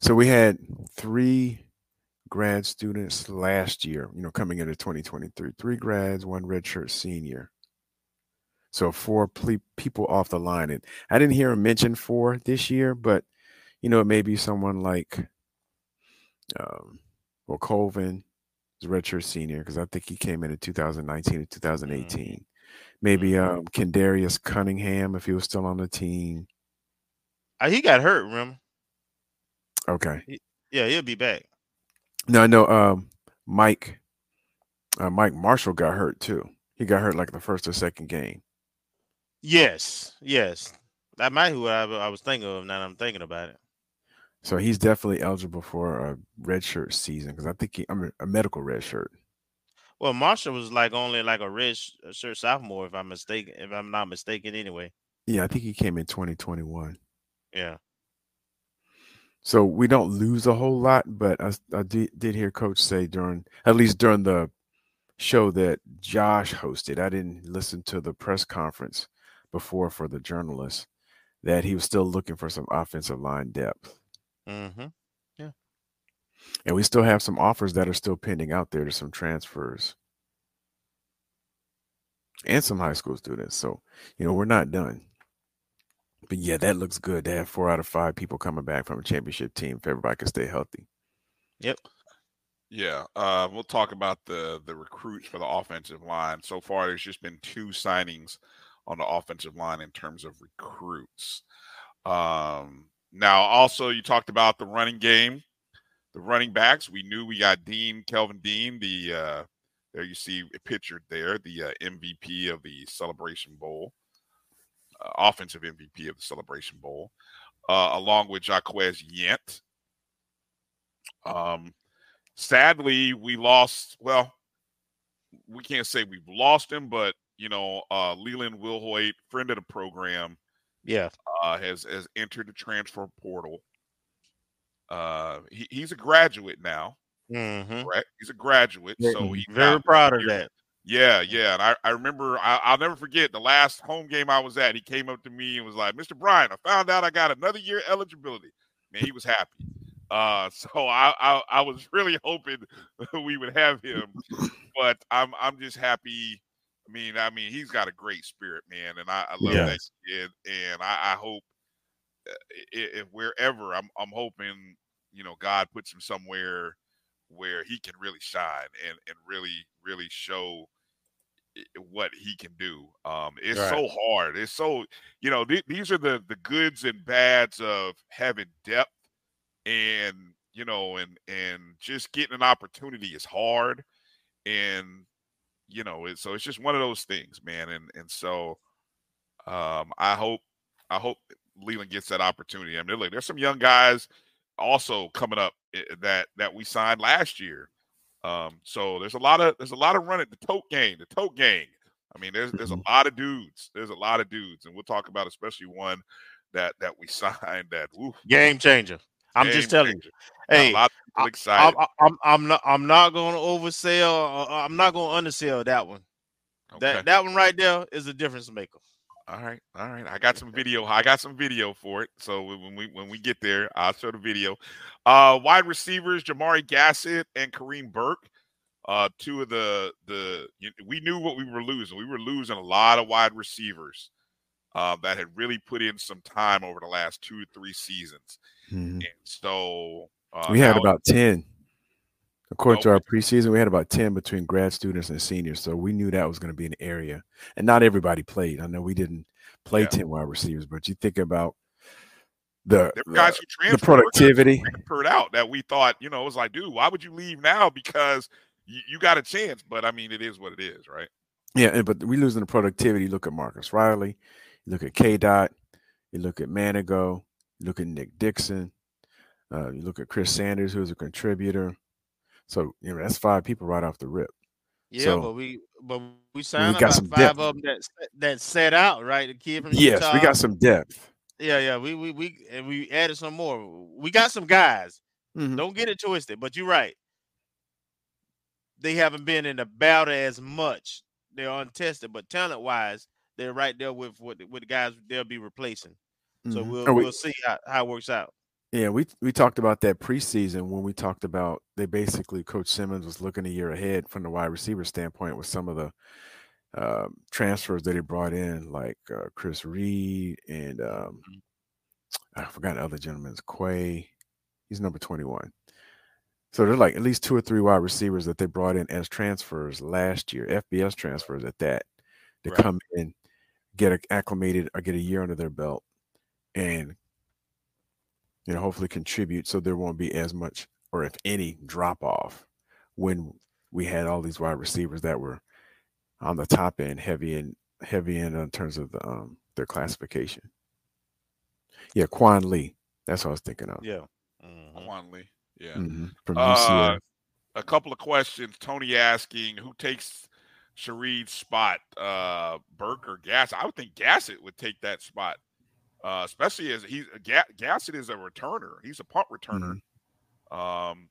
So we had three grad students last year, you know, coming into 2023. Three grads, one redshirt senior. So four ple- people off the line. And I didn't hear him mention four this year, but you know, it may be someone like um well Colvin is redshirt senior because I think he came in in 2019 and 2018. Maybe um Kendarius Cunningham if he was still on the team.
Uh, he got hurt, remember?
Okay.
Yeah, he'll be back.
No, I know um Mike uh, Mike Marshall got hurt too. He got hurt like the first or second game.
Yes, yes. That might be what I, I was thinking of now that I'm thinking about it.
So he's definitely eligible for a redshirt season because I think he, I'm a medical redshirt.
Well, Marshall was like only like a red shirt sophomore, if I'm mistaken, if I'm not mistaken, anyway.
Yeah, I think he came in 2021.
Yeah.
So we don't lose a whole lot, but I, I did, did hear Coach say during, at least during the show that Josh hosted, I didn't listen to the press conference before for the journalists, that he was still looking for some offensive line depth.
Mm-hmm.
And we still have some offers that are still pending out there to some transfers and some high school students. So, you know, we're not done. But yeah, that looks good to have four out of five people coming back from a championship team if everybody can stay healthy.
Yep.
Yeah, uh, we'll talk about the the recruits for the offensive line. So far, there's just been two signings on the offensive line in terms of recruits. Um, now, also, you talked about the running game, the running backs. We knew we got Dean Kelvin Dean, the uh, there you see pictured there, the uh, MVP of the Celebration Bowl, uh, offensive MVP of the Celebration Bowl, uh, along with Jaquez Yant. Um, sadly, we lost. Well, we can't say we've lost him, but you know, uh, Leland Wilhoit, friend of the program,
Yeah.
uh, has has entered the transfer portal. Uh, he, he's a graduate now,
Mm-hmm.
correct? He's a graduate, so he's
very proud of that.
Yeah, yeah, and I, I remember I, I'll never forget the last home game I was at. He came up to me and was like, "Mr. Bryan, I found out I got another year eligibility." Man, he was happy. Uh, <laughs> so I, I I was <laughs> really hoping <laughs> we would have him, but I'm I'm just happy. I mean, I mean, he's got a great spirit, man, and I, I love that kid, and I, I hope uh, if wherever I'm I'm hoping you know God puts him somewhere where he can really shine and and really really show what he can do. Um, it's
Right.
so hard. It's so you know th- these are the the goods and bads of having depth, and you know, and and just getting an opportunity is hard, and you know, it, so it's just one of those things, man. And and so, um, I hope I hope Leland gets that opportunity. I mean, look, there's some young guys also coming up eh, that that we signed last year. Um, so there's a lot of there's a lot of running the tote gang, the tote gang. I mean, there's there's a lot of dudes. There's a lot of dudes, and we'll talk about especially one that that we <laughs> signed that oof,
Game changer. I'm just telling you. Hey,
a lot of people
I-
excited.
I'm, I'm, I'm not. I'm not going to oversell. uh, I'm not going to undersell that one.
Okay.
That that one right there is a difference maker.
All right, all right. I got some video. I got some video for it. So when we when we get there, I'll show the video. Uh wide receivers, Jamari Gassett and Kareem Burke. Uh two of the the we knew what we were losing. We were losing a lot of wide receivers uh, that had really put in some time over the last two or three seasons.
Mhm.
And so uh,
we had about 10 according to our preseason we had about 10 between grad students and seniors so we knew that was going to be an area and not everybody played i know we didn't play
Yeah.
10 wide receivers but you think about the,
guys who
the
transferred, there were guys who
productivity
transferred out that we thought, you know, it was like, dude, why would you leave now? Because you, you got a chance. But I mean, it is what it is, right?
yeah but we losing the productivity look at marcus riley you look at k dot you look at manigo you look at nick dixon uh, you look at chris sanders who's a contributor so you know that's five people right off the rip
Yeah,
So-
but we but we signed we
got
about
some
five
depth.
of them that that set out right. The kid from
yes
Utah.
we got some depth
Yeah, yeah. We we we and we added some more. We got some guys.
Mhm.
Don't get it twisted. But you're right. They haven't been in the battle as much. They're untested, but talent wise, they're right there with with, with the guys they'll be replacing. So
Mhm.
we'll
we-
we'll see how, how it works out.
Yeah, we we talked about that preseason when we talked about they basically Coach Simmons was looking a year ahead from the wide receiver standpoint with some of the um, transfers that he brought in, like uh, Chris Reed and um, I forgot the other gentleman's Quay. He's number twenty one. So there's like at least two or three wide receivers that they brought in as transfers last year, FBS transfers at that, to
Right.
come in, get acclimated or get a year under their belt, and you know, hopefully contribute so there won't be as much or if any drop off when we had all these wide receivers that were on the top end, heavy and heavy end in terms of the, um, their classification. Yeah, Quan Lee. That's what I was thinking of.
Yeah.
Quan Lee. Yeah.
Mhm, From
Uh, a couple of questions. Tony asking who takes Shareed's spot, uh, Burke or Gassett? I would think Gassett would take that spot, uh, especially as he's Ga- Gassett is a returner. He's a punt returner. Um,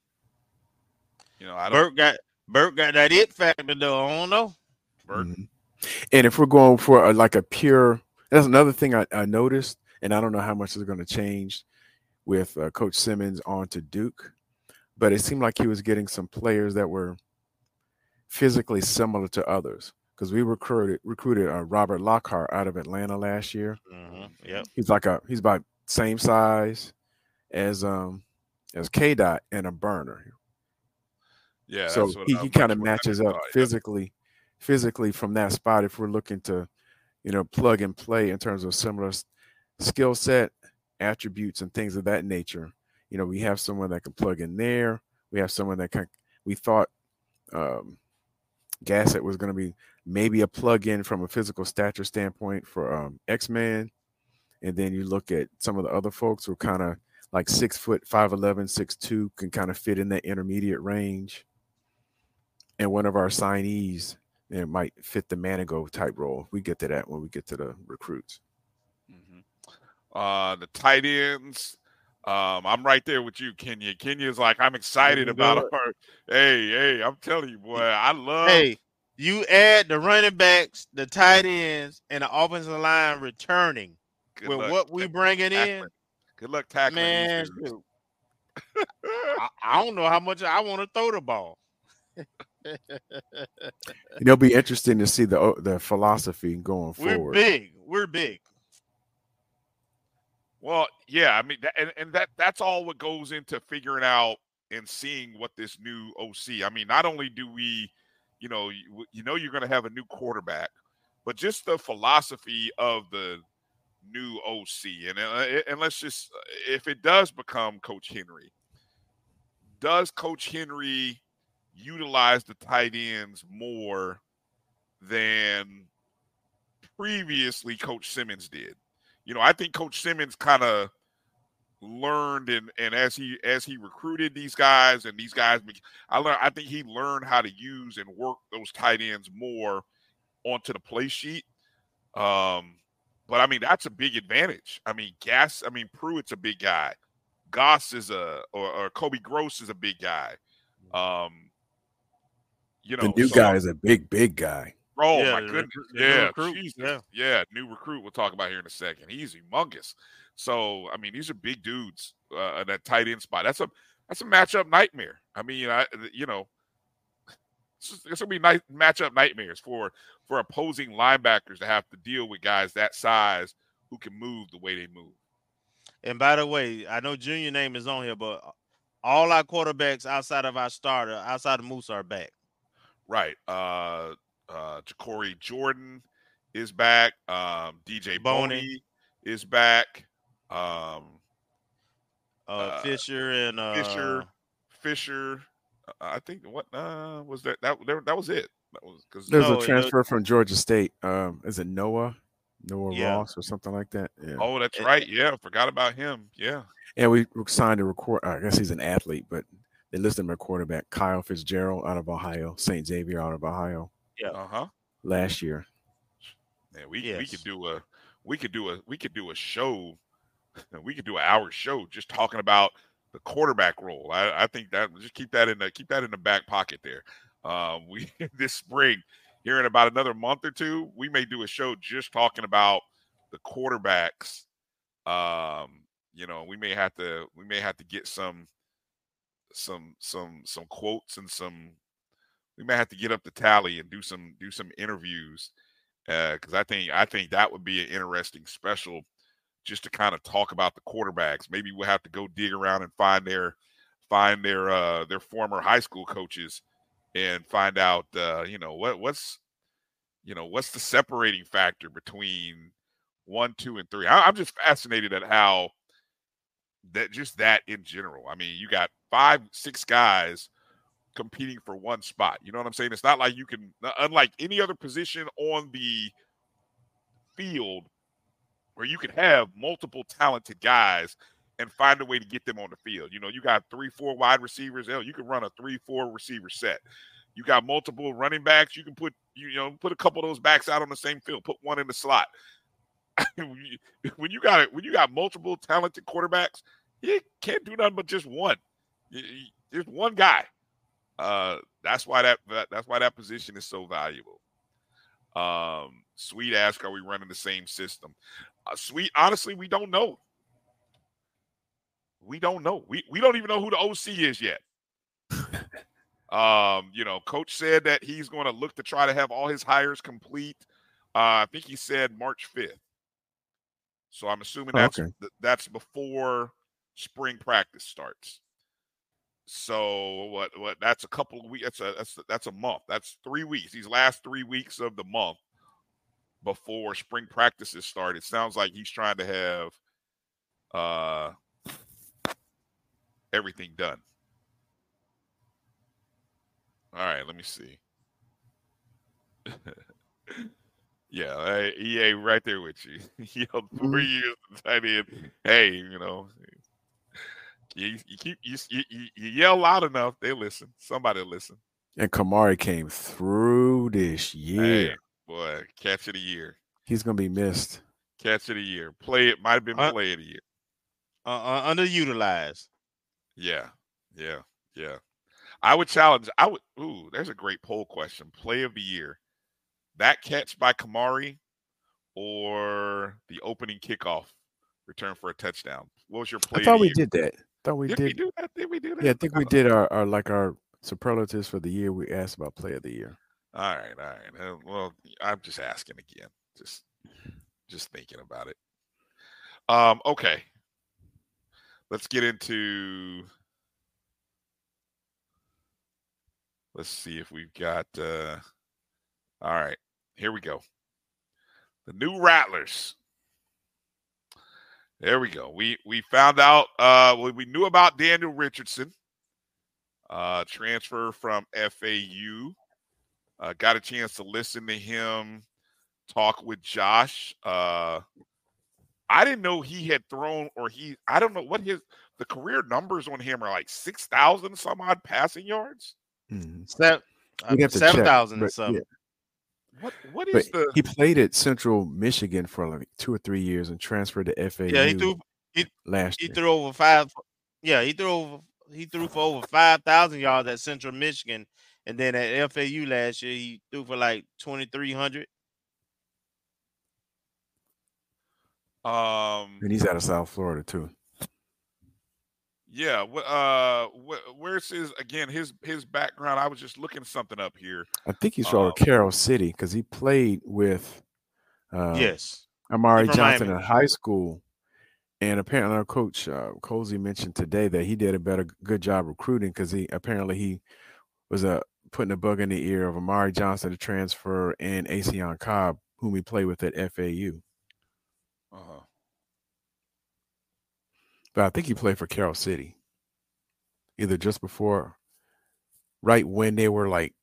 you know, I don't.
Burt got Burke got that it factor though. I don't know.
Burke.
Mhm. And if we're going for a, like a pure, that's another thing I, I noticed, and I don't know how much is going to change with uh, Coach Simmons on to Duke, but it seemed like he was getting some players that were physically similar to others because we recruited recruited uh, Robert Lockhart out of Atlanta last year.
Mm-hmm. Yep.
He's like a he's about same size as um as K Dot and a burner.
Yeah.
so
that's what
he, he kind of matches
thought,
up
yeah.
physically physically from that spot if we're looking to you know plug and play in terms of similar s- skill set attributes and things of that nature you know we have someone that can plug in there we have someone that can we thought um Gassett was going to be maybe a plug-in from a physical stature standpoint for um, X-Man, and then you look at some of the other folks who are kind of like six foot, five eleven, six two, can kind of fit in that intermediate range. And one of our signees, it might fit the Manigo type role. We get to that when we get to the recruits.
Uh, the tight ends. Um, I'm right there with you, Kenya. Kenya's like, I'm excited about
it.
her. Hey, hey, I'm telling you, boy, I love.
Hey, you add the running backs, the tight ends, and the offensive line returning
Good
with
luck
what we bringing in.
Good luck tackling
Man,
dudes.
shoot. <laughs> I, I don't know how much I want to throw the ball. <laughs>
It'll be interesting to see the the philosophy going forward.
We're
forward.
big. We're big.
Well, yeah, I mean, that, and, and that that's all what goes into figuring out and seeing what this new OC. I mean, not only do we, you know, you, you know you're going to have a new quarterback, but just the philosophy of the new OC, and uh, and let's just if it does become Coach Henry, does Coach Henry utilize the tight ends more than previously Coach Simmons did? You know, I think Coach Simmons kind of learned and and as he as he recruited these guys and these guys I learned I think he learned how to use and work those tight ends more onto the play sheet. Um but I mean that's a big advantage. I mean Gas I mean Pruitt's a big guy. Goss is a or, or Kobe Gross is a big guy. Um you know
the new
so,
guy is a big, big guy.
Oh
Yeah,
my goodness.
new
Yeah,
yeah.
yeah, new recruit we'll talk about here in a second. He's humongous. So I mean, these are big dudes uh, at that tight end spot. That's a that's a matchup nightmare. I mean, I you know, it's, just- it's gonna be night matchup nightmares for for opposing linebackers to have to deal with guys that size who can move the way they move.
And by the way, I know Junior name is on here, but all our quarterbacks outside of our starter, outside of Moose, are back.
Right. Uh uh Ja'Cory Jordan is back. Um DJ
Boney.
Boney is back. Um
Uh,
Uh,
Fisher and uh,
Fisher, Fisher. uh, I think what uh was that? That there, that was it. That was because
There's
No,
a
it-
transfer from Georgia State. Um, is it Noah? Noah
Yeah.
Ross or something like that? Yeah.
oh, that's
it-
right. Yeah, forgot about him. Yeah,
And we signed a record. I guess he's an athlete, but they listed him as quarterback. Kyle Fitzgerald out of Ohio, St. Xavier out of Ohio
Yeah.
uh huh.
last year.
Yeah, we we could do a we could do a we could do a show. <laughs> We could do an hour show just talking about the quarterback role. I, I think that just keep that in the keep that in the back pocket there. Um, we <laughs> this spring here in about another month or two, we may do a show just talking about the quarterbacks. Um, you know, we may have to we may have to get some some some some quotes and some we may have to get up the tally and do some do some interviews because I think I think that would be an interesting special just to kind of talk about the quarterbacks. Maybe we'll have to go dig around and find their find their uh their former high school coaches and find out uh you know what what's you know what's the separating factor between one two and three I, i'm just fascinated at how that just that in general i mean you got five six guys competing for one spot you know what i'm saying it's not like you can unlike any other position on the field where you can have multiple talented guys and find a way to get them on the field. You know, you got three, four wide receivers. Hell, you can run a three, four receiver set. You got multiple running backs. You can put you know put a couple of those backs out on the same field. Put one in the slot. <laughs> when you- got it, when you got multiple talented quarterbacks, you can't do nothing but just one. There's one guy. Uh, that's why that, that that's why that position is so valuable. Um, Sweet ask, are we running the same system? Uh, Sweet, honestly, we don't know. We don't know. We we don't even know who the OC is yet. <laughs> um, you know, coach said that he's going to look to try to have all his hires complete. Uh, I think he said March 5th. So I'm assuming that's
okay.
th- that's before spring practice starts. So what what that's a couple of weeks that's a that's that's a month. That's 3 weeks. These last 3 weeks of the month before spring practices start. It sounds like he's trying to have uh everything done. All right, let me see. <laughs> yeah, hey, EA right there with you. <laughs> He yelled four years tight end. Hey, you know, you, you keep you, you you yell loud enough, they listen. Somebody listen.
And Kamari came through this year.
Hey, boy, catch of the year.
He's gonna be missed.
Catch of the year. Play it might have been
Uh,
play of the year.
uh, uh, underutilized.
Yeah, yeah, yeah. I would challenge. I would. Ooh, there's a great poll question. Play of the year. That catch by Kamari, or the opening kickoff return for a touchdown. What was your play?
I
of
thought
the
we
year?
did that. Thought we
Did
did.
we do that? Did we do that?
Yeah, I think we did our, our like our superlatives for the year. We asked about play of the year.
All right, all right. Uh, well, I'm just asking again. Just, just thinking about it. Um. Okay. Let's get into. let's see if we've got. Uh, all right, here we go. The new Rattlers. There we go. We we found out. Uh, we knew about Daniel Richardson, uh, transfer from FAU. Uh, got a chance to listen to him talk with Josh. Uh, I didn't know he had thrown or he. I don't know what his the career numbers on him are like six thousand some odd passing yards.
Mm-hmm.
Seven,
We'd have to
seven
check,
thousand
but
and something.
yeah.
What what
But
the?
he played at Central Michigan for like two or three years and transferred to FAU
Yeah, he threw. He,
last
he
year.
threw over five. Yeah, he threw over. He threw for over five thousand yards at Central Michigan, and then at FAU last year he threw for like twenty three hundred.
Um.
And he's out of South Florida too.
Yeah. Uh. Where's his again? His his background. I was just looking something up here.
I think he's from
Um,
Carol City because he played with uh,
yes,
Amari Johnson
Miami.
in high school. And apparently, our coach uh, Colzie mentioned today that he did a better good job recruiting because he apparently he was uh, putting a bug in the ear of Amari Johnson to transfer and Acion Cobb, whom he played with at FAU.
Uh-huh.
But I think he played for Carol City, either just before, right when they were like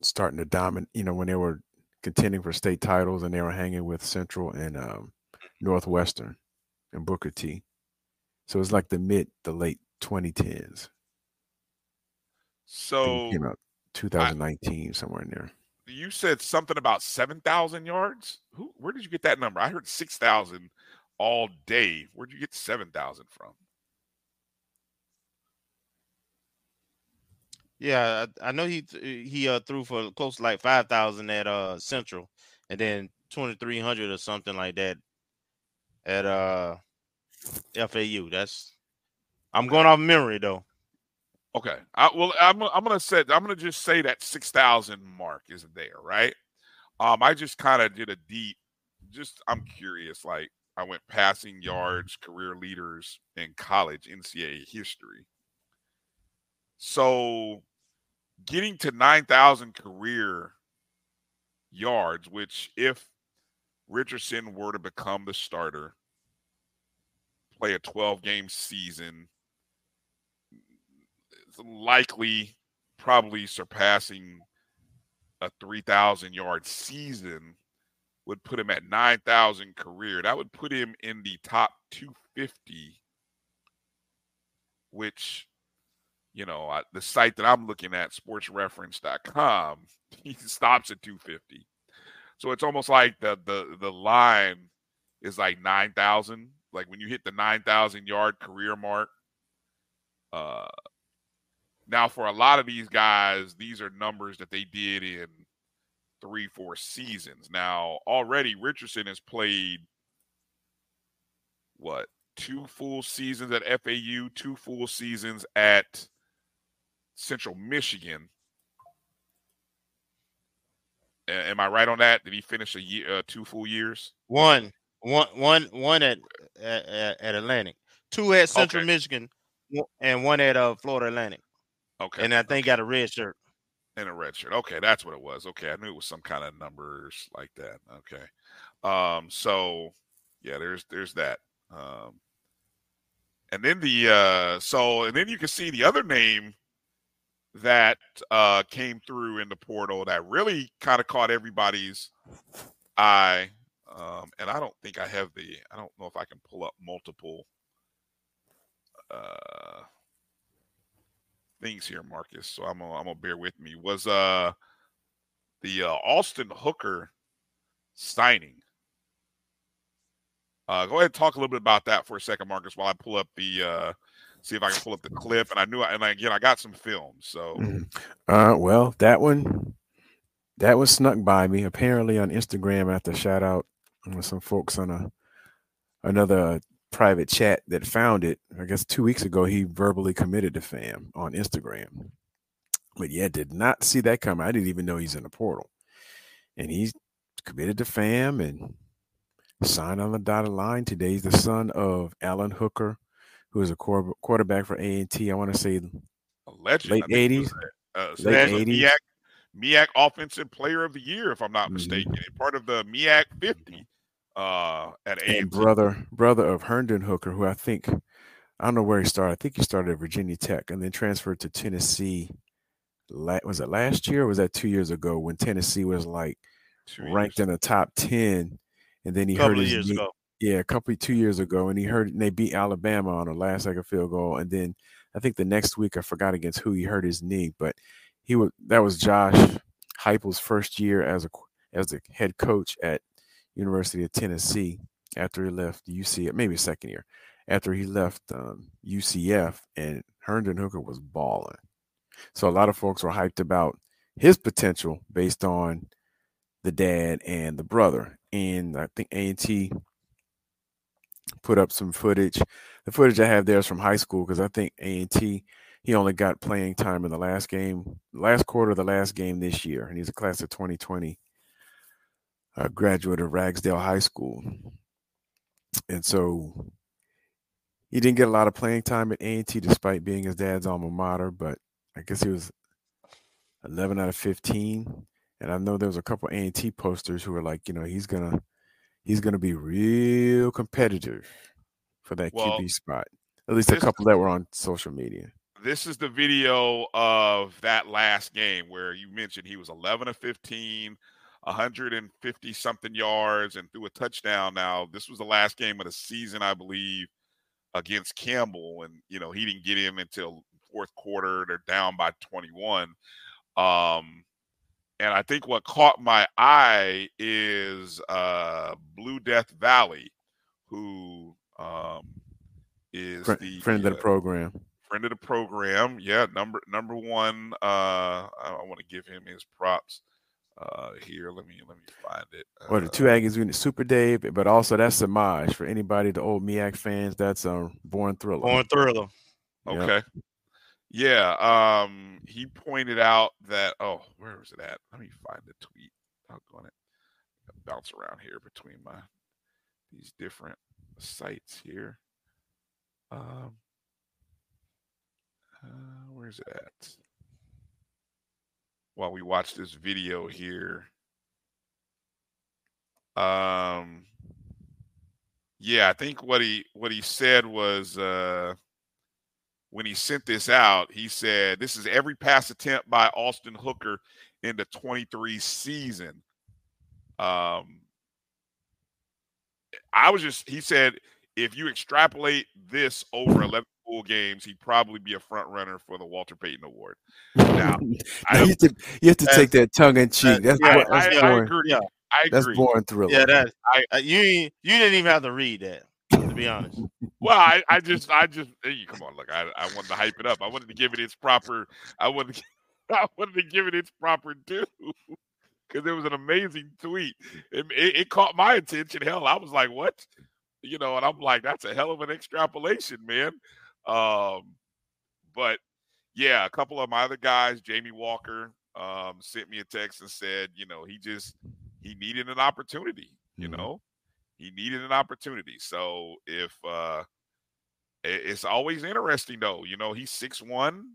starting to dominate. You know, when they were contending for state titles and they were hanging with Central and um, Northwestern and Booker T. So it's like the mid, the late 2010s.
So
came out 2019 somewhere in there.
you said something about seven thousand yards. Who? Where did you get that number? I heard six thousand all day. Where'd you get seven thousand from?
Yeah, I, I know he he uh threw for close to like five thousand at uh Central, and then twenty three hundred or something like that at uh FAU. That's I'm going off memory though.
Okay. I, well, I'm I'm gonna say I'm gonna just say that six thousand mark is there, right? Um, I just kind of did a deep. Just I'm curious. Like I went passing yards, career leaders in college NCAA history. So, getting to nine thousand career yards, which if Richardson were to become the starter, play a 12 game season, it's likely probably surpassing a 3,000 yard season would put him at 9,000 career. That would put him in the top 250, which, you know, I, the site that I'm looking at, sportsreference.com, <laughs> he stops at 250. So it's almost like the the the line is like 9,000. Like when you hit the 9,000 yard career mark, uh, now, for a lot of these guys, these are numbers that they did in three, four seasons. Now, already Richardson has played what two full seasons at FAU, two full seasons at Central Michigan. A- Am I right on that? Did he finish a year, uh, two full years?
One, one, one, one at at, at at Atlantic, two at Central
Okay.
Michigan, and one at uh Florida Atlantic.
Okay.
And I think got a red shirt.
And a red shirt. Okay, that's what it was. Okay, I knew it was some kind of numbers like that. Okay. Um, so yeah, there's there's that. Um and then the uh so and then you can see the other name that uh came through in the portal that really kind of caught everybody's eye. Um, and I don't think I have the I don't know if I can pull up multiple uh things here, Marcus. So I'm gonna, I'm gonna bear with me. Was uh the uh, Austin Hooker signing? Uh, go ahead and talk a little bit about that for a second, Marcus, while I pull up the uh, see if I can pull up the clip. And I knew, I, and again, I got some film. So
Mhm. Uh, well, that one, that was snuck by me. Apparently on Instagram, I to shout out uh, some folks on a another private chat that found it. I guess two weeks ago, he verbally committed to fam on Instagram. But yeah, did not see that coming. I didn't even know he's in the portal, and he's committed to fam and signed on the dotted line today. He's the son of Alan Hooker, who is a quar- quarterback for A and T. I want to say
legend.
late
I think he was
eighties.
uh,
Late
was
80s.
MEAC, MEAC Offensive Player of the Year, if I'm not
Mhm.
mistaken, and part of the MEAC 50 uh, at A&T.
brother brother of Hendon Hooker, who I think I don't know where he started. I think he started at Virginia Tech and then transferred to Tennessee. Was it last year or was that two years ago when Tennessee was like ranked in the top ten, and then he hurt his knee.
ago.
Yeah, a couple two years ago, and he hurt. And they beat Alabama on a last second field goal, and then I think the next week I forgot against who he hurt his knee, but he was that was Josh Heupel's first year as a as the head coach at University of Tennessee after he left UCF, maybe second year after he left um, UCF, and Hendon Hooker was balling. So a lot of folks were hyped about his potential based on the dad and the brother, and I think A and T put up some footage. The footage I have there is from high school because I think A and T he only got playing time in the last game, last quarter of the last game this year, and he's a class of 2020 a graduate of Ragsdale High School. And so he didn't get a lot of playing time at A&T despite being his dad's alma mater, but I guess he was 11 out of 15. And I know there was a couple A&T posters who were like, you know, he's going to he's going to be real competitive for that
Well,
QB spot. At least a couple that were on social media.
this is the video of that last game where you mentioned he was 11 of 15 150 something yards and threw a touchdown now this was the last game of the season i believe against campbell and you know he didn't get him until fourth quarter they're down by 21 um and i think what caught my eye is uh blue death valley who um is
Friend,
the
friend of
uh,
the program.
friend of the program. Yeah, number number one. Uh, I, want to give him his props. Uh, here, let me let me find it.
Or the
Uh,
two Aggies win Super Dave, but also that's Samaj for anybody, the old MEAC fans. That's um, Born Thriller.
Born Thriller.
Yep.
Okay. Yeah. Um, he pointed out that. Oh, where was it at? Let me find the tweet. I'll go on it. Bounce around here between my these different sites here. Um, uh, where's it at? While we watch this video here. Um, yeah, I think what he what he said was uh when he sent this out, he said this is every pass attempt by Austin Hooker in the 23 season. Um I was just he said if you extrapolate this over 11 full games, he'd probably be a front runner for the Walter Payton Award. Now, <laughs> I
you, have to, you have to take that tongue in cheek. That's,
yeah,
that's
I, I agree.
Yeah.
I
That's
agree.
born thriller.
Yeah, that
I-
you you didn't even have to read that to be honest.
Well, I, I just, I just, eh, hey, come on, look, I, I wanted to hype it up. I wanted to give it its proper, I wanted, to, <laughs> I wanted to give it its proper due because it was an amazing tweet. It, it, it caught my attention. Hell, I was like, what? You know, and I'm like, that's a hell of an extrapolation, man. Um, but yeah, a couple of my other guys, Jamie Walker, um, sent me a text and said, you know, he just he needed an opportunity. You
Mhm.
know, he needed an opportunity. So if uh, it- it's always interesting though, you know, he's six one.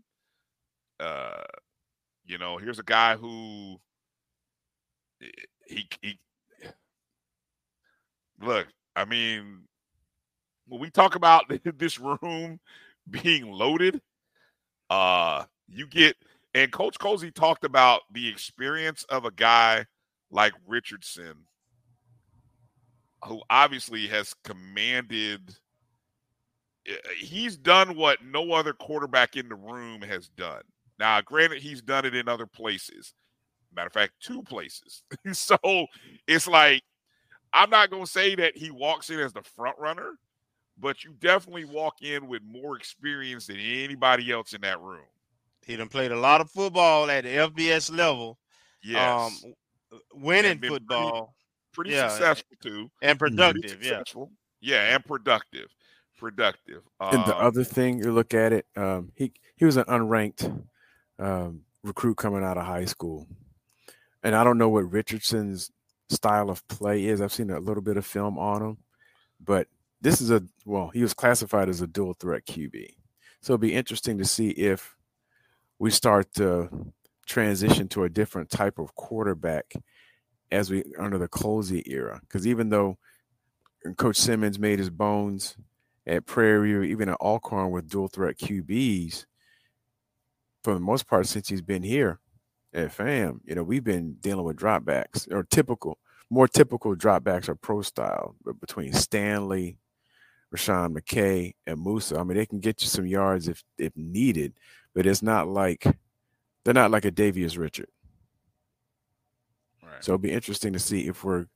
Uh, you know, here's a guy who he he look. I mean, when we talk about <laughs> this room being loaded, uh, you get and Coach Colzie talked about the experience of a guy like Richardson, who obviously has commanded. eh, He's done what no other quarterback in the room has done. Now, granted, he's done it in other places. Matter of fact, two places. <laughs> so it's like I'm not going to say that he walks in as the front runner, but you definitely walk in with more experience than anybody else in that room.
He done played a lot of football at the FBS level.
Yes.
Um, winning
And been pretty-
football
pretty
yeah,
successful too.
and productive. Yeah.
Yeah, and productive. Productive.
And the
Um,
other thing, you look at it, um, he he was an unranked um, recruit coming out of high school, and I don't know what Richardson's style of play is. I've seen a little bit of film on him, but this is a well, he was classified as a dual threat QB, so it'll be interesting to see if we start to transition to a different type of quarterback as we under the Colzie era. Because even though Coach Simmons made his bones at Prairie or even at Alcorn with dual threat QBs, for the most part, since he's been here at FAM, you know, we've been dealing with dropbacks or typical, more typical dropbacks or pro style, between Stanley, Rasean McKay, and Musa. I mean, they can get you some yards if if needed, but it's not like they're not like a Davius Richard.
Right.
So it'll be interesting to see if we're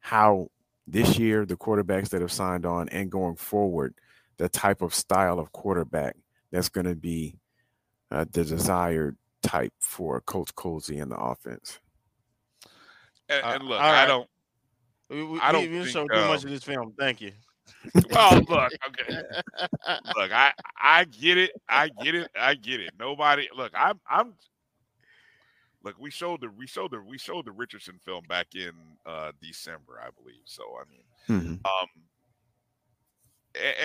how this year the quarterbacks that have signed on and going forward, the type of style of quarterback that's going to be uh, the desired type for Coach Colzie in the offense.
And, and look,
Uh, all
I
right.
don't.
We, we,
I don't
we didn't
think,
show too much
um,
of this film. Thank you.
Well, <laughs> look, okay. <laughs> look, I I get it. I get it. I get it. Nobody look, I'm I'm look, we showed the we showed the we showed the Richardson film back in uh December, I believe. So I mean,
Mhm.
um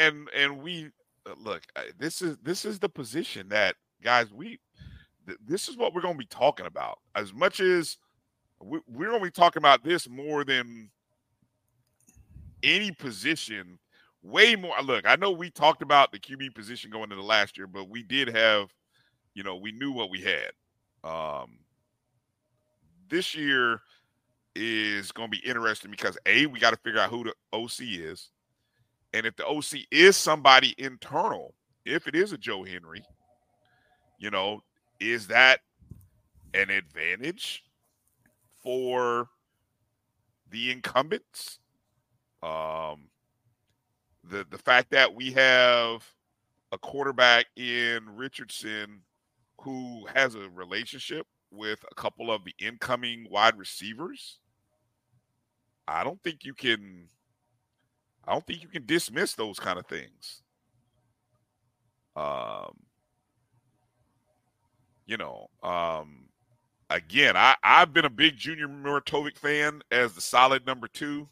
and and we uh, look, this is this is the position that guys we th- this is what we're going to be talking about. As much as we, we're going to be talking about this more than any position way more look i know we talked about the qb position going into the last year but we did have you know we knew what we had. Um this year is going to be interesting because a we got to figure out who the oc is and if the oc is somebody internal if it is a joe henry you know is that an advantage for the incumbents um, the the fact that we have a quarterback in Richardson who has a relationship with a couple of the incoming wide receivers, I don't think you can. I don't think you can dismiss those kind of things. Um, you know, um, again, I I've been a big Junior Muratovic fan as the solid number two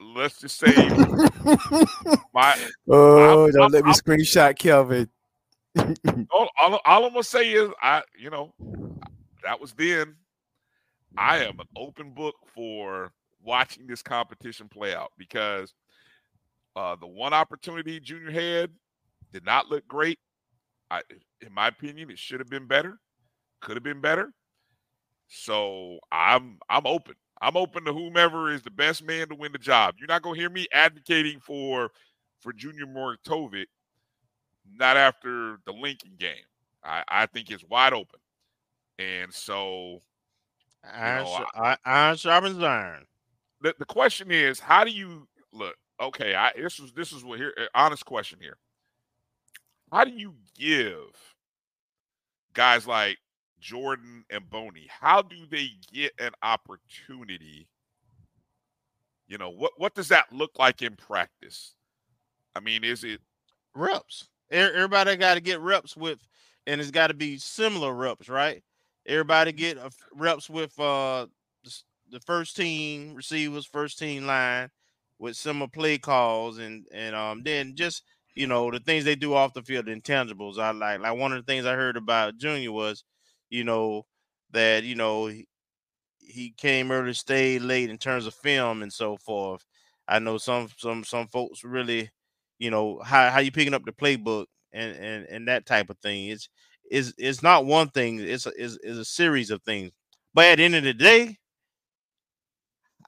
let's just say <laughs> my
Oh,
I'm-
don't let me
I'm-
screenshot Kelvin. <laughs>
all, all, all I'm gonna say is I, you know, that was then. I am an open book for watching this competition play out because uh, the one opportunity Junior had did not look great. I, in my opinion, it should have been better. Could have been better. So I'm I'm open. I'm open to whomever is the best man to win the job. You're not gonna hear me advocating for for Junior Moratovic, not after the Lincoln game. I, I think it's wide open. And so
Iron,
know,
I, iron sharpens iron.
the, the question is, how do you look? Okay, I this was this is what here uh, honest question here. How do you give guys like Jordan and Boney? How do they get an opportunity? You know what what does that look like in practice? I mean, is it
reps? Everybody got to get reps with, and it's got to be similar reps, right? Everybody get a f- reps with uh the, the first team receivers, first team line, with similar play calls, and and um then just you know the things they do off the field, the intangibles. I like like one of the things I heard about Junior was, you know, that you know he, came early, stayed late in terms of film and so forth. I know some some some folks really, you know, how how you picking up the playbook and and and that type of thing. It's is it's not one thing. It's a, is is a series of things. But at the end of the day,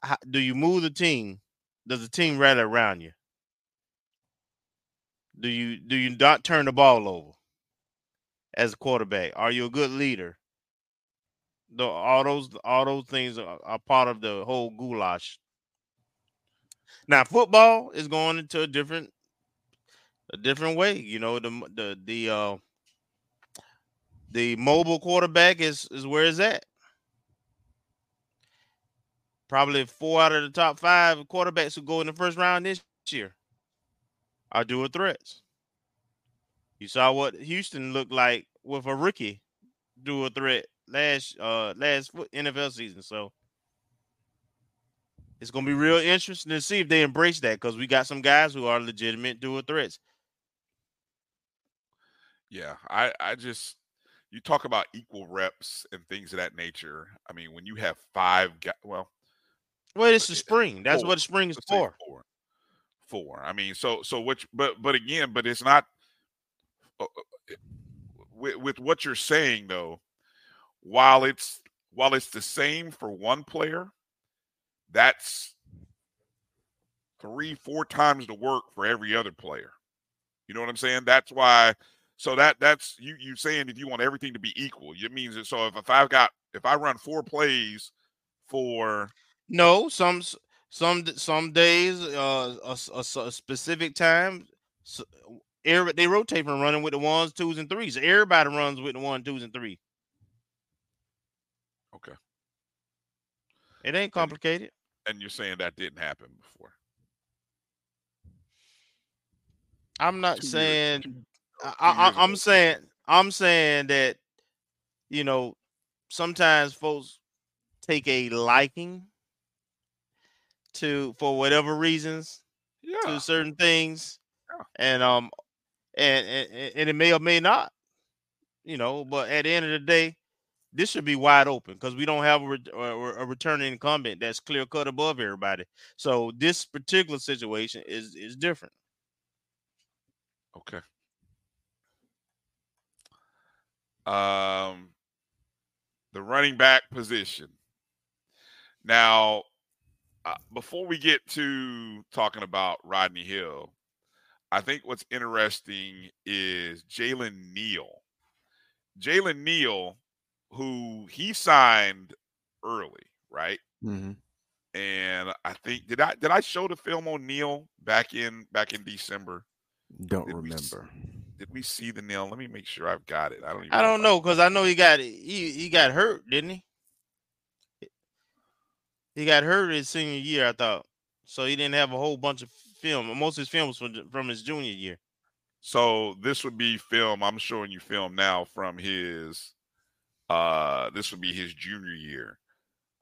how, do you move the team? Does the team rally around you? Do you do you not turn the ball over as a quarterback? Are you a good leader? The, all those all those things are, are part of the whole goulash. Now football is going into a different a different way. You know the the the uh the mobile quarterback is is where it's at. Probably four out of the top five quarterbacks who go in the first round this year are dual threats. You saw what Houston looked like with a rookie dual threat last uh last NFL season. So it's gonna be real interesting to see if they embrace that because we got some guys who are legitimate dual threats.
Yeah, I I just you talk about equal reps and things of that nature. I mean, when you have five guys, well,
well, it's the spring. That's
four.
what the spring is
Let's
for.
Four. Four. I mean, so so which, but but again, but it's not with with what you're saying though. While it's while it's the same for one player, that's three four times the work for every other player. You know what I'm saying? That's why. So that that's you you saying if you want everything to be equal, it means that. So if, if I've got if I run four plays for
No, some some some days, uh, a, a a specific time, every, they rotate from running with the ones, twos, and threes. Everybody runs with the one, twos, and three.
Okay.
It ain't complicated.
and you're saying that didn't happen before.
I'm not
Two years-
saying. I,
years
I,
ago.
I'm saying. I'm saying that, you know, sometimes folks take a liking to for whatever reasons
Yeah.
to certain things, and um, and, and and it may or may not, you know. But at the end of the day, this should be wide open because we don't have a, or- a returning incumbent that's clear cut above everybody. So this particular situation is is different.
Okay. Um, the running back position. Now, uh, before we get to talking about Rodney Hill, I think what's interesting is Jalen Neal. Jalen Neal, who he signed early, right?
Mhm.
And I think did I did I show the film on Neal back in back in December?
Don't
Did we
remember.
Did we see the nail? Let me make sure I've got it. I don't even.
I
know
don't know because I know he got he he got hurt, didn't he? He got hurt his senior year, I thought. So he didn't have a whole bunch of film. Most of his film was from, from his junior year.
So this would be film. I'm showing you film now from his. Uh, this would be his junior year.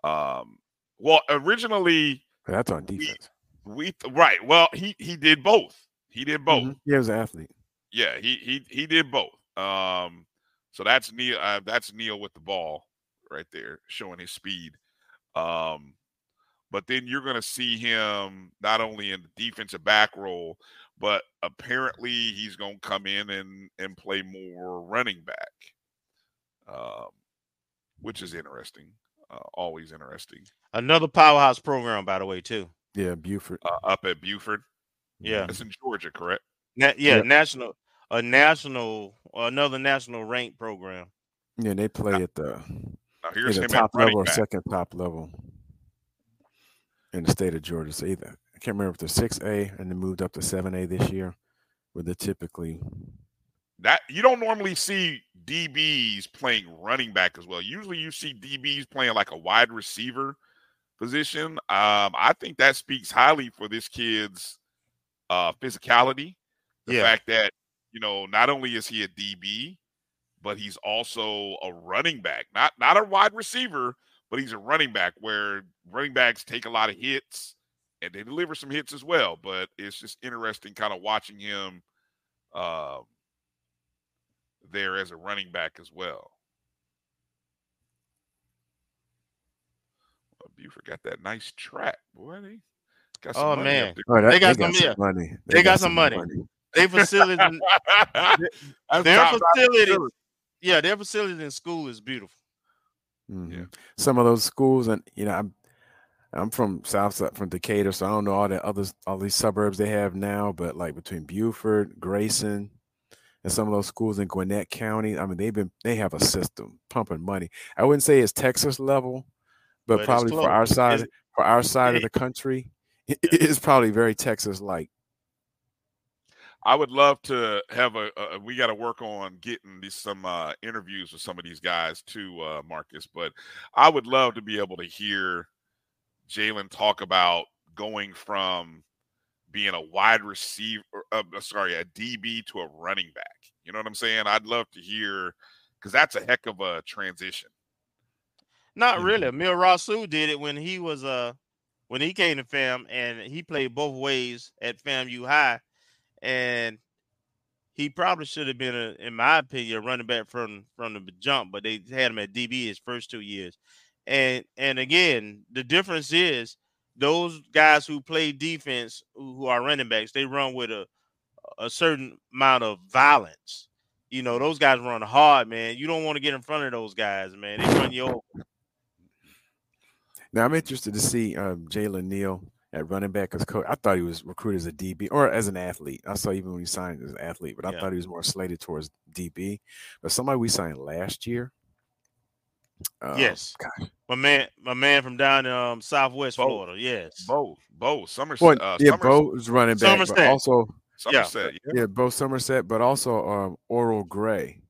Um, well, originally
That's on defense.
we right. Well, he he did both. He did both.
Mhm. He was an athlete.
Yeah, he he he did both. Um, so that's Neal. Uh, that's Neal with the ball right there, showing his speed. Um, but then you're going to see him not only in the defensive back role, but apparently he's going to come in and and play more running back, um, which is interesting. Uh, always interesting.
Another powerhouse program, by the way, too.
Yeah, Buford.
Uh, up at Buford.
Yeah.
It's in Georgia, correct?
Na- yeah,
Yep.
national, a national, another national ranked program.
Yeah, they play at the
Now here's
either
him at
top
running
level or
back.
second top level in the state of Georgia. So either I can't remember if they're six A and then moved up to seven A this year, where they're typically
that you don't normally see DBs playing running back as well. Usually you see DBs playing like a wide receiver position. Um, I think that speaks highly for this kid's uh, physicality. The
Yeah.
fact that, you know, not only is he a DB, but he's also a running back. Not not a wide receiver, but he's a running back where running backs take a lot of hits and they deliver some hits as well. But it's just interesting kind of watching him um there as a running back as well. Well, Buford got that nice track, boy. They got some
Oh
money
man.
Oh, that-
they got some, yeah.
money.
They, got, some money. They facilities, in-
That's <laughs>
their
top- top
facilities,
facility.
yeah, their facilities in school is beautiful.
Mhm. Some of those schools, and you know, I'm I'm from South from Decatur, so I don't know all the others, all these suburbs they have now, but like between Buford, Grayson, and some of those schools in Gwinnett County, I mean, they've been they have a system pumping money. I wouldn't say it's Texas level, but,
But
probably for our side,
It's-
for our side of the country, it is probably very Texas like.
I would love to have a. a we got to work on getting these some uh, interviews with some of these guys too, uh, Marcus. But I would love to be able to hear Jalen talk about going from being a wide receiver, uh, sorry, a DB to a running back. You know what I'm saying? I'd love to hear because that's a heck of a transition.
Not really. Emil Rasu did it when he was uh when he came to FAM and he played both ways at FAMU High, and he probably should have been, a, in my opinion, a running back from from the jump, but they had him at DB his first two years. And and again, the difference is those guys who play defense, who, are running backs, they run with a a certain amount of violence. You know, those guys run hard, man. You don't want to get in front of those guys, man. They run you over.
Now I'm interested to see um, Jalen Neal at running back as coach. I thought he was recruited as a DB or as an athlete. I saw even when he signed as an athlete, but I
Yeah.
thought he was more slated towards DB. But somebody we signed last year. um,
yes.
gosh.
My man, my man from down in um, Southwest
Bo.
Florida. Yes.
Bo, Bo, Somerset.
Well,
uh,
yeah,
Somerset,
Bo was running back, but
Somerset.
also
Somerset. Yeah.
yeah, Bo Somerset, but also um, Oral Gray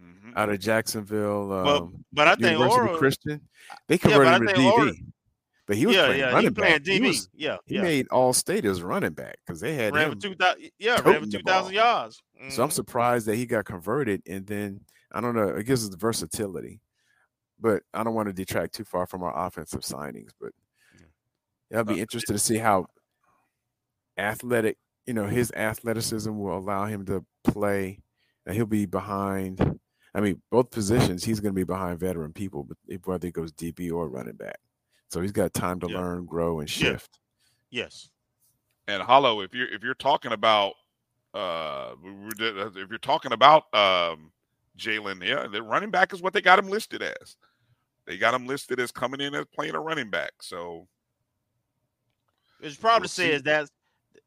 Mhm.
out of Jacksonville.
But
Um,
but I think
University
Oral,
Christian. They converted
I
him to DB,
Oral-
but he was
yeah,
playing
yeah, he
running back. He was-
yeah,
He
yeah.
made all state as running back because they had
ran
him.
two thousand. Yeah, ran
toting
for
the
two thousand yards.
So I'm
Mhm.
surprised that he got converted, and then I don't know. It gives us the versatility, but I don't want to detract too far from our offensive signings. But I'll be
Uh,
interested to see how athletic, you know, his athleticism will allow him to play. And he'll be behind. I mean, both positions, he's going to be behind veteran people, but whether he goes DB or running back, so he's got time to
Yeah.
learn, grow, and
Yeah.
shift.
Yes.
And Hollow, if you're if you're talking about uh we- we did- if you're talking about um Jalen, yeah, the running back is what they got him listed as. They got him listed as coming in as playing a running back. So
Which probably
We'll
says that.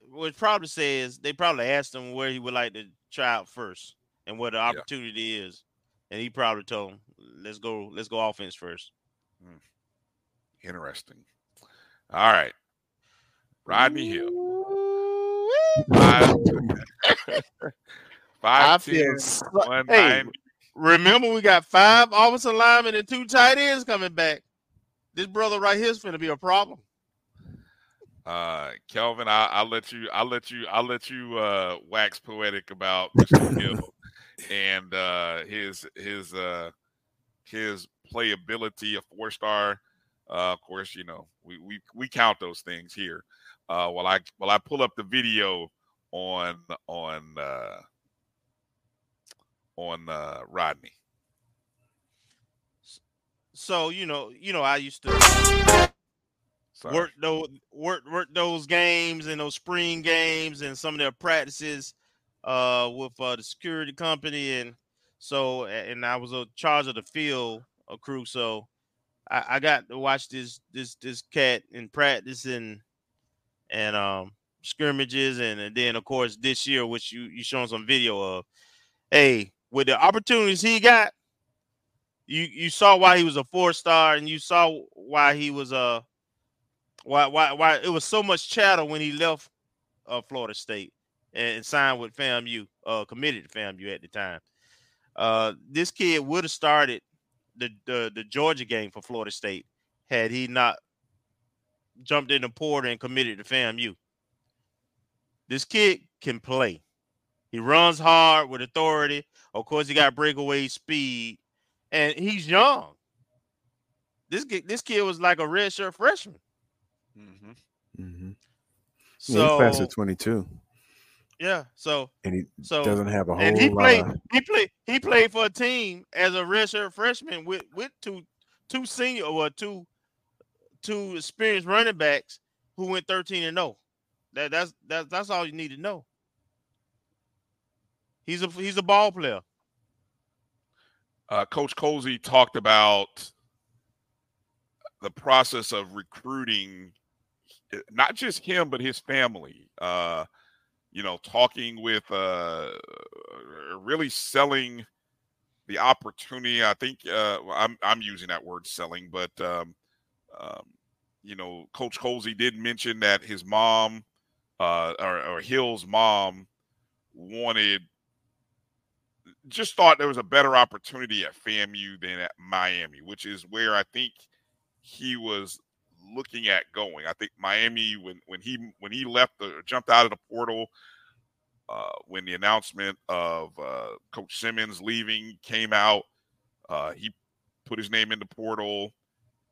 Which probably says they probably asked him where he would like to try out first and what the opportunity is, and he probably told him, "Let's go, let's go offense first.
Interesting. All right. Rodney Hill. Five, five,
feel
10,
so-
190.
Remember, we got five offensive linemen and two tight ends coming back. This brother right here is going to be a problem.
Uh, Kelvin, I, I'll let you. I'll let you. I'll let you uh, wax poetic about Mr. Hill <laughs> and uh, his his uh, his playability, a four star. Uh, of course, you know we we we count those things here. Uh, while I while I pull up the video on on uh, on uh, Rodney.
So you know, you know, I used to
Sorry.
work those work work those games and those spring games and some of their practices uh with uh, the security company and so and I was a charge of the field uh, crew so I, I got to watch this this this cat in practice and and um scrimmages and, and then of course this year which you you showing some video of hey with the opportunities he got you you saw why he was a four star and you saw why he was a why why why it was so much chatter when he left uh, Florida State and, and signed with FAMU, uh, committed to FAMU at the time. Uh, this kid would have started the, the the Georgia game for Florida State had he not jumped in the portal and committed to FAMU. This kid can play. He runs hard with authority. Of course, he got breakaway speed, and he's young. This kid, this kid was like a redshirt freshman.
Mm-hmm.
Mm-hmm.
So
yeah, he's class of 22,
yeah, so
and he
so
doesn't have a whole
and he
lot.
played
of-
he played he played for a team as a redshirt freshman with with two two senior or two two experienced running backs who went 13 and 0. That that's that's that's all you need to know. He's a he's a ball player.
uh, Coach Colzie talked about the process of recruiting eh, not just him but his family. Uh, you know, talking with uh, really selling the opportunity. I think uh, I'm I'm using that word selling, but um, um, you know, Coach Colzie did mention that his mom uh, or, or Hill's mom wanted just thought there was a better opportunity at FAMU than at Miami, which is where I think he was looking at going. I think Miami when when he when he left the jumped out of the portal uh, when the announcement of uh, Coach Simmons leaving came out, uh, he put his name in the portal,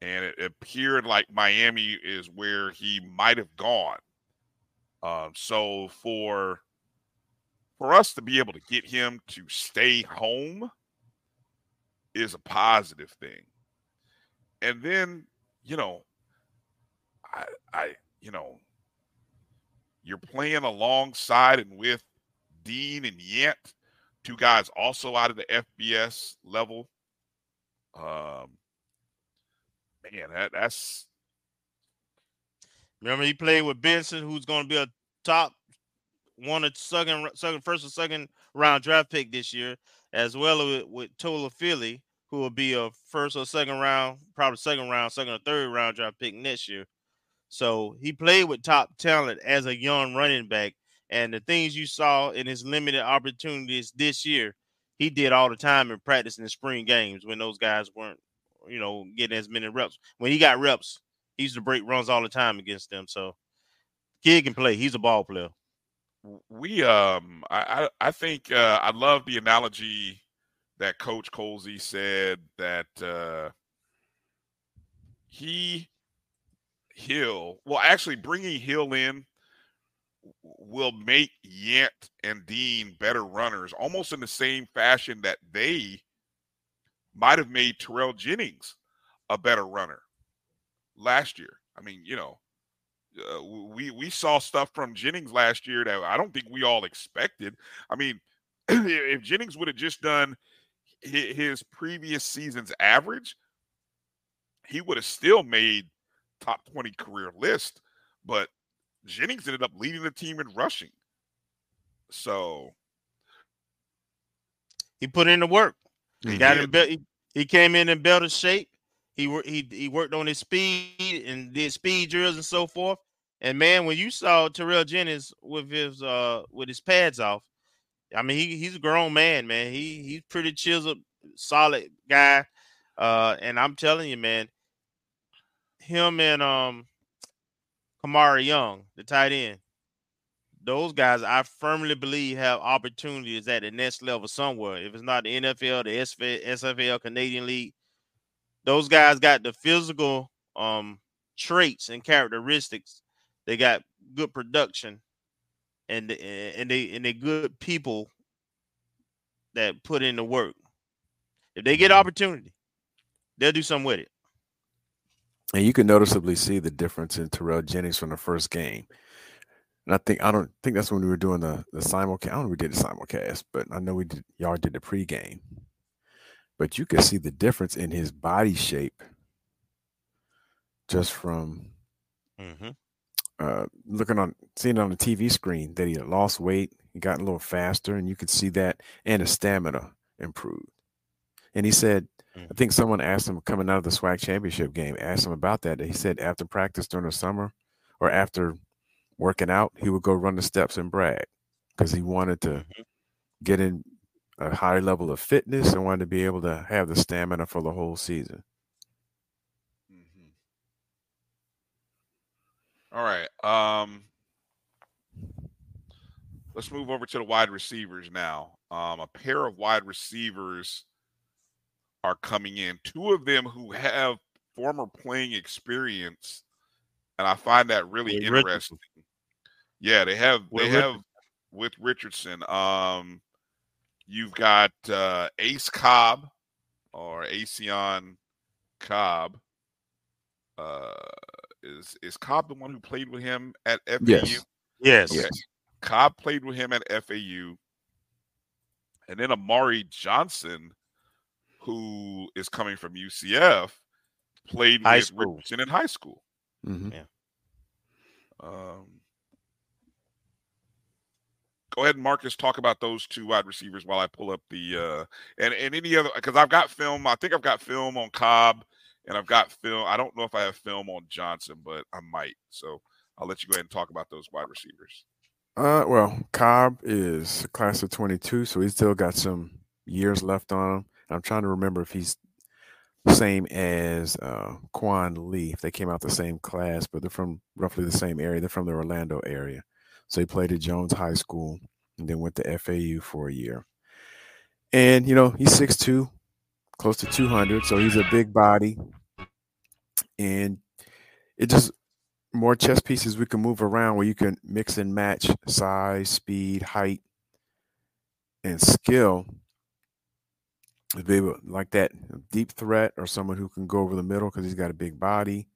and it appeared like Miami is where he might have gone. Um, so for for us to be able to get him to stay home is a positive thing. And then, you know, I I you know, you're playing alongside and with Dean and Yant, two guys also out of the FBS level. Um, man, that, that's.
Remember, he played with Benson, who's going to be a top one or second, second, first or second round draft pick this year, as well with, with Toafili, who will be a first or second round, probably second round, second or third round draft pick next year. So he played with top talent as a young running back. And the things you saw in his limited opportunities this year, he did all the time in practice in the spring games when those guys weren't, you know, getting as many reps. When he got reps, he used to break runs all the time against them. So kid can play. He's a ball player.
We um I I, think uh I love the analogy that Coach Colzie said that uh he Hill, well, actually bringing Hill in will make Yant and Dean better runners, almost in the same fashion that they might have made Terrell Jennings a better runner last year. I mean, you know, uh, we we saw stuff from Jennings last year that I don't think we all expected. I mean, <clears throat> if Jennings would have just done his previous season's average, he would have still made top 20 career list, but Jennings ended up leading the team in rushing. So
he put in the work. He, he got in he, he came in in better shape. He he he worked on his speed and did speed drills and so forth. And man, when you saw Terrell Jennings with his uh with his pads off, I mean he he's a grown man, man. He he's pretty chiseled, solid guy. Uh, and I'm telling you, man, him and um Kamari Young, the tight end. Those guys, I firmly believe, have opportunities at the next level somewhere. If it's not the NFL, the SFL, Canadian League, those guys got the physical um traits and characteristics. They got good production, and and they and they good people that put in the work. If they get opportunity, they'll do something with it.
And you can noticeably see the difference in Terrell Jennings from the first game. And I think I don't think that's when we were doing the the simulcast. I don't know we did the simulcast, but I know we did y'all did the pregame. But you can see the difference in his body shape just from
mm-hmm.
uh, looking on seeing on the TV screen that he had lost weight, he got a little faster, and you could see that and his stamina improved. And he said I think someone asked him coming out of the SWAC championship game, asked him about that. He said after practice during the summer or after working out, he would go run the steps and brag because he wanted to
Mm-hmm.
get in a high level of fitness and wanted to be able to have the stamina for the whole season.
All right. Um let's move over to the wide receivers now. Um a pair of wide receivers are coming in. Two of them who have former playing experience, and I find that really interesting.
Richardson.
Yeah, they have
With
they have
Richardson.
with Richardson. Um, you've got uh, Ace Cobb or Acion Cobb. Uh, is is Cobb the one who played with him at FAU?
Yes.
Yes.
Okay. Cobb played with him at FAU. And then Amari Johnson, who is coming from UCF, played
High
with
school.
Richardson in high school.
Mhm.
Yeah.
Um, go ahead and Marcus talk about those two wide receivers while I pull up the uh and and any other because I've got film. I think I've got film on Cobb and I've got film. I don't know if I have film on Johnson, but I might. So I'll let you go ahead and talk about those wide receivers.
Uh, well, Cobb is class of 22, so he's still got some years left on him. I'm trying to remember if he's the same as uh, Quan Lee, if they came out the same class, but they're from roughly the same area. They're from the Orlando area. So he played at Jones High School and then went to FAU for a year. And, you know, he's 6'2, close to 200. So he's a big body. And it just more chess pieces we can move around where you can mix and match size, speed, height and skill be able like that deep threat or someone who can go over the middle because he's got a big body.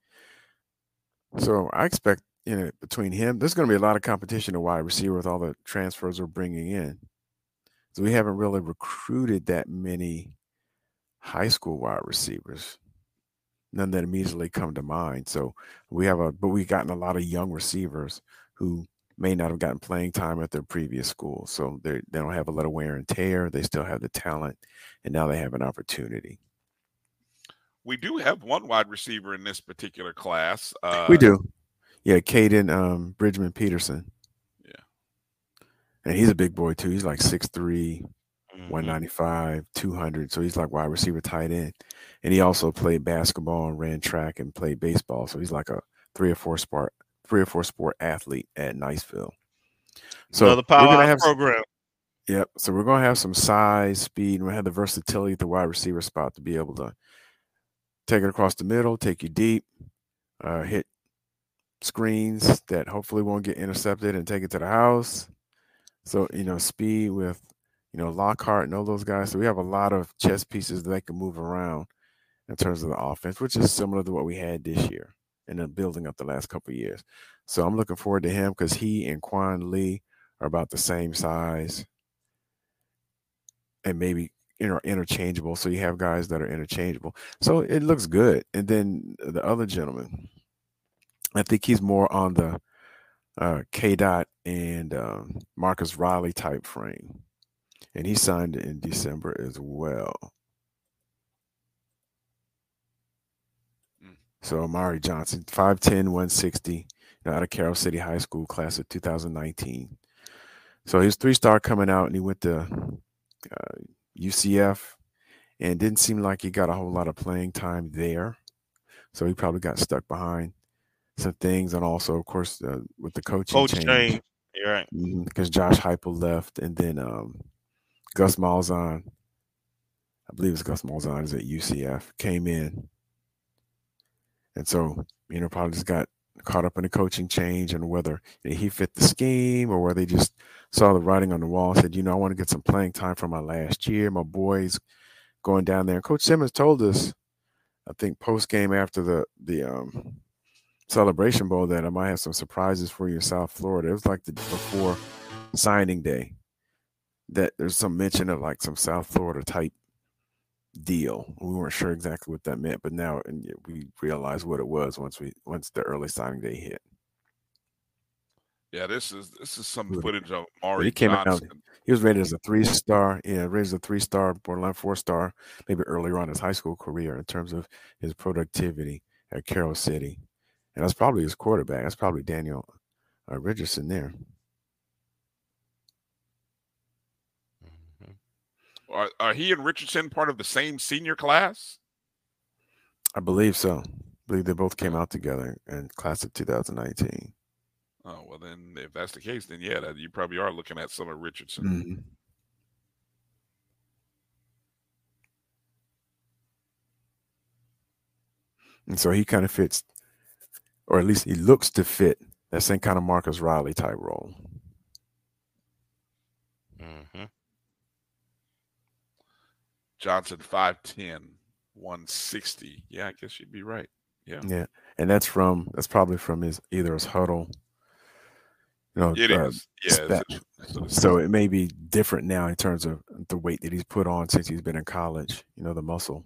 So I expect you know between him, there's going to be a lot of competition to wide receiver with all the transfers we're bringing in. So we haven't really recruited that many high school wide receivers. None that immediately come to mind. So we have a, but we've gotten a lot of young receivers who may not have gotten playing time at their previous school. So they they don't have a lot of wear and tear. They still have the talent, and now they have an opportunity.
We do have one wide receiver in this particular class. Uh,
we do, yeah. Caden um, Bridgman Peterson.
Yeah,
and he's a big boy too. He's like 6'3",
Mm-hmm.
195, 200. So he's like wide receiver, tight end, and he also played basketball and ran track and played baseball. So he's like a three or four sport three or four sport athlete at Niceville. So
Another
we're gonna have some-
program.
Yep. So we're gonna have some size, speed, and we have the versatility at the wide receiver spot to be able to take it across the middle, take you deep, uh, hit screens that hopefully won't get intercepted and take it to the house. So, you know, speed with, you know, Lockhart and all those guys. So we have a lot of chess pieces that they can move around in terms of the offense, which is similar to what we had this year and then building up the last couple of years. So I'm looking forward to him because he and Quan Lee are about the same size and maybe inter- interchangeable. So you have guys that are interchangeable. So it looks good. And then the other gentleman, I think he's more on the uh, K Dot and um, Marcus Riley type frame. And he signed in December as well. So Amari Johnson, 5'10, 160, you know, out of Carol City High School, class of 2019. So he was three star coming out and he went to uh, UCF and didn't seem like he got a whole lot of playing time there. So he probably got stuck behind some things. And also, of course, uh, with the coaching
Coach
change.
change. You're right.
Because Josh Heupel left and then um, Gus Malzahn, I believe it's Gus Malzahn, is at UCF, came in. And so, you know, probably just got caught up in the coaching change and whether he fit the scheme or whether they just saw the writing on the wall said, you know, I want to get some playing time for my last year. My boys going down there. And Coach Simmons told us, I think post game after the the um, celebration bowl that I might have some surprises for you in South Florida. It was like the before signing day that there's some mention of like some South Florida type deal. We weren't sure exactly what that meant, but now and we realized what it was once we once the early signing day hit.
Yeah, this is this is some footage of
But
Mari
he came
Johnson.
out. He was rated as a three star. Yeah, rated as a three star, borderline four star, maybe earlier on his high school career in terms of his productivity at Carol City, and that's probably his quarterback. That's probably Daniel uh, Richardson there.
Are, are he and Richardson part of the same senior class?
I believe so. I believe they both came out together in class of 2019.
Oh well, then if that's the case, then yeah, that, you probably are looking at some of Richardson.
Mhm. And so he kind of fits, or at least he looks to fit that same kind of Marcus Riley type role.
Mm-hmm.
Johnson 5'10, 160. Yeah, I guess you'd be right. Yeah.
Yeah, and that's from that's probably from his either his huddle. You know,
It
uh,
is. Yeah,
stat-
it's- so-
so it may be different now in terms of the weight that he's put on since he's been in college. You know, the muscle.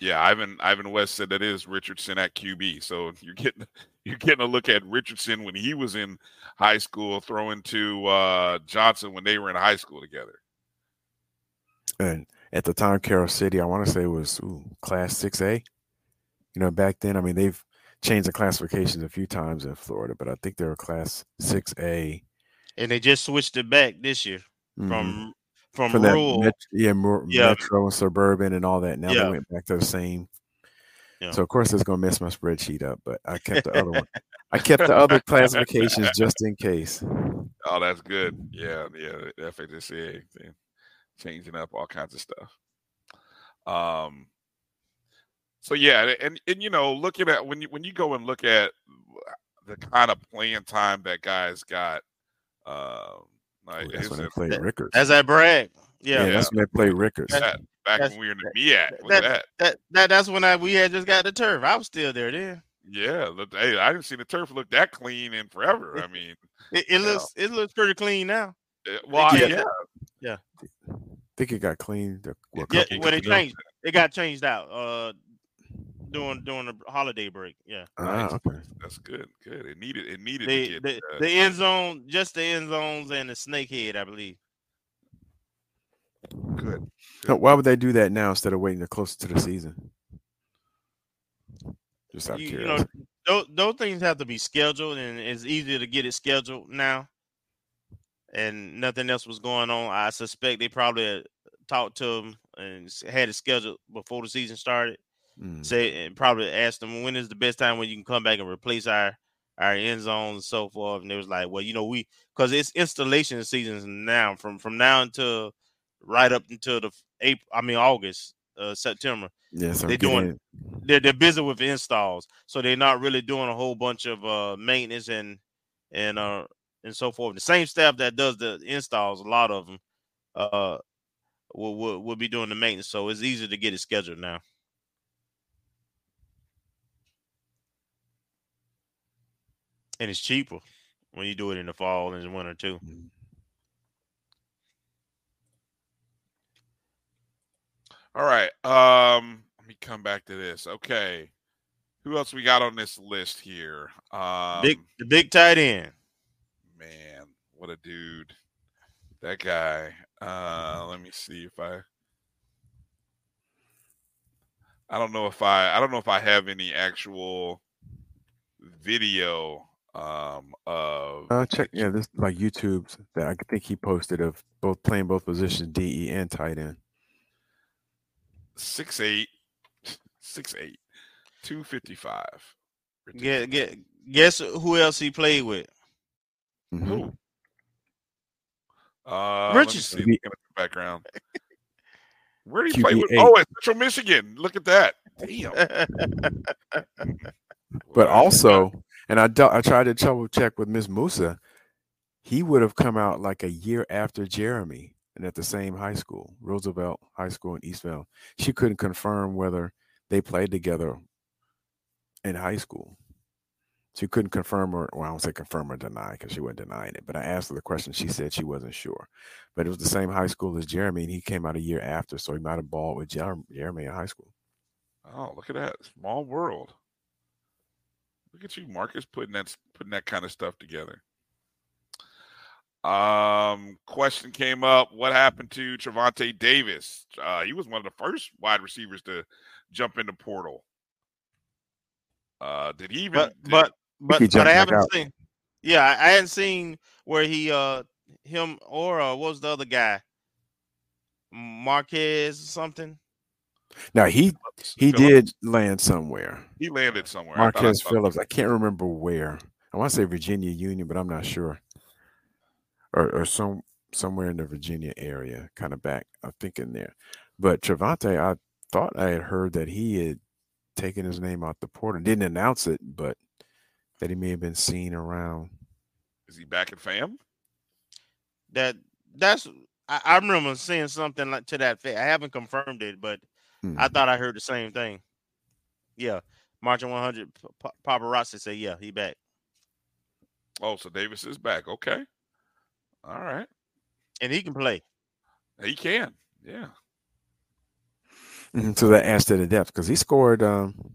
Yeah, Ivan Ivan West said that is Richardson at QB. So you're getting <laughs> you're getting a look at Richardson when he was in high school, throwing to uh, Johnson when they were in high school together.
And at the time, Carol City, I want to say was ooh, class six A. You know, back then, I mean, they've changed the classifications a few times in Florida, but I think they were class six A.
And they just switched it back this year
Mhm.
from from,
From that
rural.
met- yeah, more
Yeah.
metro and suburban and all that. Now
Yeah.
they went back to the same.
Yeah.
So of course it's gonna mess my spreadsheet up, but I kept the other one. <laughs> I kept the other classifications <laughs> just in case.
Oh, that's good. Yeah, yeah. FHSA thing, changing up all kinds of stuff. Um. So yeah, and and you know, looking at when you when you go and look at the kind of playing time that guys got, uh, Like
Oh, that's when they played Rickers.
That's that brag. Yeah.
Yeah, that's when they played Rickers.
that, back
That's-
when we were in the MEAC. Look
that,
that.
that that that's when I we had just got the turf. I was still there then.
Yeah, look, hey, I didn't see the turf look that clean in forever. I mean,
It, it looks it looks pretty clean now.
uh, well,
Yeah.
yeah,
Yeah.
I think it got cleaned. A, a
Yeah,
couple
when it
ago.
changed, it got changed out. Uh, during during the holiday break. Yeah.
Ah, okay.
that's good. Good. It needed. It needed
The
to get.
the,
uh,
the end zone, just the end zones and the snake head, I believe.
good.
So why would they do that now instead of waiting to closer to the season? Just out of
You, you know, those, those things have to be scheduled, and it's easier to get it scheduled now. And nothing else was going on. I suspect they probably talked to them and had it scheduled before the season started.
Mm.
Say and probably asked them when is the best time when you can come back and replace our our end zones and so forth. And they was like, well, you know, we because it's installation seasons now from from now until right up until the April. I mean August, uh, September.
Yes,
they're doing they're they're busy with installs, so they're not really doing a whole bunch of uh maintenance and and uh and so forth. The same staff that does the installs, a lot of them uh will will, will be doing the maintenance, so it's easier to get it scheduled now. And it's cheaper when you do it in the fall and the winter too.
All right. Um, let me come back to this. Okay. Who else we got on this list here? Um,
big the big tight end.
Man, what a dude. That guy. Uh, let me see if I. I don't know if I. I don't know if I have any actual video um of
Uh, check yeah, this like YouTube's that I think he posted of both playing both positions, DE and tight end.
six eight, six eight, two fifty five.
Get get guess who else he played with?
Mhm.
Who? Uh, let me
Richardson.
see, the background. Where did he play with?
QB8.
Oh, at Central Michigan. Look at that. Damn. <laughs>
But also, and I I tried to double check with Miss Moussa, he would have come out like a year after Jeremy and at the same high school, Roosevelt High School in Eastvale. She couldn't confirm whether they played together in high school. She couldn't confirm or well, I don't say confirm or deny because she wasn't denying it. But I asked her the question. She said she wasn't sure. But it was the same high school as Jeremy, and he came out a year after, so he might have balled with Jer- Jeremy in high school.
Oh, look at that small world. Look at you, Marcus, putting that putting that kind of stuff together. Um, question came up: What happened to Trevante Davis? Uh, he was one of the first wide receivers to jump into portal. Uh, did he even?
But
did-
but but, but I haven't
out.
seen. Yeah, I, I hadn't seen where he uh him or uh, what was the other guy? Marquez or something.
Now he he
Phillips?
did land somewhere.
he landed somewhere. I I
Marquez Phillips. I can't remember where. I want to say Virginia Union, but I'm not sure. Or or some somewhere in the Virginia area, kind of back. I'm thinking there. But Trevante, I thought I had heard that he had taken his name out the portal. Didn't announce it, but that he may have been seen around.
Is he back at fam?
That that's I, I remember seeing something like to that effect. I haven't confirmed it, but
Hmm.
I thought I heard the same thing. Yeah, marching 100. P- P- paparazzi say yeah, he back,
Oh, so Davis is back. Okay. All right.
and he can play.
He can. Yeah.
Mhm, So that adds to the depth because he scored. Um,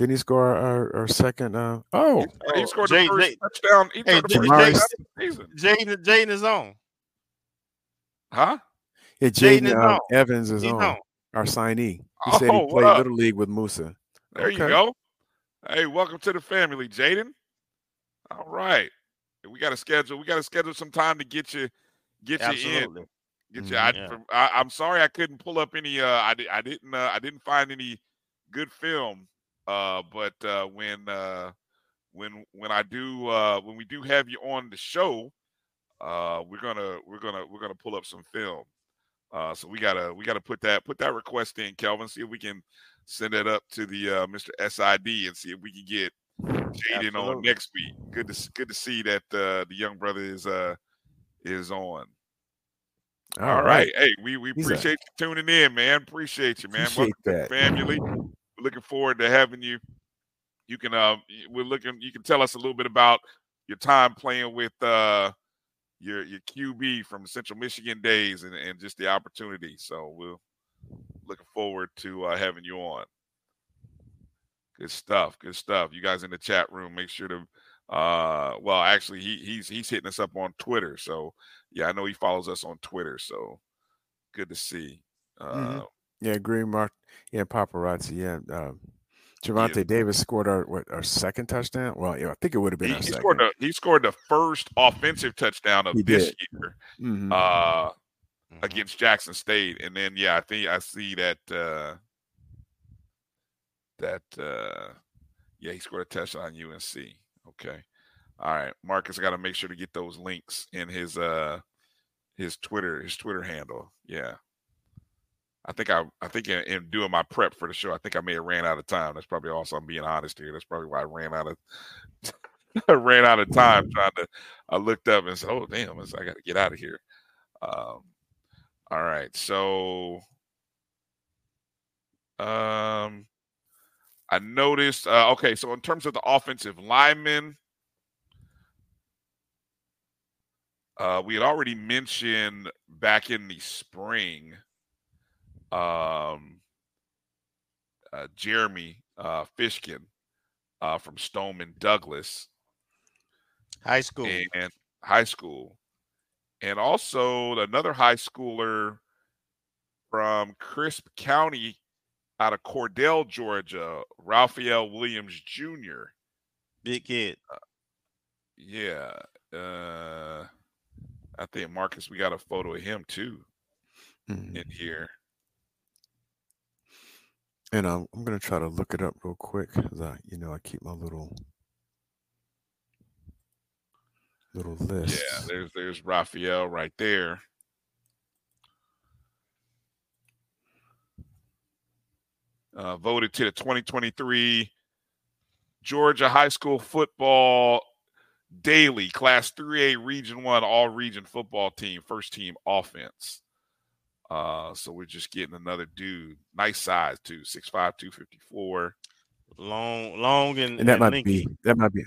didn't he score our, our second? Uh, oh,
he scored
Jay-
the first
Jay-
touchdown. He
Hey,
the
Jay-
first
Jamari-
touchdown of the season.
Jaden Jaden is on.
Huh?
yeah,
Jaden
Jaden
is
uh,
on.
Is is on.
on.
Our signee. He
Oh,
said he played
up?
little league with Moussa.
There you go. Hey, welcome to the family, Jaden. All right. We got to schedule. We got to schedule some time to get you get you in.
Absolutely.
Get you. I,
Yeah.
from- I, I'm sorry I couldn't pull up any. Uh, I, I didn't. Uh, I didn't find any good film. Uh, but uh, when uh, when when I do uh, when we do have you on the show, uh, we're gonna we're gonna we're gonna pull up some film. Uh, so we gotta we gotta put that put that request in, Kelvin. See if we can send it up to the uh, Mr. SID and see if we can get Jaden on next week. Good to good to see that uh, the young brother is uh, is on.
All
All
right.
right. Hey, we, we
He's a-
appreciate you tuning in, man. Appreciate you, man.
Appreciate
Welcome to the
that.
family. Looking forward to having you. You can uh we're looking you can tell us a little bit about your time playing with uh your your QB from Central Michigan days and, and just the opportunity. So we're looking forward to uh, having you on. Good stuff. Good stuff. You guys in the chat room, make sure to uh well actually he he's he's hitting us up on Twitter. So yeah, I know he follows us on Twitter. So good to see. Uh
Mhm. Yeah, Green Mark. Yeah, paparazzi. Yeah. Um, Javante Davis scored our what our second touchdown. Well, yeah, I think it would have been
he,
our
he
second.
scored the he scored the first offensive touchdown of
He
this
did.
year
Mhm.
uh against Jackson State. And then yeah, I think I see that uh that uh yeah, he scored a touchdown on UNC. Okay. All right. Marcus I got to make sure to get those links in his uh his Twitter, his Twitter handle. Yeah. I think I I think in, in doing my prep for the show, I think I may have ran out of time. That's probably also I'm being honest here. That's probably why I ran out of <laughs> I ran out of time <laughs> trying to I looked up and said, Oh damn, I got to get out of here. Um all right. So um I noticed uh okay, so in terms of the offensive linemen, uh we had already mentioned back in the spring um uh Jeremy uh Fishkin uh from Stoneman Douglas
High school.
and high school. And also another high schooler from Crisp County out of Cordele, Georgia, Raphael Williams Jr.
Big kid.
Yeah. Uh I think Marcus, we got a photo of him too
Mhm.
in here.
And um, I'm gonna try to look it up real quick because I, you know, I keep my little little list.
Yeah, there's there's Raphael right there. Uh, voted to the 2023 Georgia High School Football Daily Class 3A Region 1 All Region Football Team, first team offense. Uh, so we're just getting another dude. Nice size too, 6'5, 254.
Long, long, and,
and that
and
might
linky.
be that might be,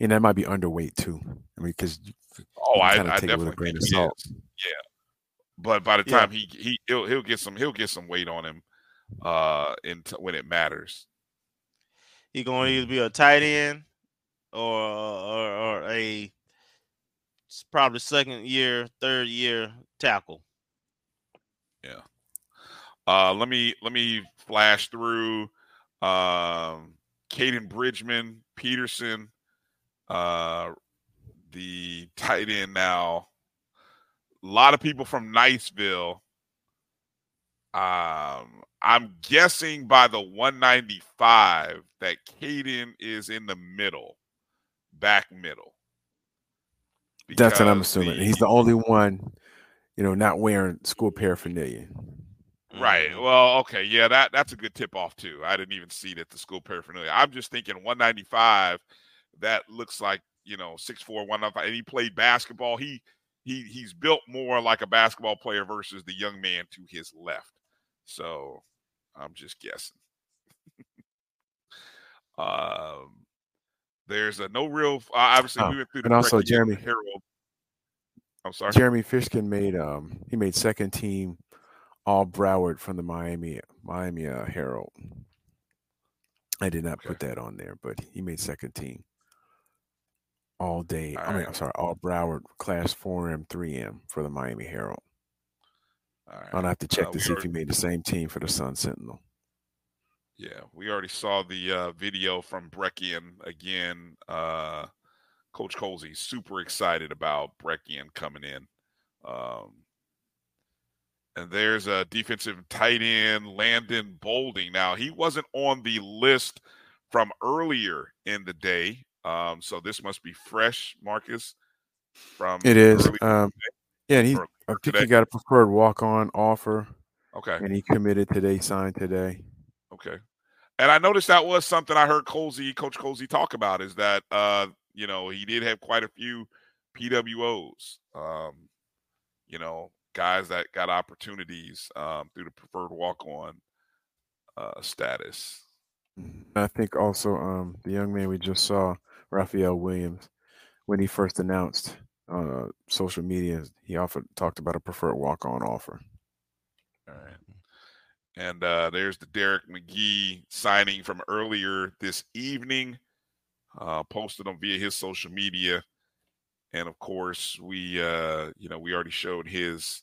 and that might be underweight too. I mean, because
Oh, I,
kind of
I
take it with a
definitely
grain of salt.
is. Yeah, but by the
Yeah.
time he he he'll, he'll get some he'll get some weight on him uh in t- when it matters.
He going to either be a tight end or or, or a s- probably second year, third year tackle.
Yeah. Uh let me let me flash through um Caden Bridgman, Peterson, uh the tight end now. A lot of people from Niceville. Um I'm guessing by the 195 that Caden is in the middle, back middle.
That's what I'm assuming.
the-
He's the only one, you know, not wearing school paraphernalia.
Right. Well, okay. Yeah, that that's a good tip off too. I didn't even see that the school paraphernalia. I'm just thinking 195. That looks like you know 6'4", 195. And he played basketball. He he he's built more like a basketball player versus the young man to his left. So I'm just guessing. <laughs> um, there's a no real. Uh, obviously,
Oh,
we went through the
and also Jeremy-
Herald. I'm sorry.
Jeremy Fishkin made um he made second team all Broward from the Miami Miami uh, Herald. I did not put that on there, but he made second team all day. I mean. I'm sorry, all Broward class four M, three M for the Miami Herald.
All right.
I'll have to check
Uh,
to see if he made the same team for the Sun Sentinel.
Yeah, we already saw the uh, video from Brecken again. Uh, Coach Colzie super excited about Brecken coming in. Um, and there's a defensive tight end, Landon Bolding. Now, he wasn't on the list from earlier in the day. Um, so this must be fresh, Marcus. From
It is. Um, yeah, and he
or-
I think
today?
he got a preferred walk on offer.
Okay.
And he committed today, signed today.
Okay. And I noticed that was something I heard Colzie, Coach Colzie talk about is that uh, you know, he did have quite a few PWOs, um, you know, guys that got opportunities um, through the preferred walk on uh, status.
I think also um, the young man we just saw, Raphael Williams, when he first announced on uh, social media, he offered talked about a preferred walk on offer.
All right. And uh, there's the Derek McGee signing from earlier this evening, uh, posted on via his social media. And of course, we, uh, you know, we already showed his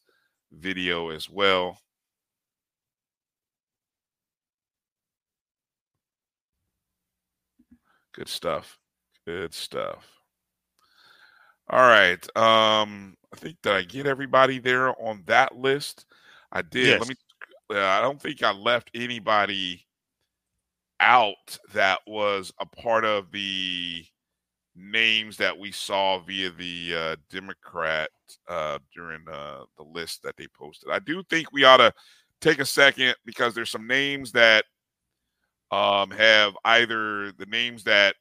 video as well. Good stuff. Good stuff. All right. Um, I think that I get everybody there on that list. I did.
Yes.
Let me. Uh, I don't think I left anybody out that was a part of the names that we saw via the uh, Democrat uh, during uh, the list that they posted. I do think we ought to take a second because there's some names that um, have either the names that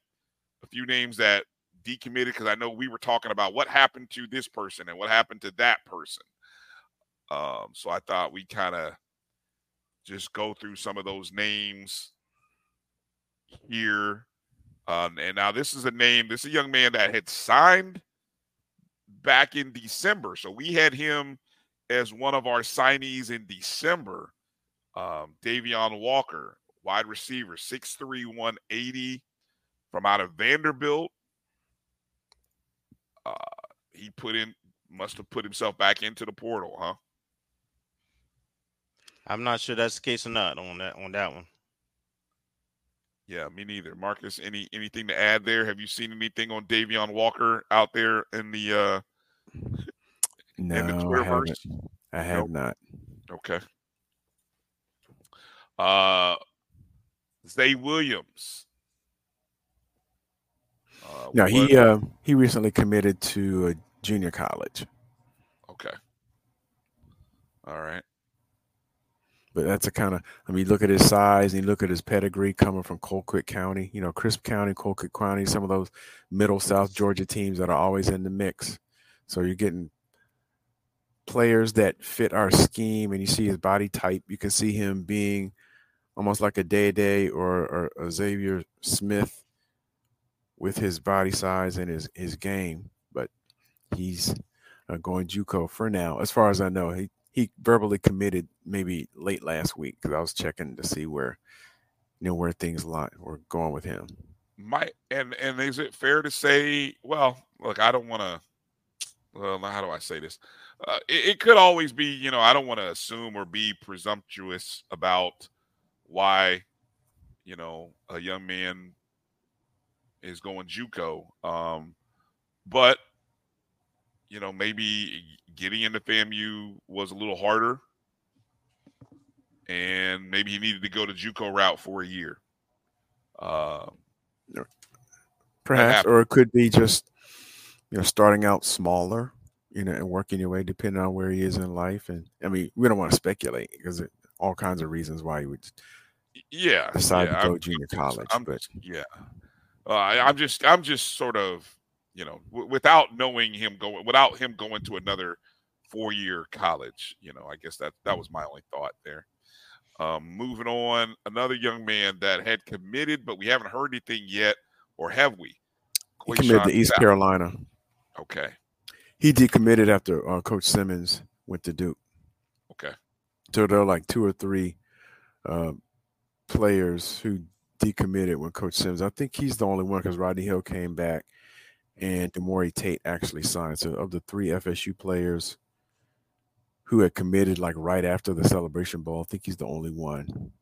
a few names that decommitted because I know we were talking about what happened to this person and what happened to that person. Um, so I thought we kind of just go through some of those names here. Um, and now this is a name, this is a young man that had signed back in December. So we had him as one of our signees in December. Um, Davion Walker, wide receiver, 6'3, 180 from out of Vanderbilt. Uh, he put in, must have put himself back into the portal, huh?
I'm not sure that's the case or not on that on that one.
Yeah, me neither. Marcus, any anything to add there? Have you seen anything on Davion Walker out there in the uh
No,
in the
I
Twitterverse?
haven't. I have
Nope.
not.
Okay. Uh Zay Williams. Uh,
No,
what-
he uh, he recently committed to a junior college,
okay. All right.
But that's a kind of. I mean, look at his size and you look at his pedigree coming from Colquitt County. You know, Crisp County, Colquitt County, some of those middle South Georgia teams that are always in the mix. So you're getting players that fit our scheme, and you see his body type. You can see him being almost like a Day Day or, or Xavier Smith with his body size and his his game. But he's going JUCO for now, as far as I know. He he verbally committed maybe late last week because I was checking to see where you know where things lie were going with him.
My and and is it fair to say? Well, look, I don't want to. Well, how do I say this? Uh, it, it could always be, you know, I don't want to assume or be presumptuous about why, you know, a young man is going JUCO. Um, but you know, maybe getting into FAMU was a little harder, and maybe he needed to go the JUCO route for a year. Uh,
Perhaps, or it could be just you know starting out smaller, you know, and working your way depending on where he is in life. And I mean, we don't want to speculate because it, all kinds of reasons why he would
yeah
decide
yeah,
to go <laughs>
I'm-
junior college.
I'm
but
yeah uh, I, i'm just i'm just sort of you know w- without knowing him going without him going to another four year college you know i guess that that was my only thought there um, moving on another young man that had committed but we haven't heard anything yet or have we
he committed to East
Sal-
Carolina.
okay
He decommitted after uh, Coach Simmons went to Duke.
okay
So there are like two or three uh, players who decommitted when Coach Simmons. I think he's the only one because Rodney Hill came back and Demore Tate actually signed. So of the three FSU players who had committed like right after the Celebration Bowl, I think he's the only one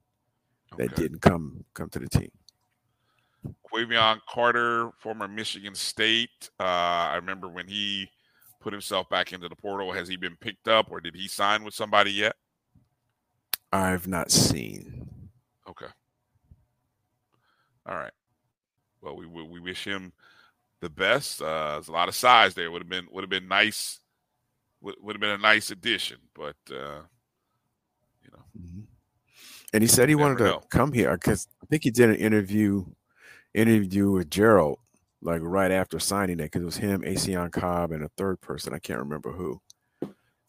that didn't come come to the team.
Quavion Carter, former Michigan State. Uh, I remember when he put himself back into the portal. Has he been picked up or did he sign with somebody yet?
I've not seen.
Okay. All right. Well, we we, we wish him the best. Uh, there's a lot of size there. Would have been would have been nice. Would would have been a nice addition, but uh, you know,
And he said he wanted to
know.
come here because I think he did an interview interview with Gerald like right after signing that because it was him, Acion Cobb, and a third person. I can't remember who.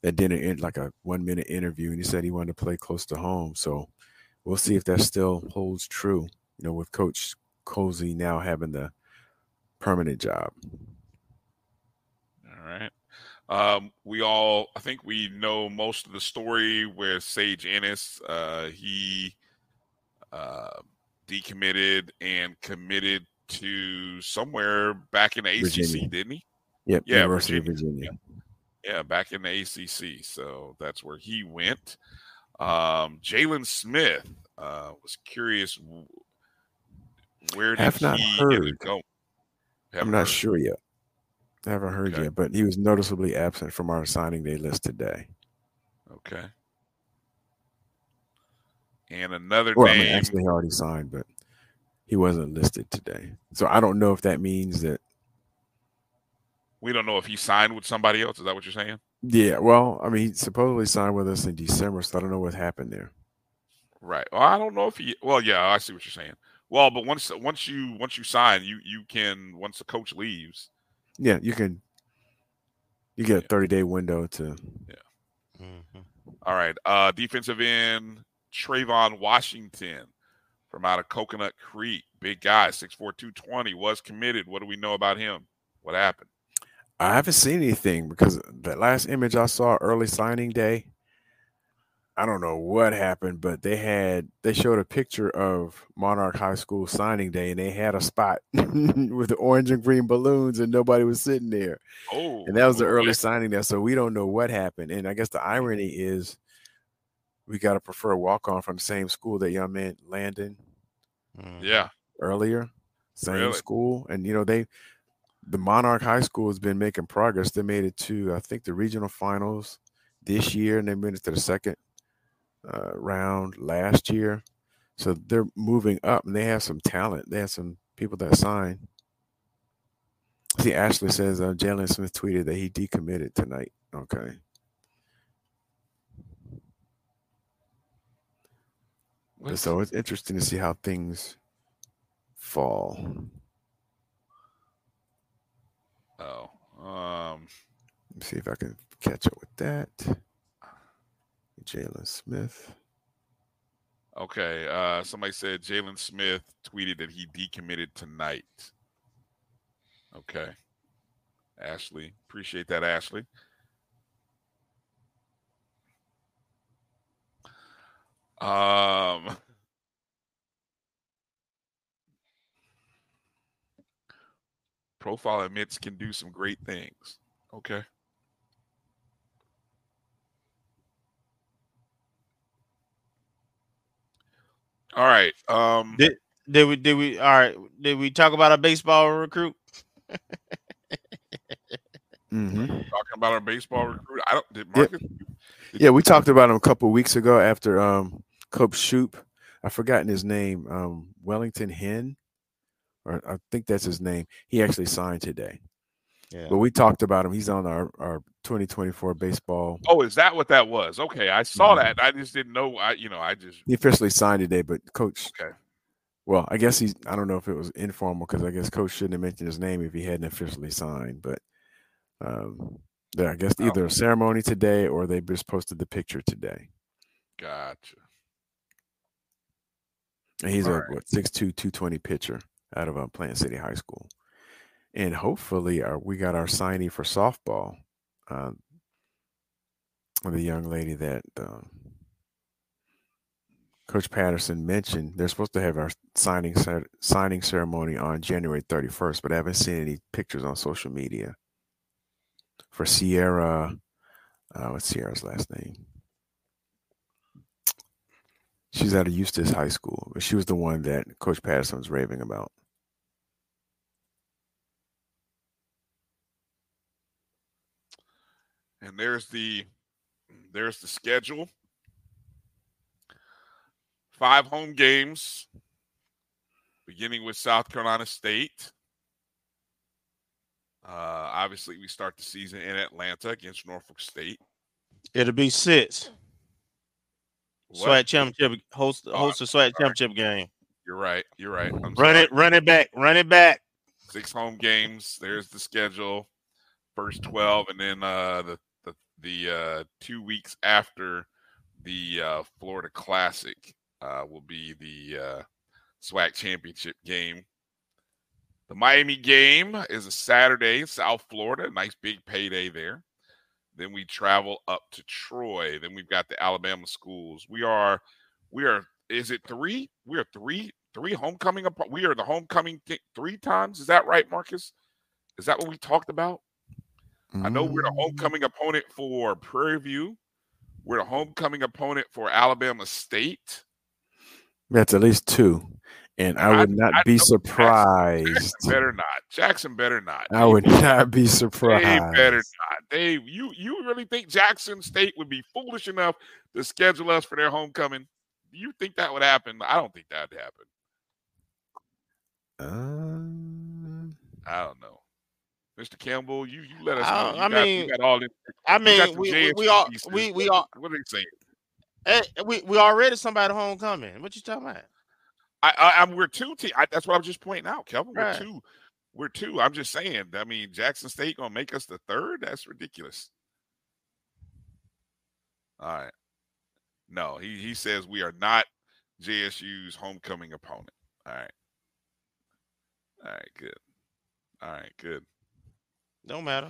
That did an like a one minute interview, and he said he wanted to play close to home. So we'll see if that still holds true. You know, with Coach Colzie now having the permanent job.
All right. Um, we all, I think we know most of the story with Sage Ennis. Uh, he uh, decommitted and committed to somewhere back in the ACC,
Virginia.
didn't he?
Yep,
Yeah,
University of
Virginia.
Virginia.
Yeah, back in the ACC. So that's where he went. Um, Jalen Smith uh, was curious where did
Have not
he
heard.
going?
I'm
Haven't heard.
sure yet. I haven't heard
Okay.
yet, but he was noticeably absent from our signing day list today.
Okay. And another
Well, I mean, actually, he already signed, but he wasn't listed today. So I don't know if that means that.
we don't know if he signed with somebody else. Is that what you're saying?
Yeah, well, I mean, he supposedly signed with us in December, so I don't know what happened there.
Right. Well, I don't know if he. Well, yeah, I see what you're saying. Well, but once once you once you sign, you you can once the coach leaves.
Yeah, you can. You get a 30 day window to. Yeah.
All right. Uh defensive end Trayvon Washington from out of Coconut Creek. Big guy, 6'4", 220, was committed. What do we know about him? What happened?
I haven't seen anything because that last image I saw early signing day. I don't know what happened, but they had they showed a picture of Monarch High School signing day, and they had a spot <laughs> with the orange and green balloons, and nobody was sitting there.
Oh,
and that was the
okay.
early signing there, so we don't know what happened. And I guess the mm-hmm. irony is, we got to prefer a walk on from the same school that young man Landon mm-hmm.
Yeah.
earlier, same
Really?
school, and you know they, the Monarch High School has been making progress. They made it to I think the regional finals this year, and they made it to the second uh, round last year. So they're moving up, and they have some talent. They have some people that sign. See, Ashley says uh, Jalen Smith tweeted that he decommitted tonight. Okay. So it's interesting to see how things fall.
Oh. Um
Let me see if I can catch up with that. Jalen Smith.
Okay. Uh somebody said Jalen Smith tweeted that he decommitted tonight. Okay. Ashley. Appreciate that, Ashley. Um <laughs> Profile admits can do some great things. Okay. All right. Um
Did did we did we all right? Did we talk about a baseball recruit?
Mm-hmm.
talking about our baseball recruit. I don't did
Yeah.
Marcus
Yeah, we talked about him a couple weeks ago after um Coach Shoop. I've forgotten his name. Um Wellington Hen, or I think that's his name. He actually signed today.
Yeah.
But we talked about him. He's on our, our 2024 baseball.
Oh, is that what that was? Okay, I saw
Mhm.
that. I just didn't know. I you know I just
He officially signed today, but Coach.
okay.
Well, I guess he's. I don't know if it was informal because I guess Coach shouldn't have mentioned his name if he hadn't officially signed. But um, there, I guess
Oh.
either a ceremony today or they just posted the picture today.
Gotcha.
And he's
All
a
right.
what 6'2", 220 pitcher out of uh, Plant City High School. And hopefully, our, we got our signee for softball. Uh, the young lady that uh, Coach Patterson mentioned. They're supposed to have our signing signing ceremony on January 31st, but I haven't seen any pictures on social media for Sierra. Uh, what's Sierra's last name? She's out of Eustis High School, but she was the one that Coach Patterson was raving about.
And there's the there's the schedule. Five home games, beginning with South Carolina State. Uh, obviously, we start the season in Atlanta against Norfolk State.
It'll be six.
What?
SWAC championship host
Oh,
host a SWAC
sorry.
championship game.
You're right. You're right. I'm
Run
sorry.
it, run it back, run it back.
Six home games. There's the schedule. First 12, and then uh, the the, uh, two weeks after the uh, Florida Classic uh, will be the uh, SWAC championship game. The Miami game is a Saturday, South Florida. Nice big payday there. Then we travel up to Troy. Then we've got the Alabama schools. We are, we are. Is it three? We are three, three homecoming. We are the homecoming th- three times. Is that right, Marcus? Is that what we talked about? Mm-hmm. I know we're the mm. homecoming opponent for Prairie View. We're the homecoming opponent for Alabama State.
That's at least two. And I would not I, be surprised.
Jackson better not. Jackson better not.
I would not be surprised.
They better not. They you you really think Jackson State would be foolish enough to schedule us for their homecoming? Do you think that would happen? I don't think that would happen. Uh, I don't know. Mr. Campbell, you you let us know. I,
I got, mean, all this, I mean, we, we, we all we we all.
What are they saying?
Hey, we we already somebody homecoming. What you talking about?
I, I am we're two team. I, that's what I was just pointing out, Kelvin. We're right. two. We're two. I'm just saying. I mean, Jackson State gonna make us the third. That's ridiculous. All right. No, he he says we are not JSU's homecoming opponent. All right. All right. Good. All right. Good.
Don't matter.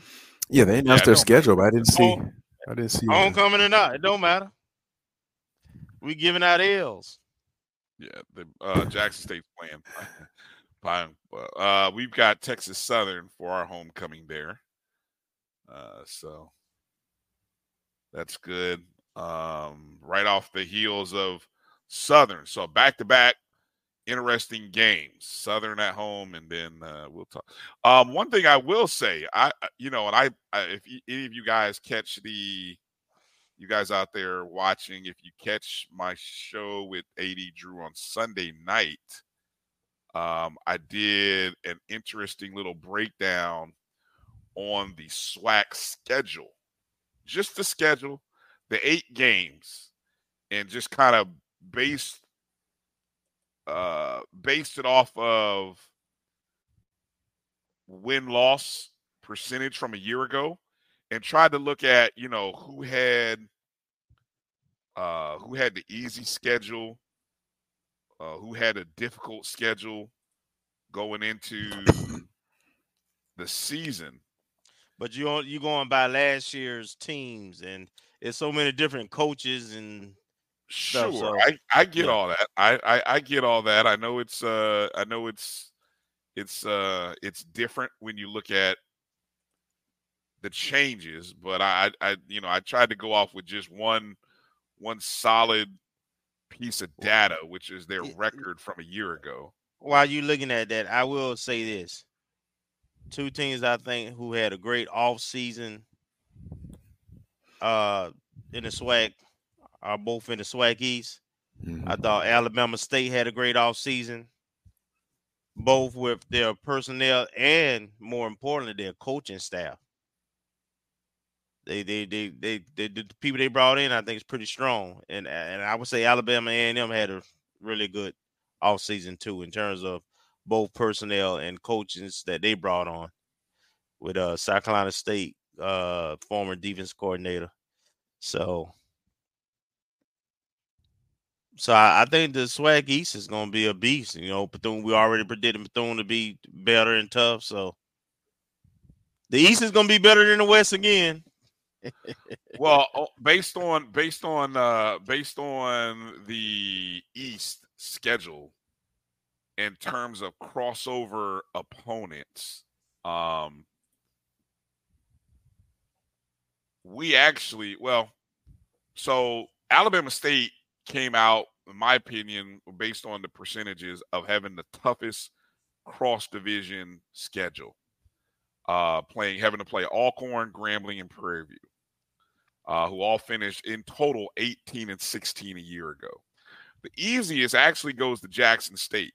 Yeah, they announced yeah, their schedule, but I didn't see. I didn't see
homecoming or not. It don't matter. We giving out L's.
Yeah, the uh, Jackson State's playing. <laughs> Fine. Uh, we've got Texas Southern for our homecoming there. Uh, so that's good. Um, right off the heels of Southern. So back to back interesting games. Southern at home, and then uh, we'll talk. Um, one thing I will say, I you know, and I, I if any of you guys catch the you guys out there watching, if you catch my show with AD Drew on Sunday night, um, I did an interesting little breakdown on the SWAC schedule, just the schedule, the eight games, and just kind of based uh, based it off of win loss percentage from a year ago and tried to look at you know who had uh, who had the easy schedule, uh, who had a difficult schedule going into the season.
But you you going by last year's teams, and it's so many different coaches and
sure.
So,
I, I get yeah. all that. I, I I get all that. I know it's uh I know it's it's uh it's different when you look at the changes, but I, I, you know, I tried to go off with just one, one solid piece of data, which is their record from a year ago.
While you're looking at that, I will say this: two teams I think who had a great off season, uh, in the SWAC, are both in the SWAC East. Mm-hmm. I thought Alabama State had a great off season, both with their personnel and more importantly their coaching staff. They, they, they, they, they, the people they brought in, I think, is pretty strong, and and I would say Alabama A and M had a really good off season too in terms of both personnel and coaches that they brought on with uh South Carolina State uh former defense coordinator. So so I, I, think the SWAC East is gonna be a beast. You know, Bethune we already predicted Bethune to be better and tough. So the East is gonna be better than the West again
well, oh, based on based on uh based on the East schedule in terms of crossover opponents, um we actually well, so Alabama State came out, in my opinion, based on the percentages of having the toughest cross division schedule uh, playing, having to play Alcorn, Grambling, and Prairie View, uh, who all finished in total 18 and 16 a year ago. The easiest actually goes to Jackson State,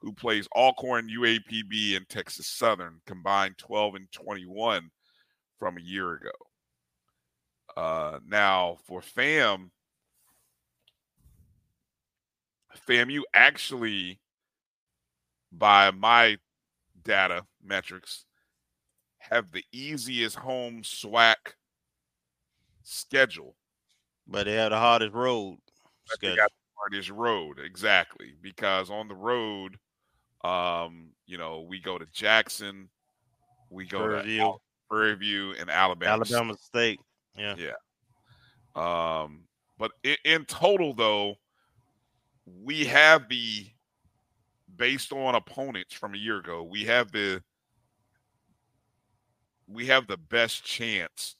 who plays Alcorn, UAPB, and Texas Southern, combined 12 and 21 from a year ago. Uh, now, for FAM, FAMU actually, by my data metrics have the easiest home SWAC schedule.
But they have the hardest road
But they got the hardest road, exactly. Because on the road, um, you know, we go to Jackson, we go
Prairie
to
View.
Al- Prairie View and Alabama. State.
Alabama State. Yeah.
Yeah. Um, but in, in total, though, we have the based on opponents from a year ago, we have the we have the best chance,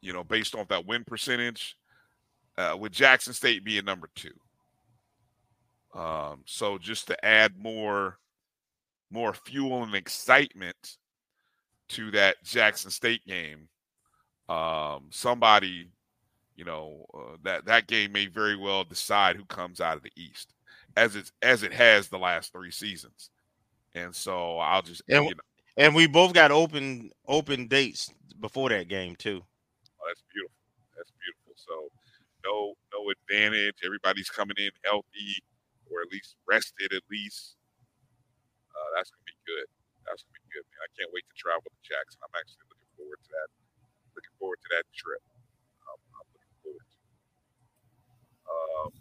you know, based off that win percentage, uh, with Jackson State being number two. Um, so just to add more more fuel and excitement to that Jackson State game, um, somebody, you know, uh, that that game may very well decide who comes out of the East, as it's as it has the last three seasons. And so I'll just
And,
you know,
and we both got open open dates before that game too.
oh, that's beautiful. That's beautiful. So no no advantage. Everybody's coming in healthy or at least rested at least. Uh, that's gonna be good. That's gonna be good, man. I can't wait to travel to Jackson. I'm actually looking forward to that. Looking forward to that trip. Um, I'm looking forward to. it. Um,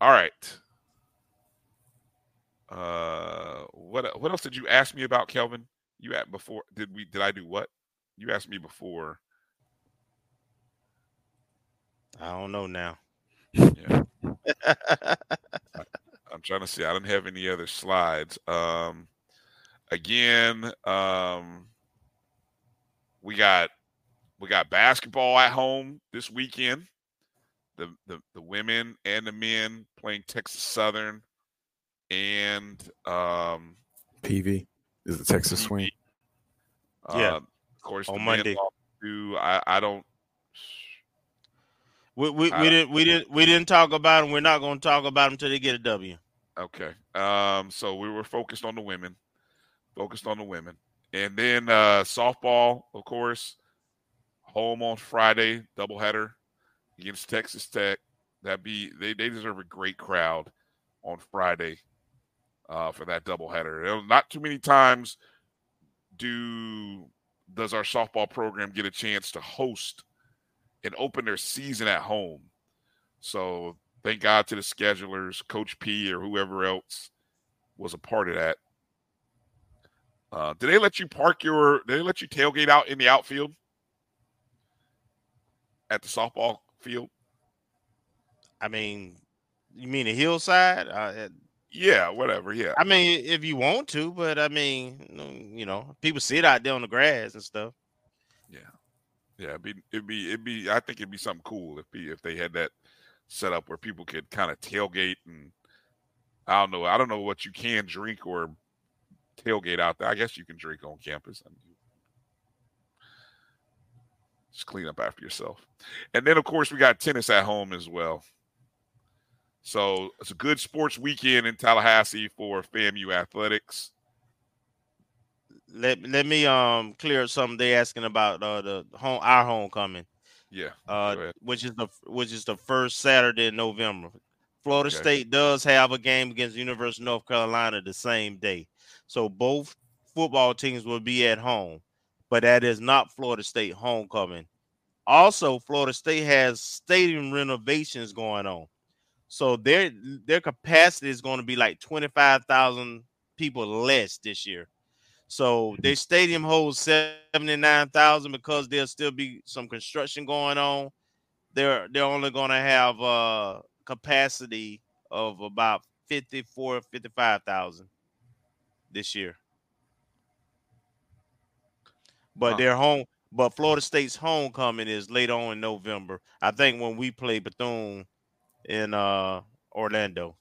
all right. Uh, what what else did you ask me about, Kelvin? You at before? Did we? Did I do what? You asked me before.
I don't know now.
Yeah. <laughs> I'm trying to see. I don't have any other slides. Um, again, um, we got we got basketball at home this weekend. The the the women and the men playing Texas Southern, and um,
PV is the Texas Swing.
Yeah.
uh, of course,
On Monday.
lost to I I don't
We we,
I
we
don't-
didn't we didn't we didn't talk about them. We're not going to talk about them until they get a W.
Okay. Um, so we were focused on the women, focused on the women. And then uh softball, of course, home on Friday, doubleheader against Texas Tech. That be they, they deserve a great crowd on Friday uh for that doubleheader. Not too many times do does our softball program get a chance to host and open their season at home. So thank God to the schedulers, Coach P or whoever else was a part of that. Uh, did they let you park your? Did they let you tailgate out in the outfield at the softball field?
I mean, you mean the hillside? Uh,
Yeah, whatever. Yeah,
I mean, if you want to, but I mean, you know, people sit out there on the grass and stuff.
yeah, yeah. It'd be, it'd be, it'd be. I think it'd be something cool if be if they had that set up where people could kind of tailgate and I don't know. I don't know what you can drink or tailgate out there. I guess you can drink on campus. I mean, just clean up after yourself. And then, of course, we got tennis at home as well. So it's a good sports weekend in Tallahassee for FAMU athletics.
Let let me um clear up something They're asking about uh, the home our homecoming.
Yeah,
uh, which is the which is the first Saturday in November. Florida
Okay.
State does have a game against University of North Carolina the same day, so both football teams will be at home, but that is not Florida State homecoming. Also, Florida State has stadium renovations going on, so their their capacity is going to be like twenty five thousand people less this year. So their stadium holds 79,000 because there'll still be some construction going on. They're they're only going to have a capacity of about 54 55,000 this year. But
Huh.
their home but Florida State's homecoming is later on in November. I think when we play Bethune in uh Orlando.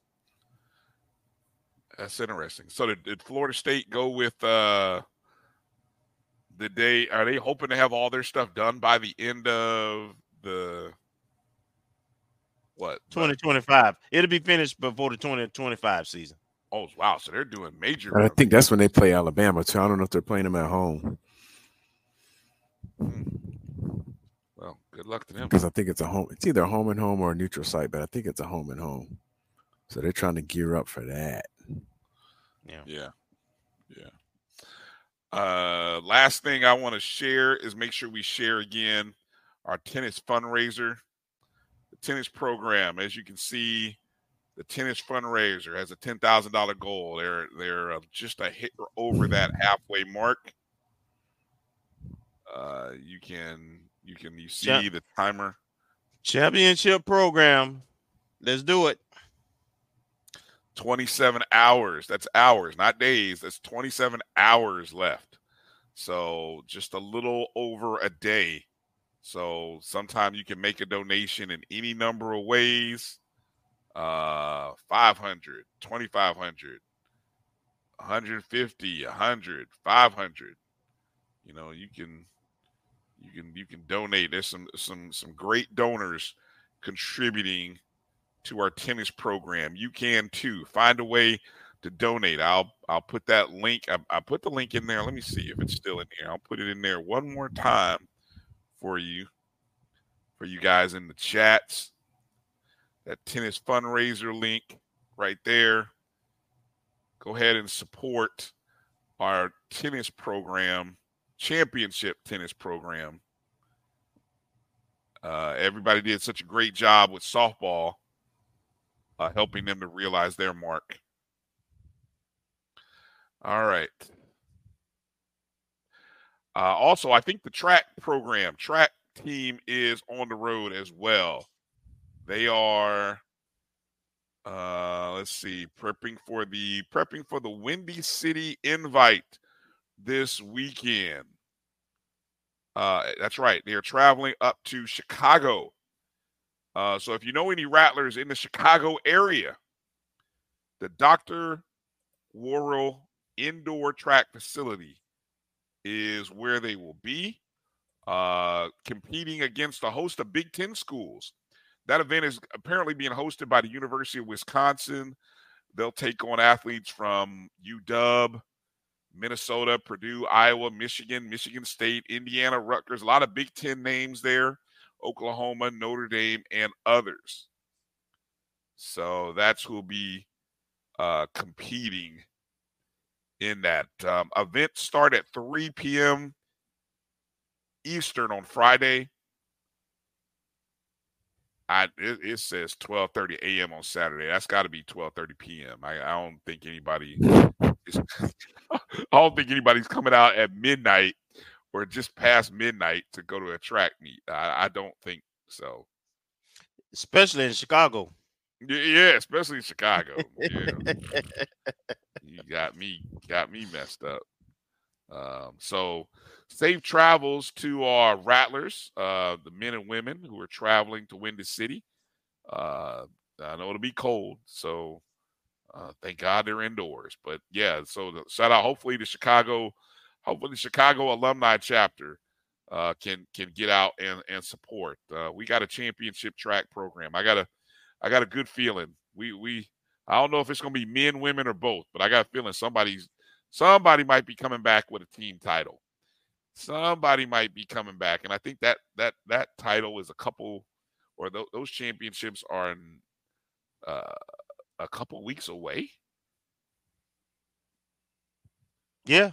That's interesting. So did, did Florida State go with uh the day? Are they hoping to have all their stuff done by the end of the what?
2025. It'll be finished before the 2025 season.
Oh wow! So they're doing major.
And I think that's when they play Alabama too. I don't know if they're playing them at home
Well, good luck to them.
because I think it's a home. It's either a home and home or a neutral site, but I think it's a home and home. So they're trying to gear up for that.
Yeah.
Yeah. Yeah. Uh, last thing I want to share is make sure we share again our tennis fundraiser, the tennis program. As you can see, the tennis fundraiser has a ten thousand dollar goal. They're they're uh, just a hit over that halfway mark. Uh, you can you can you see
Champ-
the timer.
Championship program. Let's do it.
27 hours. That's hours, not days. That's 27 hours left. So just a little over a day. So sometime you can make a donation in any number of ways. Uh 500, 2500, 150, 100, 500. You know, you can you can you can donate. There's some some some great donors contributing to our tennis program. You can too. Find a way to donate. I'll I'll put that link. I, I put the link in there. Let me see if it's still in here. I'll put it in there one more time for you, for you guys in the chats. That tennis fundraiser link right there. Go ahead and support our tennis program, championship tennis program. Uh, everybody did such a great job with softball uh, helping them to realize their mark. All right. Uh, also, I think the track program, track team is on the road as well. They are, uh, let's see, prepping for the prepping for the Windy City Invite this weekend. Uh, that's right. They are traveling up to Chicago uh, so if you know any rattlers in the Chicago area, the Dr. Worrell Indoor Track Facility is where they will be, uh, competing against a host of Big Ten schools. That event is apparently being hosted by the University of Wisconsin. They'll take on athletes from UW, Minnesota, Purdue, Iowa, Michigan, Michigan State, Indiana, Rutgers. A lot of Big Ten names there. Oklahoma, Notre Dame, and others. So that's who'll be uh, competing in that um, event. Start at 3 p.m. Eastern on Friday. I it, it says 12:30 a.m. on Saturday. That's got to be 12:30 p.m. I, I don't think anybody <laughs> I don't think anybody's coming out at midnight or just past midnight to go to a track meet. I, I don't think so.
Especially in Chicago.
Yeah, especially in Chicago. Yeah. <laughs> you got me got me messed up. Um, so safe travels to our rattlers, uh, the men and women who are traveling to Windy City. Uh, I know it'll be cold, so uh, thank God they're indoors. But yeah, so the, shout out hopefully to Chicago hopefully the Chicago alumni chapter uh, can can get out and and support. Uh, we got a championship track program. I got a I got a good feeling. We we I don't know if it's going to be men, women, or both, but I got a feeling somebody's somebody might be coming back with a team title. Somebody might be coming back, and I think that that that title is a couple, or th- those championships are in, uh, a couple weeks away.
Yeah,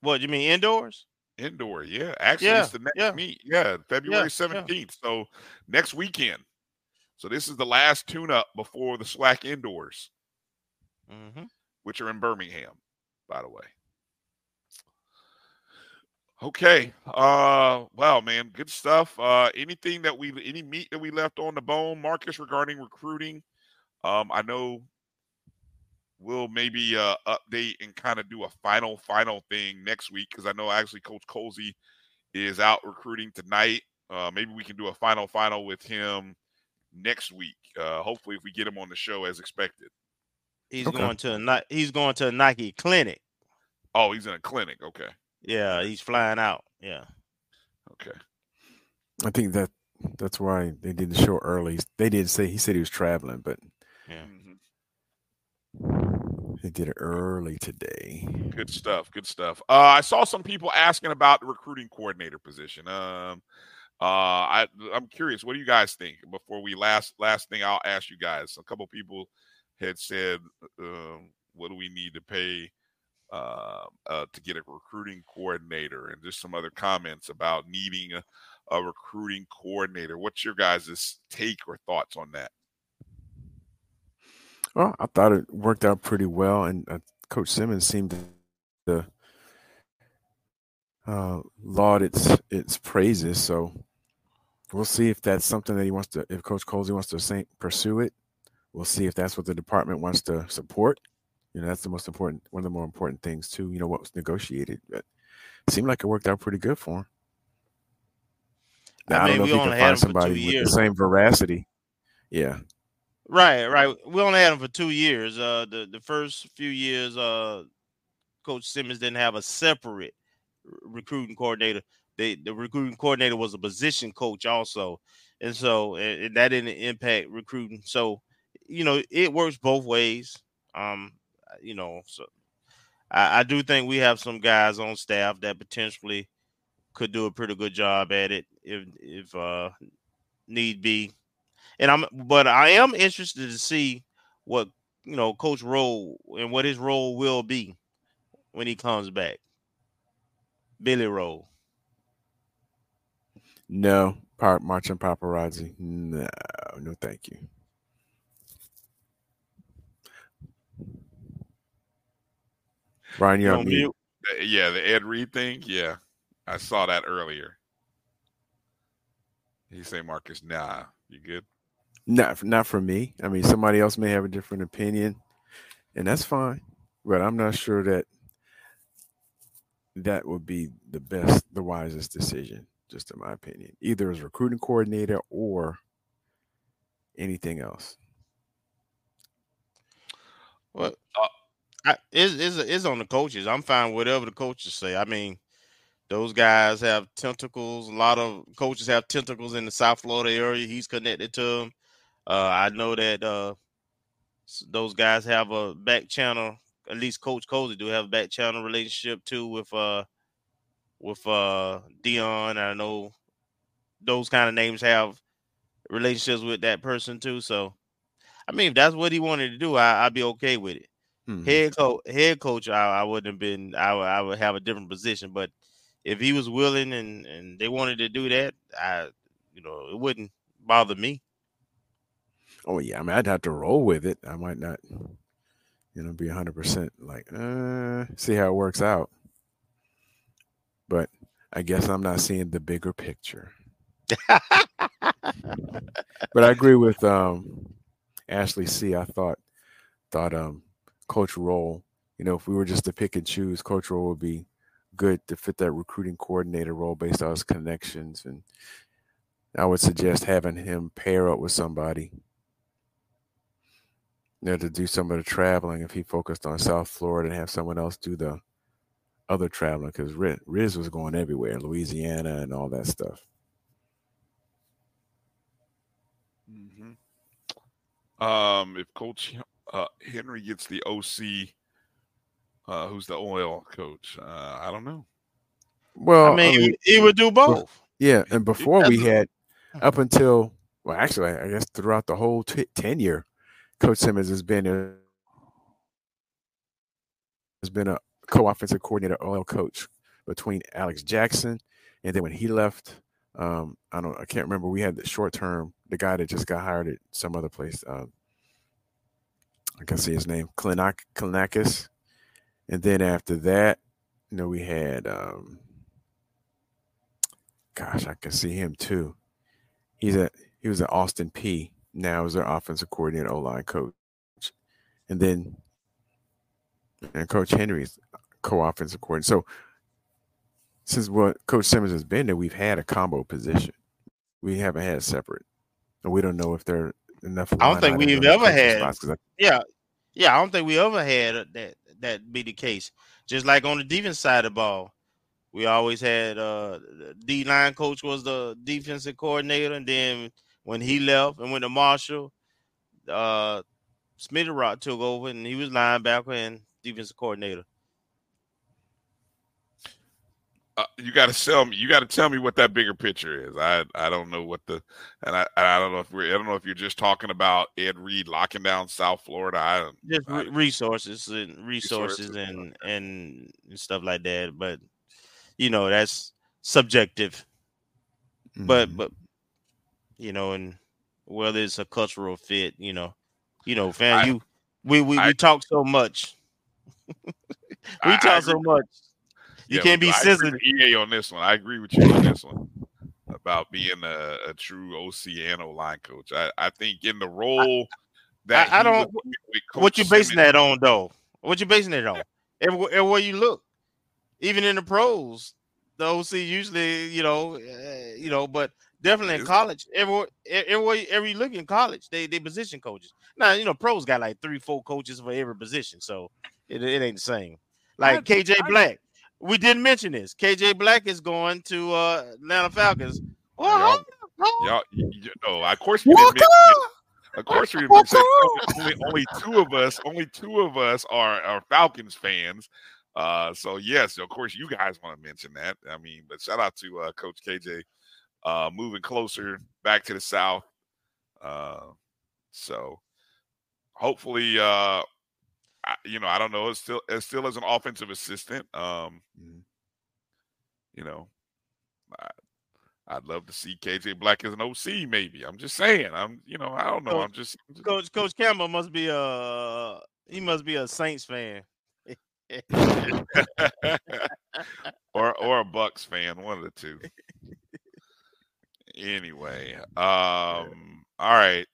what you mean indoors?
Indoor, yeah. Actually,
Yeah,
it's the next
yeah.
meet. Yeah, February
yeah.
seventeenth. So next weekend. So this is the last tune-up before the SWAC indoors,
Mm-hmm.
which are in Birmingham, by the way. Okay. Uh wow, man, good stuff. Uh anything that we any meat that we left on the bone, Marcus, regarding recruiting. Um, I know we'll maybe uh update and kind of do a final final thing next week because I know actually Coach Colzie is out recruiting tonight. Uh maybe we can do a final final with him next week. Uh hopefully if we get him on the show as expected.
He's
Okay.
going to a Ni- he's going to a Nike clinic.
Oh, he's in a clinic. Okay.
Yeah, he's flying out. Yeah.
Okay.
I think that that's why they did the show early. They did say he said he was traveling, but
Yeah.
they did it early today.
Good stuff. Good stuff. Uh, I saw some people asking about the recruiting coordinator position. Um, uh, I I'm curious. What do you guys think? Before we last last thing, I'll ask you guys. A couple people had said, um, what do we need to pay uh, uh, to get a recruiting coordinator, and just some other comments about needing a, a recruiting coordinator. What's your guys' take or thoughts on that?
Well, I thought it worked out pretty well, and uh, Coach Simmons seemed to uh, laud its its praises. So we'll see if that's something that he wants to. If Coach Colzie wants to say, pursue it, we'll see if that's what the department wants to support. You know, that's the most important, one of the more important things too. You know, what was negotiated, but it seemed like it worked out pretty good for him. Now, I, mean, I don't know if he can find somebody with the same veracity. Yeah.
Right, right. We only had him for two years. Uh, the the first few years, uh, Coach Simmons didn't have a separate recruiting coordinator. They, the recruiting coordinator was a position coach also, and so and, and that didn't impact recruiting. So, you know, it works both ways. Um, you know, so I, I do think we have some guys on staff that potentially could do a pretty good job at it if if uh need be and I'm but I am interested to see what you know Coach Rowe and what his role will be when he comes back. Billy Rowe.
No, part marching paparazzi. No, no, thank you. Bryan, you're on mute.
Uh, yeah, the Ed Reed thing. Yeah, I saw that earlier. He say, Marcus, nah, you good?
Not not for me. I mean, somebody else may have a different opinion, and that's fine. But I'm not sure that that would be the best, the wisest decision, just in my opinion. Either as recruiting coordinator or anything else.
Well, uh, it's on the coaches. I'm fine whatever the coaches say. I mean, those guys have tentacles. A lot of coaches have tentacles in the South Florida area. He's connected to them. Uh, I know that uh, those guys have a back channel. At least Coach Colzie do have a back channel relationship too with uh with uh Deion. I know those kind of names have relationships with that person too. So, I mean, if that's what he wanted to do, I, would be okay with it. Mm-hmm. Head coach, head coach, I, I wouldn't have been. I, I would have a different position. But if he was willing and and they wanted to do that, I, you know, it wouldn't bother me.
Oh yeah, I mean, I'd have to roll with it. I might not, you know, be hundred percent like, uh, see how it works out. But I guess I'm not seeing the bigger picture. but I agree with um, Ashley C. I thought thought um, Coach Roll, you know, if we were just to pick and choose, Coach Roll would be good to fit that recruiting coordinator role based on his connections. And I would suggest having him pair up with somebody you know, to do some of the traveling if he focused on South Florida and have someone else do the other traveling because Riz, Riz was going everywhere, Louisiana and all that stuff.
Mm-hmm. Um, if Coach uh, Henry gets the OC, uh, who's the oil coach? Uh, I don't know.
Well,
I mean, I he would do both.
Yeah, and before we had <laughs> up until well, actually, I guess throughout the whole t- tenure Coach Simmons has been a has been a co-offensive coordinator, oil coach between Alex Jackson, and then when he left, um, I don't, I can't remember. We had the short term, the guy that just got hired at some other place. Um, I can see his name, Klinak, Klinakis, and then after that, you know, we had, um, gosh, I can see him too. He's a he was at Austin Peay now as their offensive coordinator, O line coach, and then and Coach Henry's co-offensive coordinator. So since what Coach Simmons has been there, we've had a combo position. We haven't had separate, and we don't know if they're enough.
I don't think we've ever had. I, yeah, yeah, I don't think we ever had that that be the case. Just like on the defense side of the ball, we always had uh D line coach was the defensive coordinator, and then when he left and went to Marshall, uh, Smitty Rock took over and he was linebacker and defensive coordinator.
Uh, you got to tell me. You got to tell me what that bigger picture is. I I don't know what the and I I don't know if we're I don't know if you're just talking about Ed Reed locking down South Florida. I don't.
just
I,
resources and resources
Resources,
and and and stuff like that. But you know that's subjective. But
Mhm.
but you know, and whether it's a cultural fit, you know, you know, fam,
I-
you we we,
I-
we talk so much. we
I-
talk so much. <laughs> You
Yeah,
can't be. Sensitive.
EA on this one. I agree with you on this one about being a, a true OC and line coach. I, I think in the role that
I don't- what you basing
Simmons-
that on though? What you basing it on? Everywhere, everywhere you look, even in the pros, the OC usually, you know, uh, you know, but definitely in college, everywhere, everywhere, every look in college, they they position coaches. Now, you know, pros got like three, four coaches for every position, so it, it ain't the same. Like KJ Black, we didn't mention this. KJ Black is going to uh Atlanta Falcons.
Y'all, y'all, you, know, of course we didn't. Of course we. Only, only two of us, only two of us are, are Falcons fans. Uh, so yes, of course you guys want to mention that. I mean, but shout out to uh, Coach KJ, uh, moving closer back to the South. Uh, so hopefully, uh, I, you know, I don't know. It's still, it's still as an offensive assistant. Um,
Mhm.
you know, I, I'd love to see KJ Black as an OC. Maybe I'm just saying. I'm, you know, I don't know.
Coach-
I'm just, I'm just-
Coach Coach Campbell must be a he must be a Saints fan. <laughs>
or or a Bucs fan, one of the two. <laughs> Anyway, um, all right.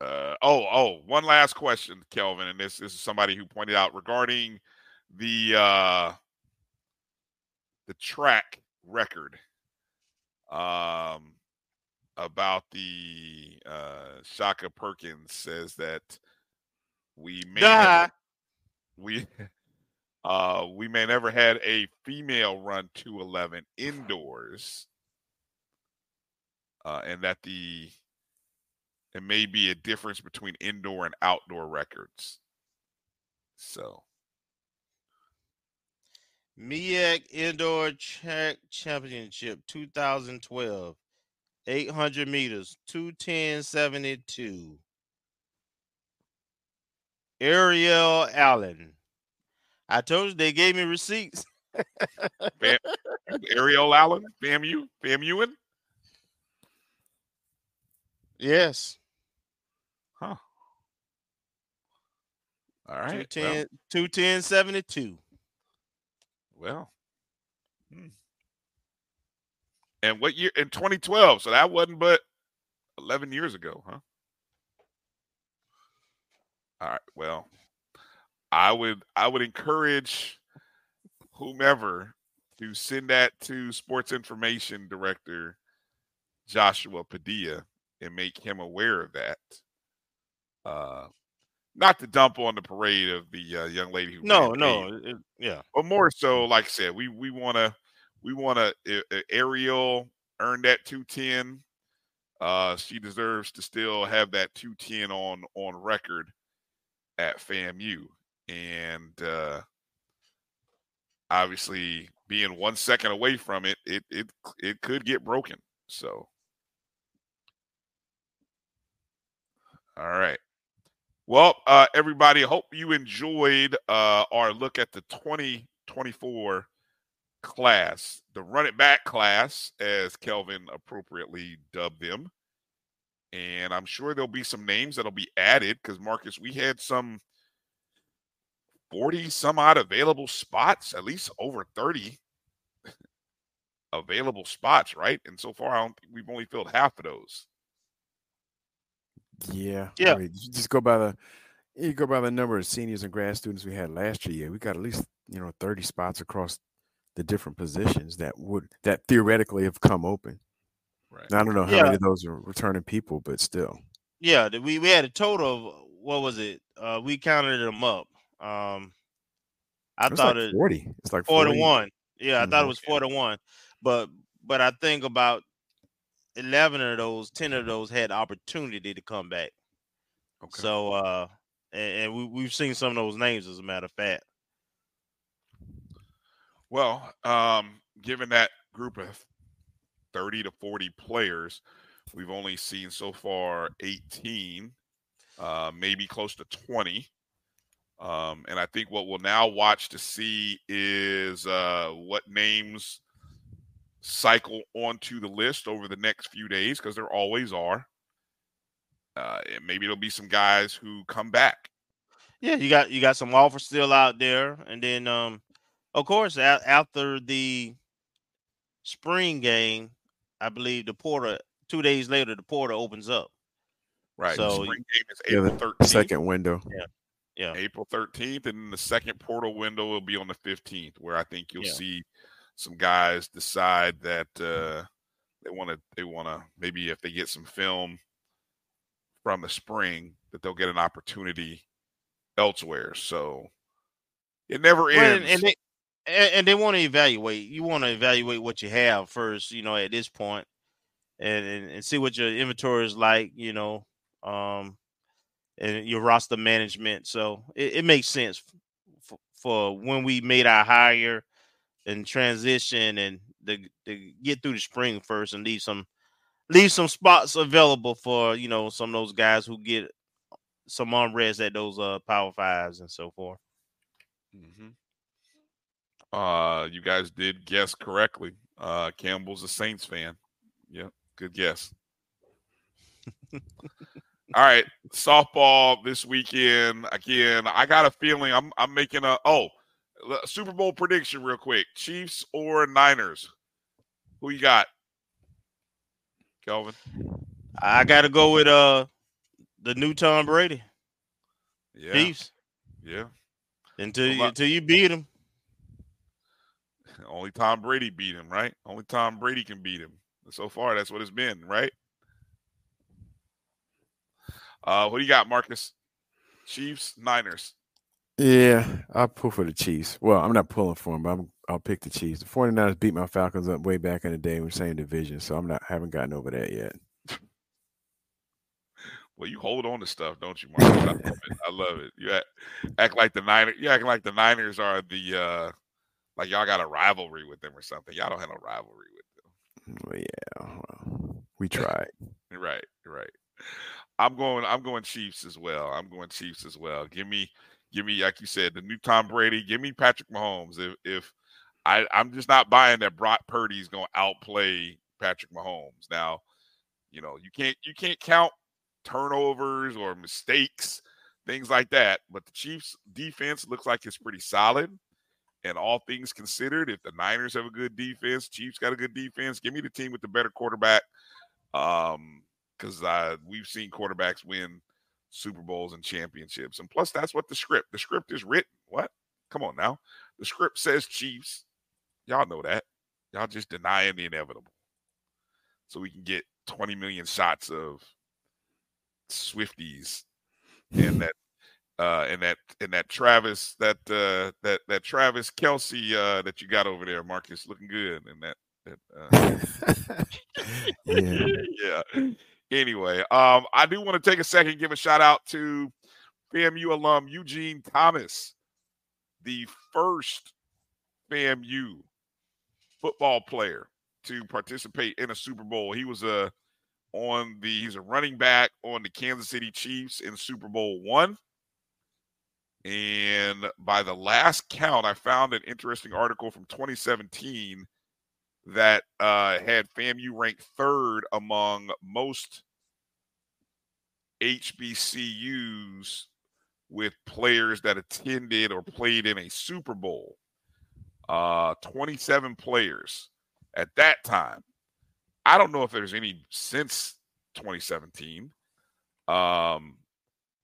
Uh, oh, oh, one last question, Kelvin, and this, this is somebody who pointed out regarding the uh the track record um about the uh Shaka Perkins says that we may
Die.
never, we <laughs> uh we may never had a female run 211 indoors uh and that the it may be a difference between indoor and outdoor records so
MEAC Indoor Track Championship 2012. 800 meters, 210.72. Ariel Allen. I told you they gave me receipts. <laughs>
Fam- Ariel Allen, FAMU, FAMUing.
Yes.
Huh. All right.
210, 210.72.
Well, well. Hmm. And what year? In 2012. So that wasn't but 11 years ago, huh? All right. Well, I would I would encourage whomever to send that to sports information director Joshua Padilla and make him aware of that. Uh not to dump on the parade of the uh, young lady who
No, no. it- yeah.
but more so, like I said, we we want to we want to uh, Ariel earn that two ten. Uh, she deserves to still have that two ten on on record at FAMU, and uh, obviously being one second away from it, it it it could get broken. So, all right. Well, uh, everybody, hope you enjoyed uh, our look at the 2024 class, the run it back class, as Kelvin appropriately dubbed them. And I'm sure there'll be some names that'll be added because, Marcus, we had some 40 some odd available spots, at least over 30 available spots, right? And so far, I don't think we've only filled half of those.
Yeah.
Yeah.
I mean, you just go by the you go by the number of seniors and grad students we had last year. We got at least, you know, 30 spots across the different positions that would that theoretically have come open.
Right.
Now, I don't know how
Yeah.
many of those are returning people, but still.
Yeah, we, we had a total of what was it? Uh we counted them up. Um I
It's
thought
like
it
40. It's like
four to one. Yeah, I thought it
Mhm.
was four to one. But but I think about eleven of those, ten of those had opportunity to come back.
Okay.
So uh and, and we, we've seen some of those names as a matter of fact.
Well, um, given that group of 30 to 40 players, we've only seen so far 18, uh, maybe close to 20. Um, and I think what we'll now watch to see is uh, what names cycle onto the list over the next few days because there always are. Uh, maybe there'll be some guys who come back.
Yeah, you got you got some offers still out there, and then um, of course a- after the spring game, I believe the portal two days later the portal opens up.
Right.
So
the spring game is
Yeah,
April
the
13th.
second window.
Yeah. Yeah.
April 13th, and the second portal window will be on the 15th, where I think you'll
Yeah.
see some guys decide that uh, they want to they want to maybe if they get some film from the spring that they'll get an opportunity elsewhere. So it never
Well,
ends.
and, and they and, and they want to evaluate. You want to evaluate what you have first, you know, at this point, and, and and see what your inventory is like, you know, um, and your roster management. So it, it makes sense for, for when we made our hire and transition and to, to get through the spring first and leave some leave some spots available for you know some of those guys who get some unrest at those uh power fives and so forth.
Mhm. Uh, you guys did guess correctly. Uh, Campbell's a Saints fan. Yep, good guess. <laughs> All right, softball this weekend again. I got a feeling I'm I'm making a oh Super Bowl prediction real quick. Chiefs or Niners? Who you got, Kelvin?
I got to go with uh the new Tom Brady.
Yeah,
Chiefs
yeah.
until you, until you beat him. <laughs>
Only Tom Brady beat him, right? Only Tom Brady can beat him. So far, that's what it's been, right? Uh, what do you got, Marcus? Chiefs, Niners.
Yeah, I'll pull for the Chiefs. Well, I'm not pulling for them, but I'm, I'll pick the Chiefs. The 49ers beat my Falcons up way back in the day. We're same division, so I'm not haven't gotten over that yet. <laughs>
Well, you hold on to stuff, don't you, Marcus? I love it. I love it. You act, act like the Niners. You act like the Niners are the uh like y'all got a rivalry with them or something. Y'all don't have no rivalry with
Well, yeah, well, we tried. <laughs>
Right, right. I'm going. I'm going Chiefs as well. I'm going Chiefs as well. Give me, give me, like you said, the new Tom Brady. Give me Patrick Mahomes. If if I, I'm just not buying that Brock Purdy's going to outplay Patrick Mahomes. Now, you know, you can't you can't count turnovers or mistakes, things like that. But the Chiefs' defense looks like it's pretty solid. And all things considered, if the Niners have a good defense, Chiefs got a good defense. Give me the team with the better quarterback. Um, because uh, we've seen quarterbacks win Super Bowls and championships. And plus, that's what the script. The script is written. What? Come on now. The script says Chiefs. Y'all know that. Y'all just denying the inevitable. So we can get 20 million shots of Swifties and that <laughs> uh and that and that Travis that uh that that Travis Kelce uh that you got over there, Marcus, looking good and that that uh <laughs>
Yeah. <laughs>
yeah. Anyway, um, I do want to take a second give a shout out to FAMU alum Eugene Thomas, the first FAMU football player to participate in a Super Bowl. He was a on the he's a running back on the Kansas City Chiefs in Super Bowl one. And by the last count, I found an interesting article from 2017 that uh, had FAMU ranked third among most HBCUs with players that attended or played in a Super Bowl. Uh, 27 players at that time. I don't know if there's any since 2017. Um,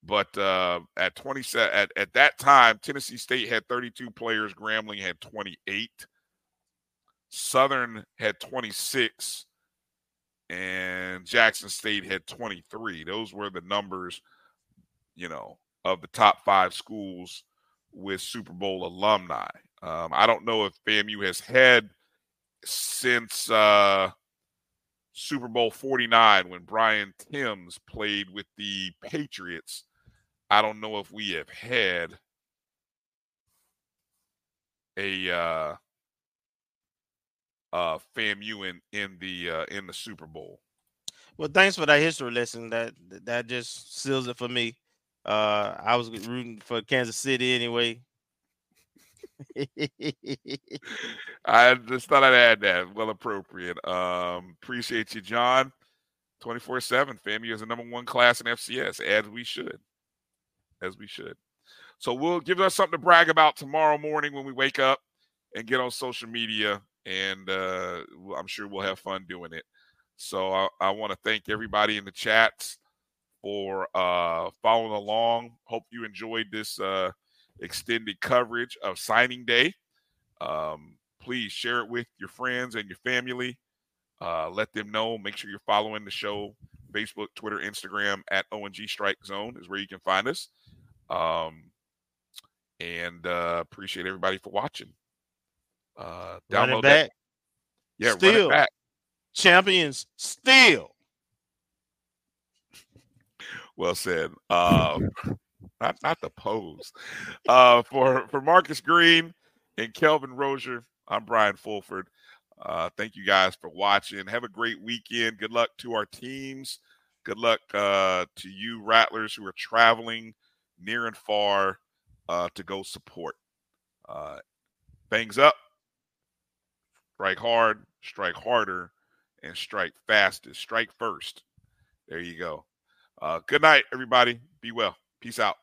but uh, at 27 at, at that time, Tennessee State had 32 players, Grambling had 28. Southern had 26 and Jackson State had 23. Those were the numbers, you know, of the top five schools with Super Bowl alumni. Um, I don't know if FAMU has had since uh, Super Bowl 49 when Brian Timms played with the Patriots. I don't know if we have had a uh, uh, FAMU in in the uh, in the Super Bowl.
Well, thanks for that history lesson. That that just seals it for me. Uh, I was rooting for Kansas City anyway. <laughs>
I just thought I'd add that. Well appropriate. Um, appreciate you, John. 24 7. FAMU is the number one class in FCS, as we should. As we should. So we'll give us something to brag about tomorrow morning when we wake up and get on social media. And uh, I'm sure we'll have fun doing it. So I, I want to thank everybody in the chats for uh, following along. Hope you enjoyed this uh, extended coverage of signing day. Um, please share it with your friends and your family. Uh, let them know. Make sure you're following the show Facebook, Twitter, Instagram at O&G Strike Zone is where you can find us. Um, and uh, appreciate everybody for watching. Uh,
Running
download
back.
that. Yeah,
Still.
back.
Champions still.
Well said. Um, not not the pose. Uh, for for Marcus Green and Kelvin Rozier, I'm Bryan Fulford. Uh, thank you guys for watching. Have a great weekend. Good luck to our teams. Good luck uh, to you Rattlers who are traveling near and far uh, to go support. Uh, bangs up. Strike hard, strike harder, and strike fastest. Strike first. There you go. Uh, good night, everybody. Be well. Peace out.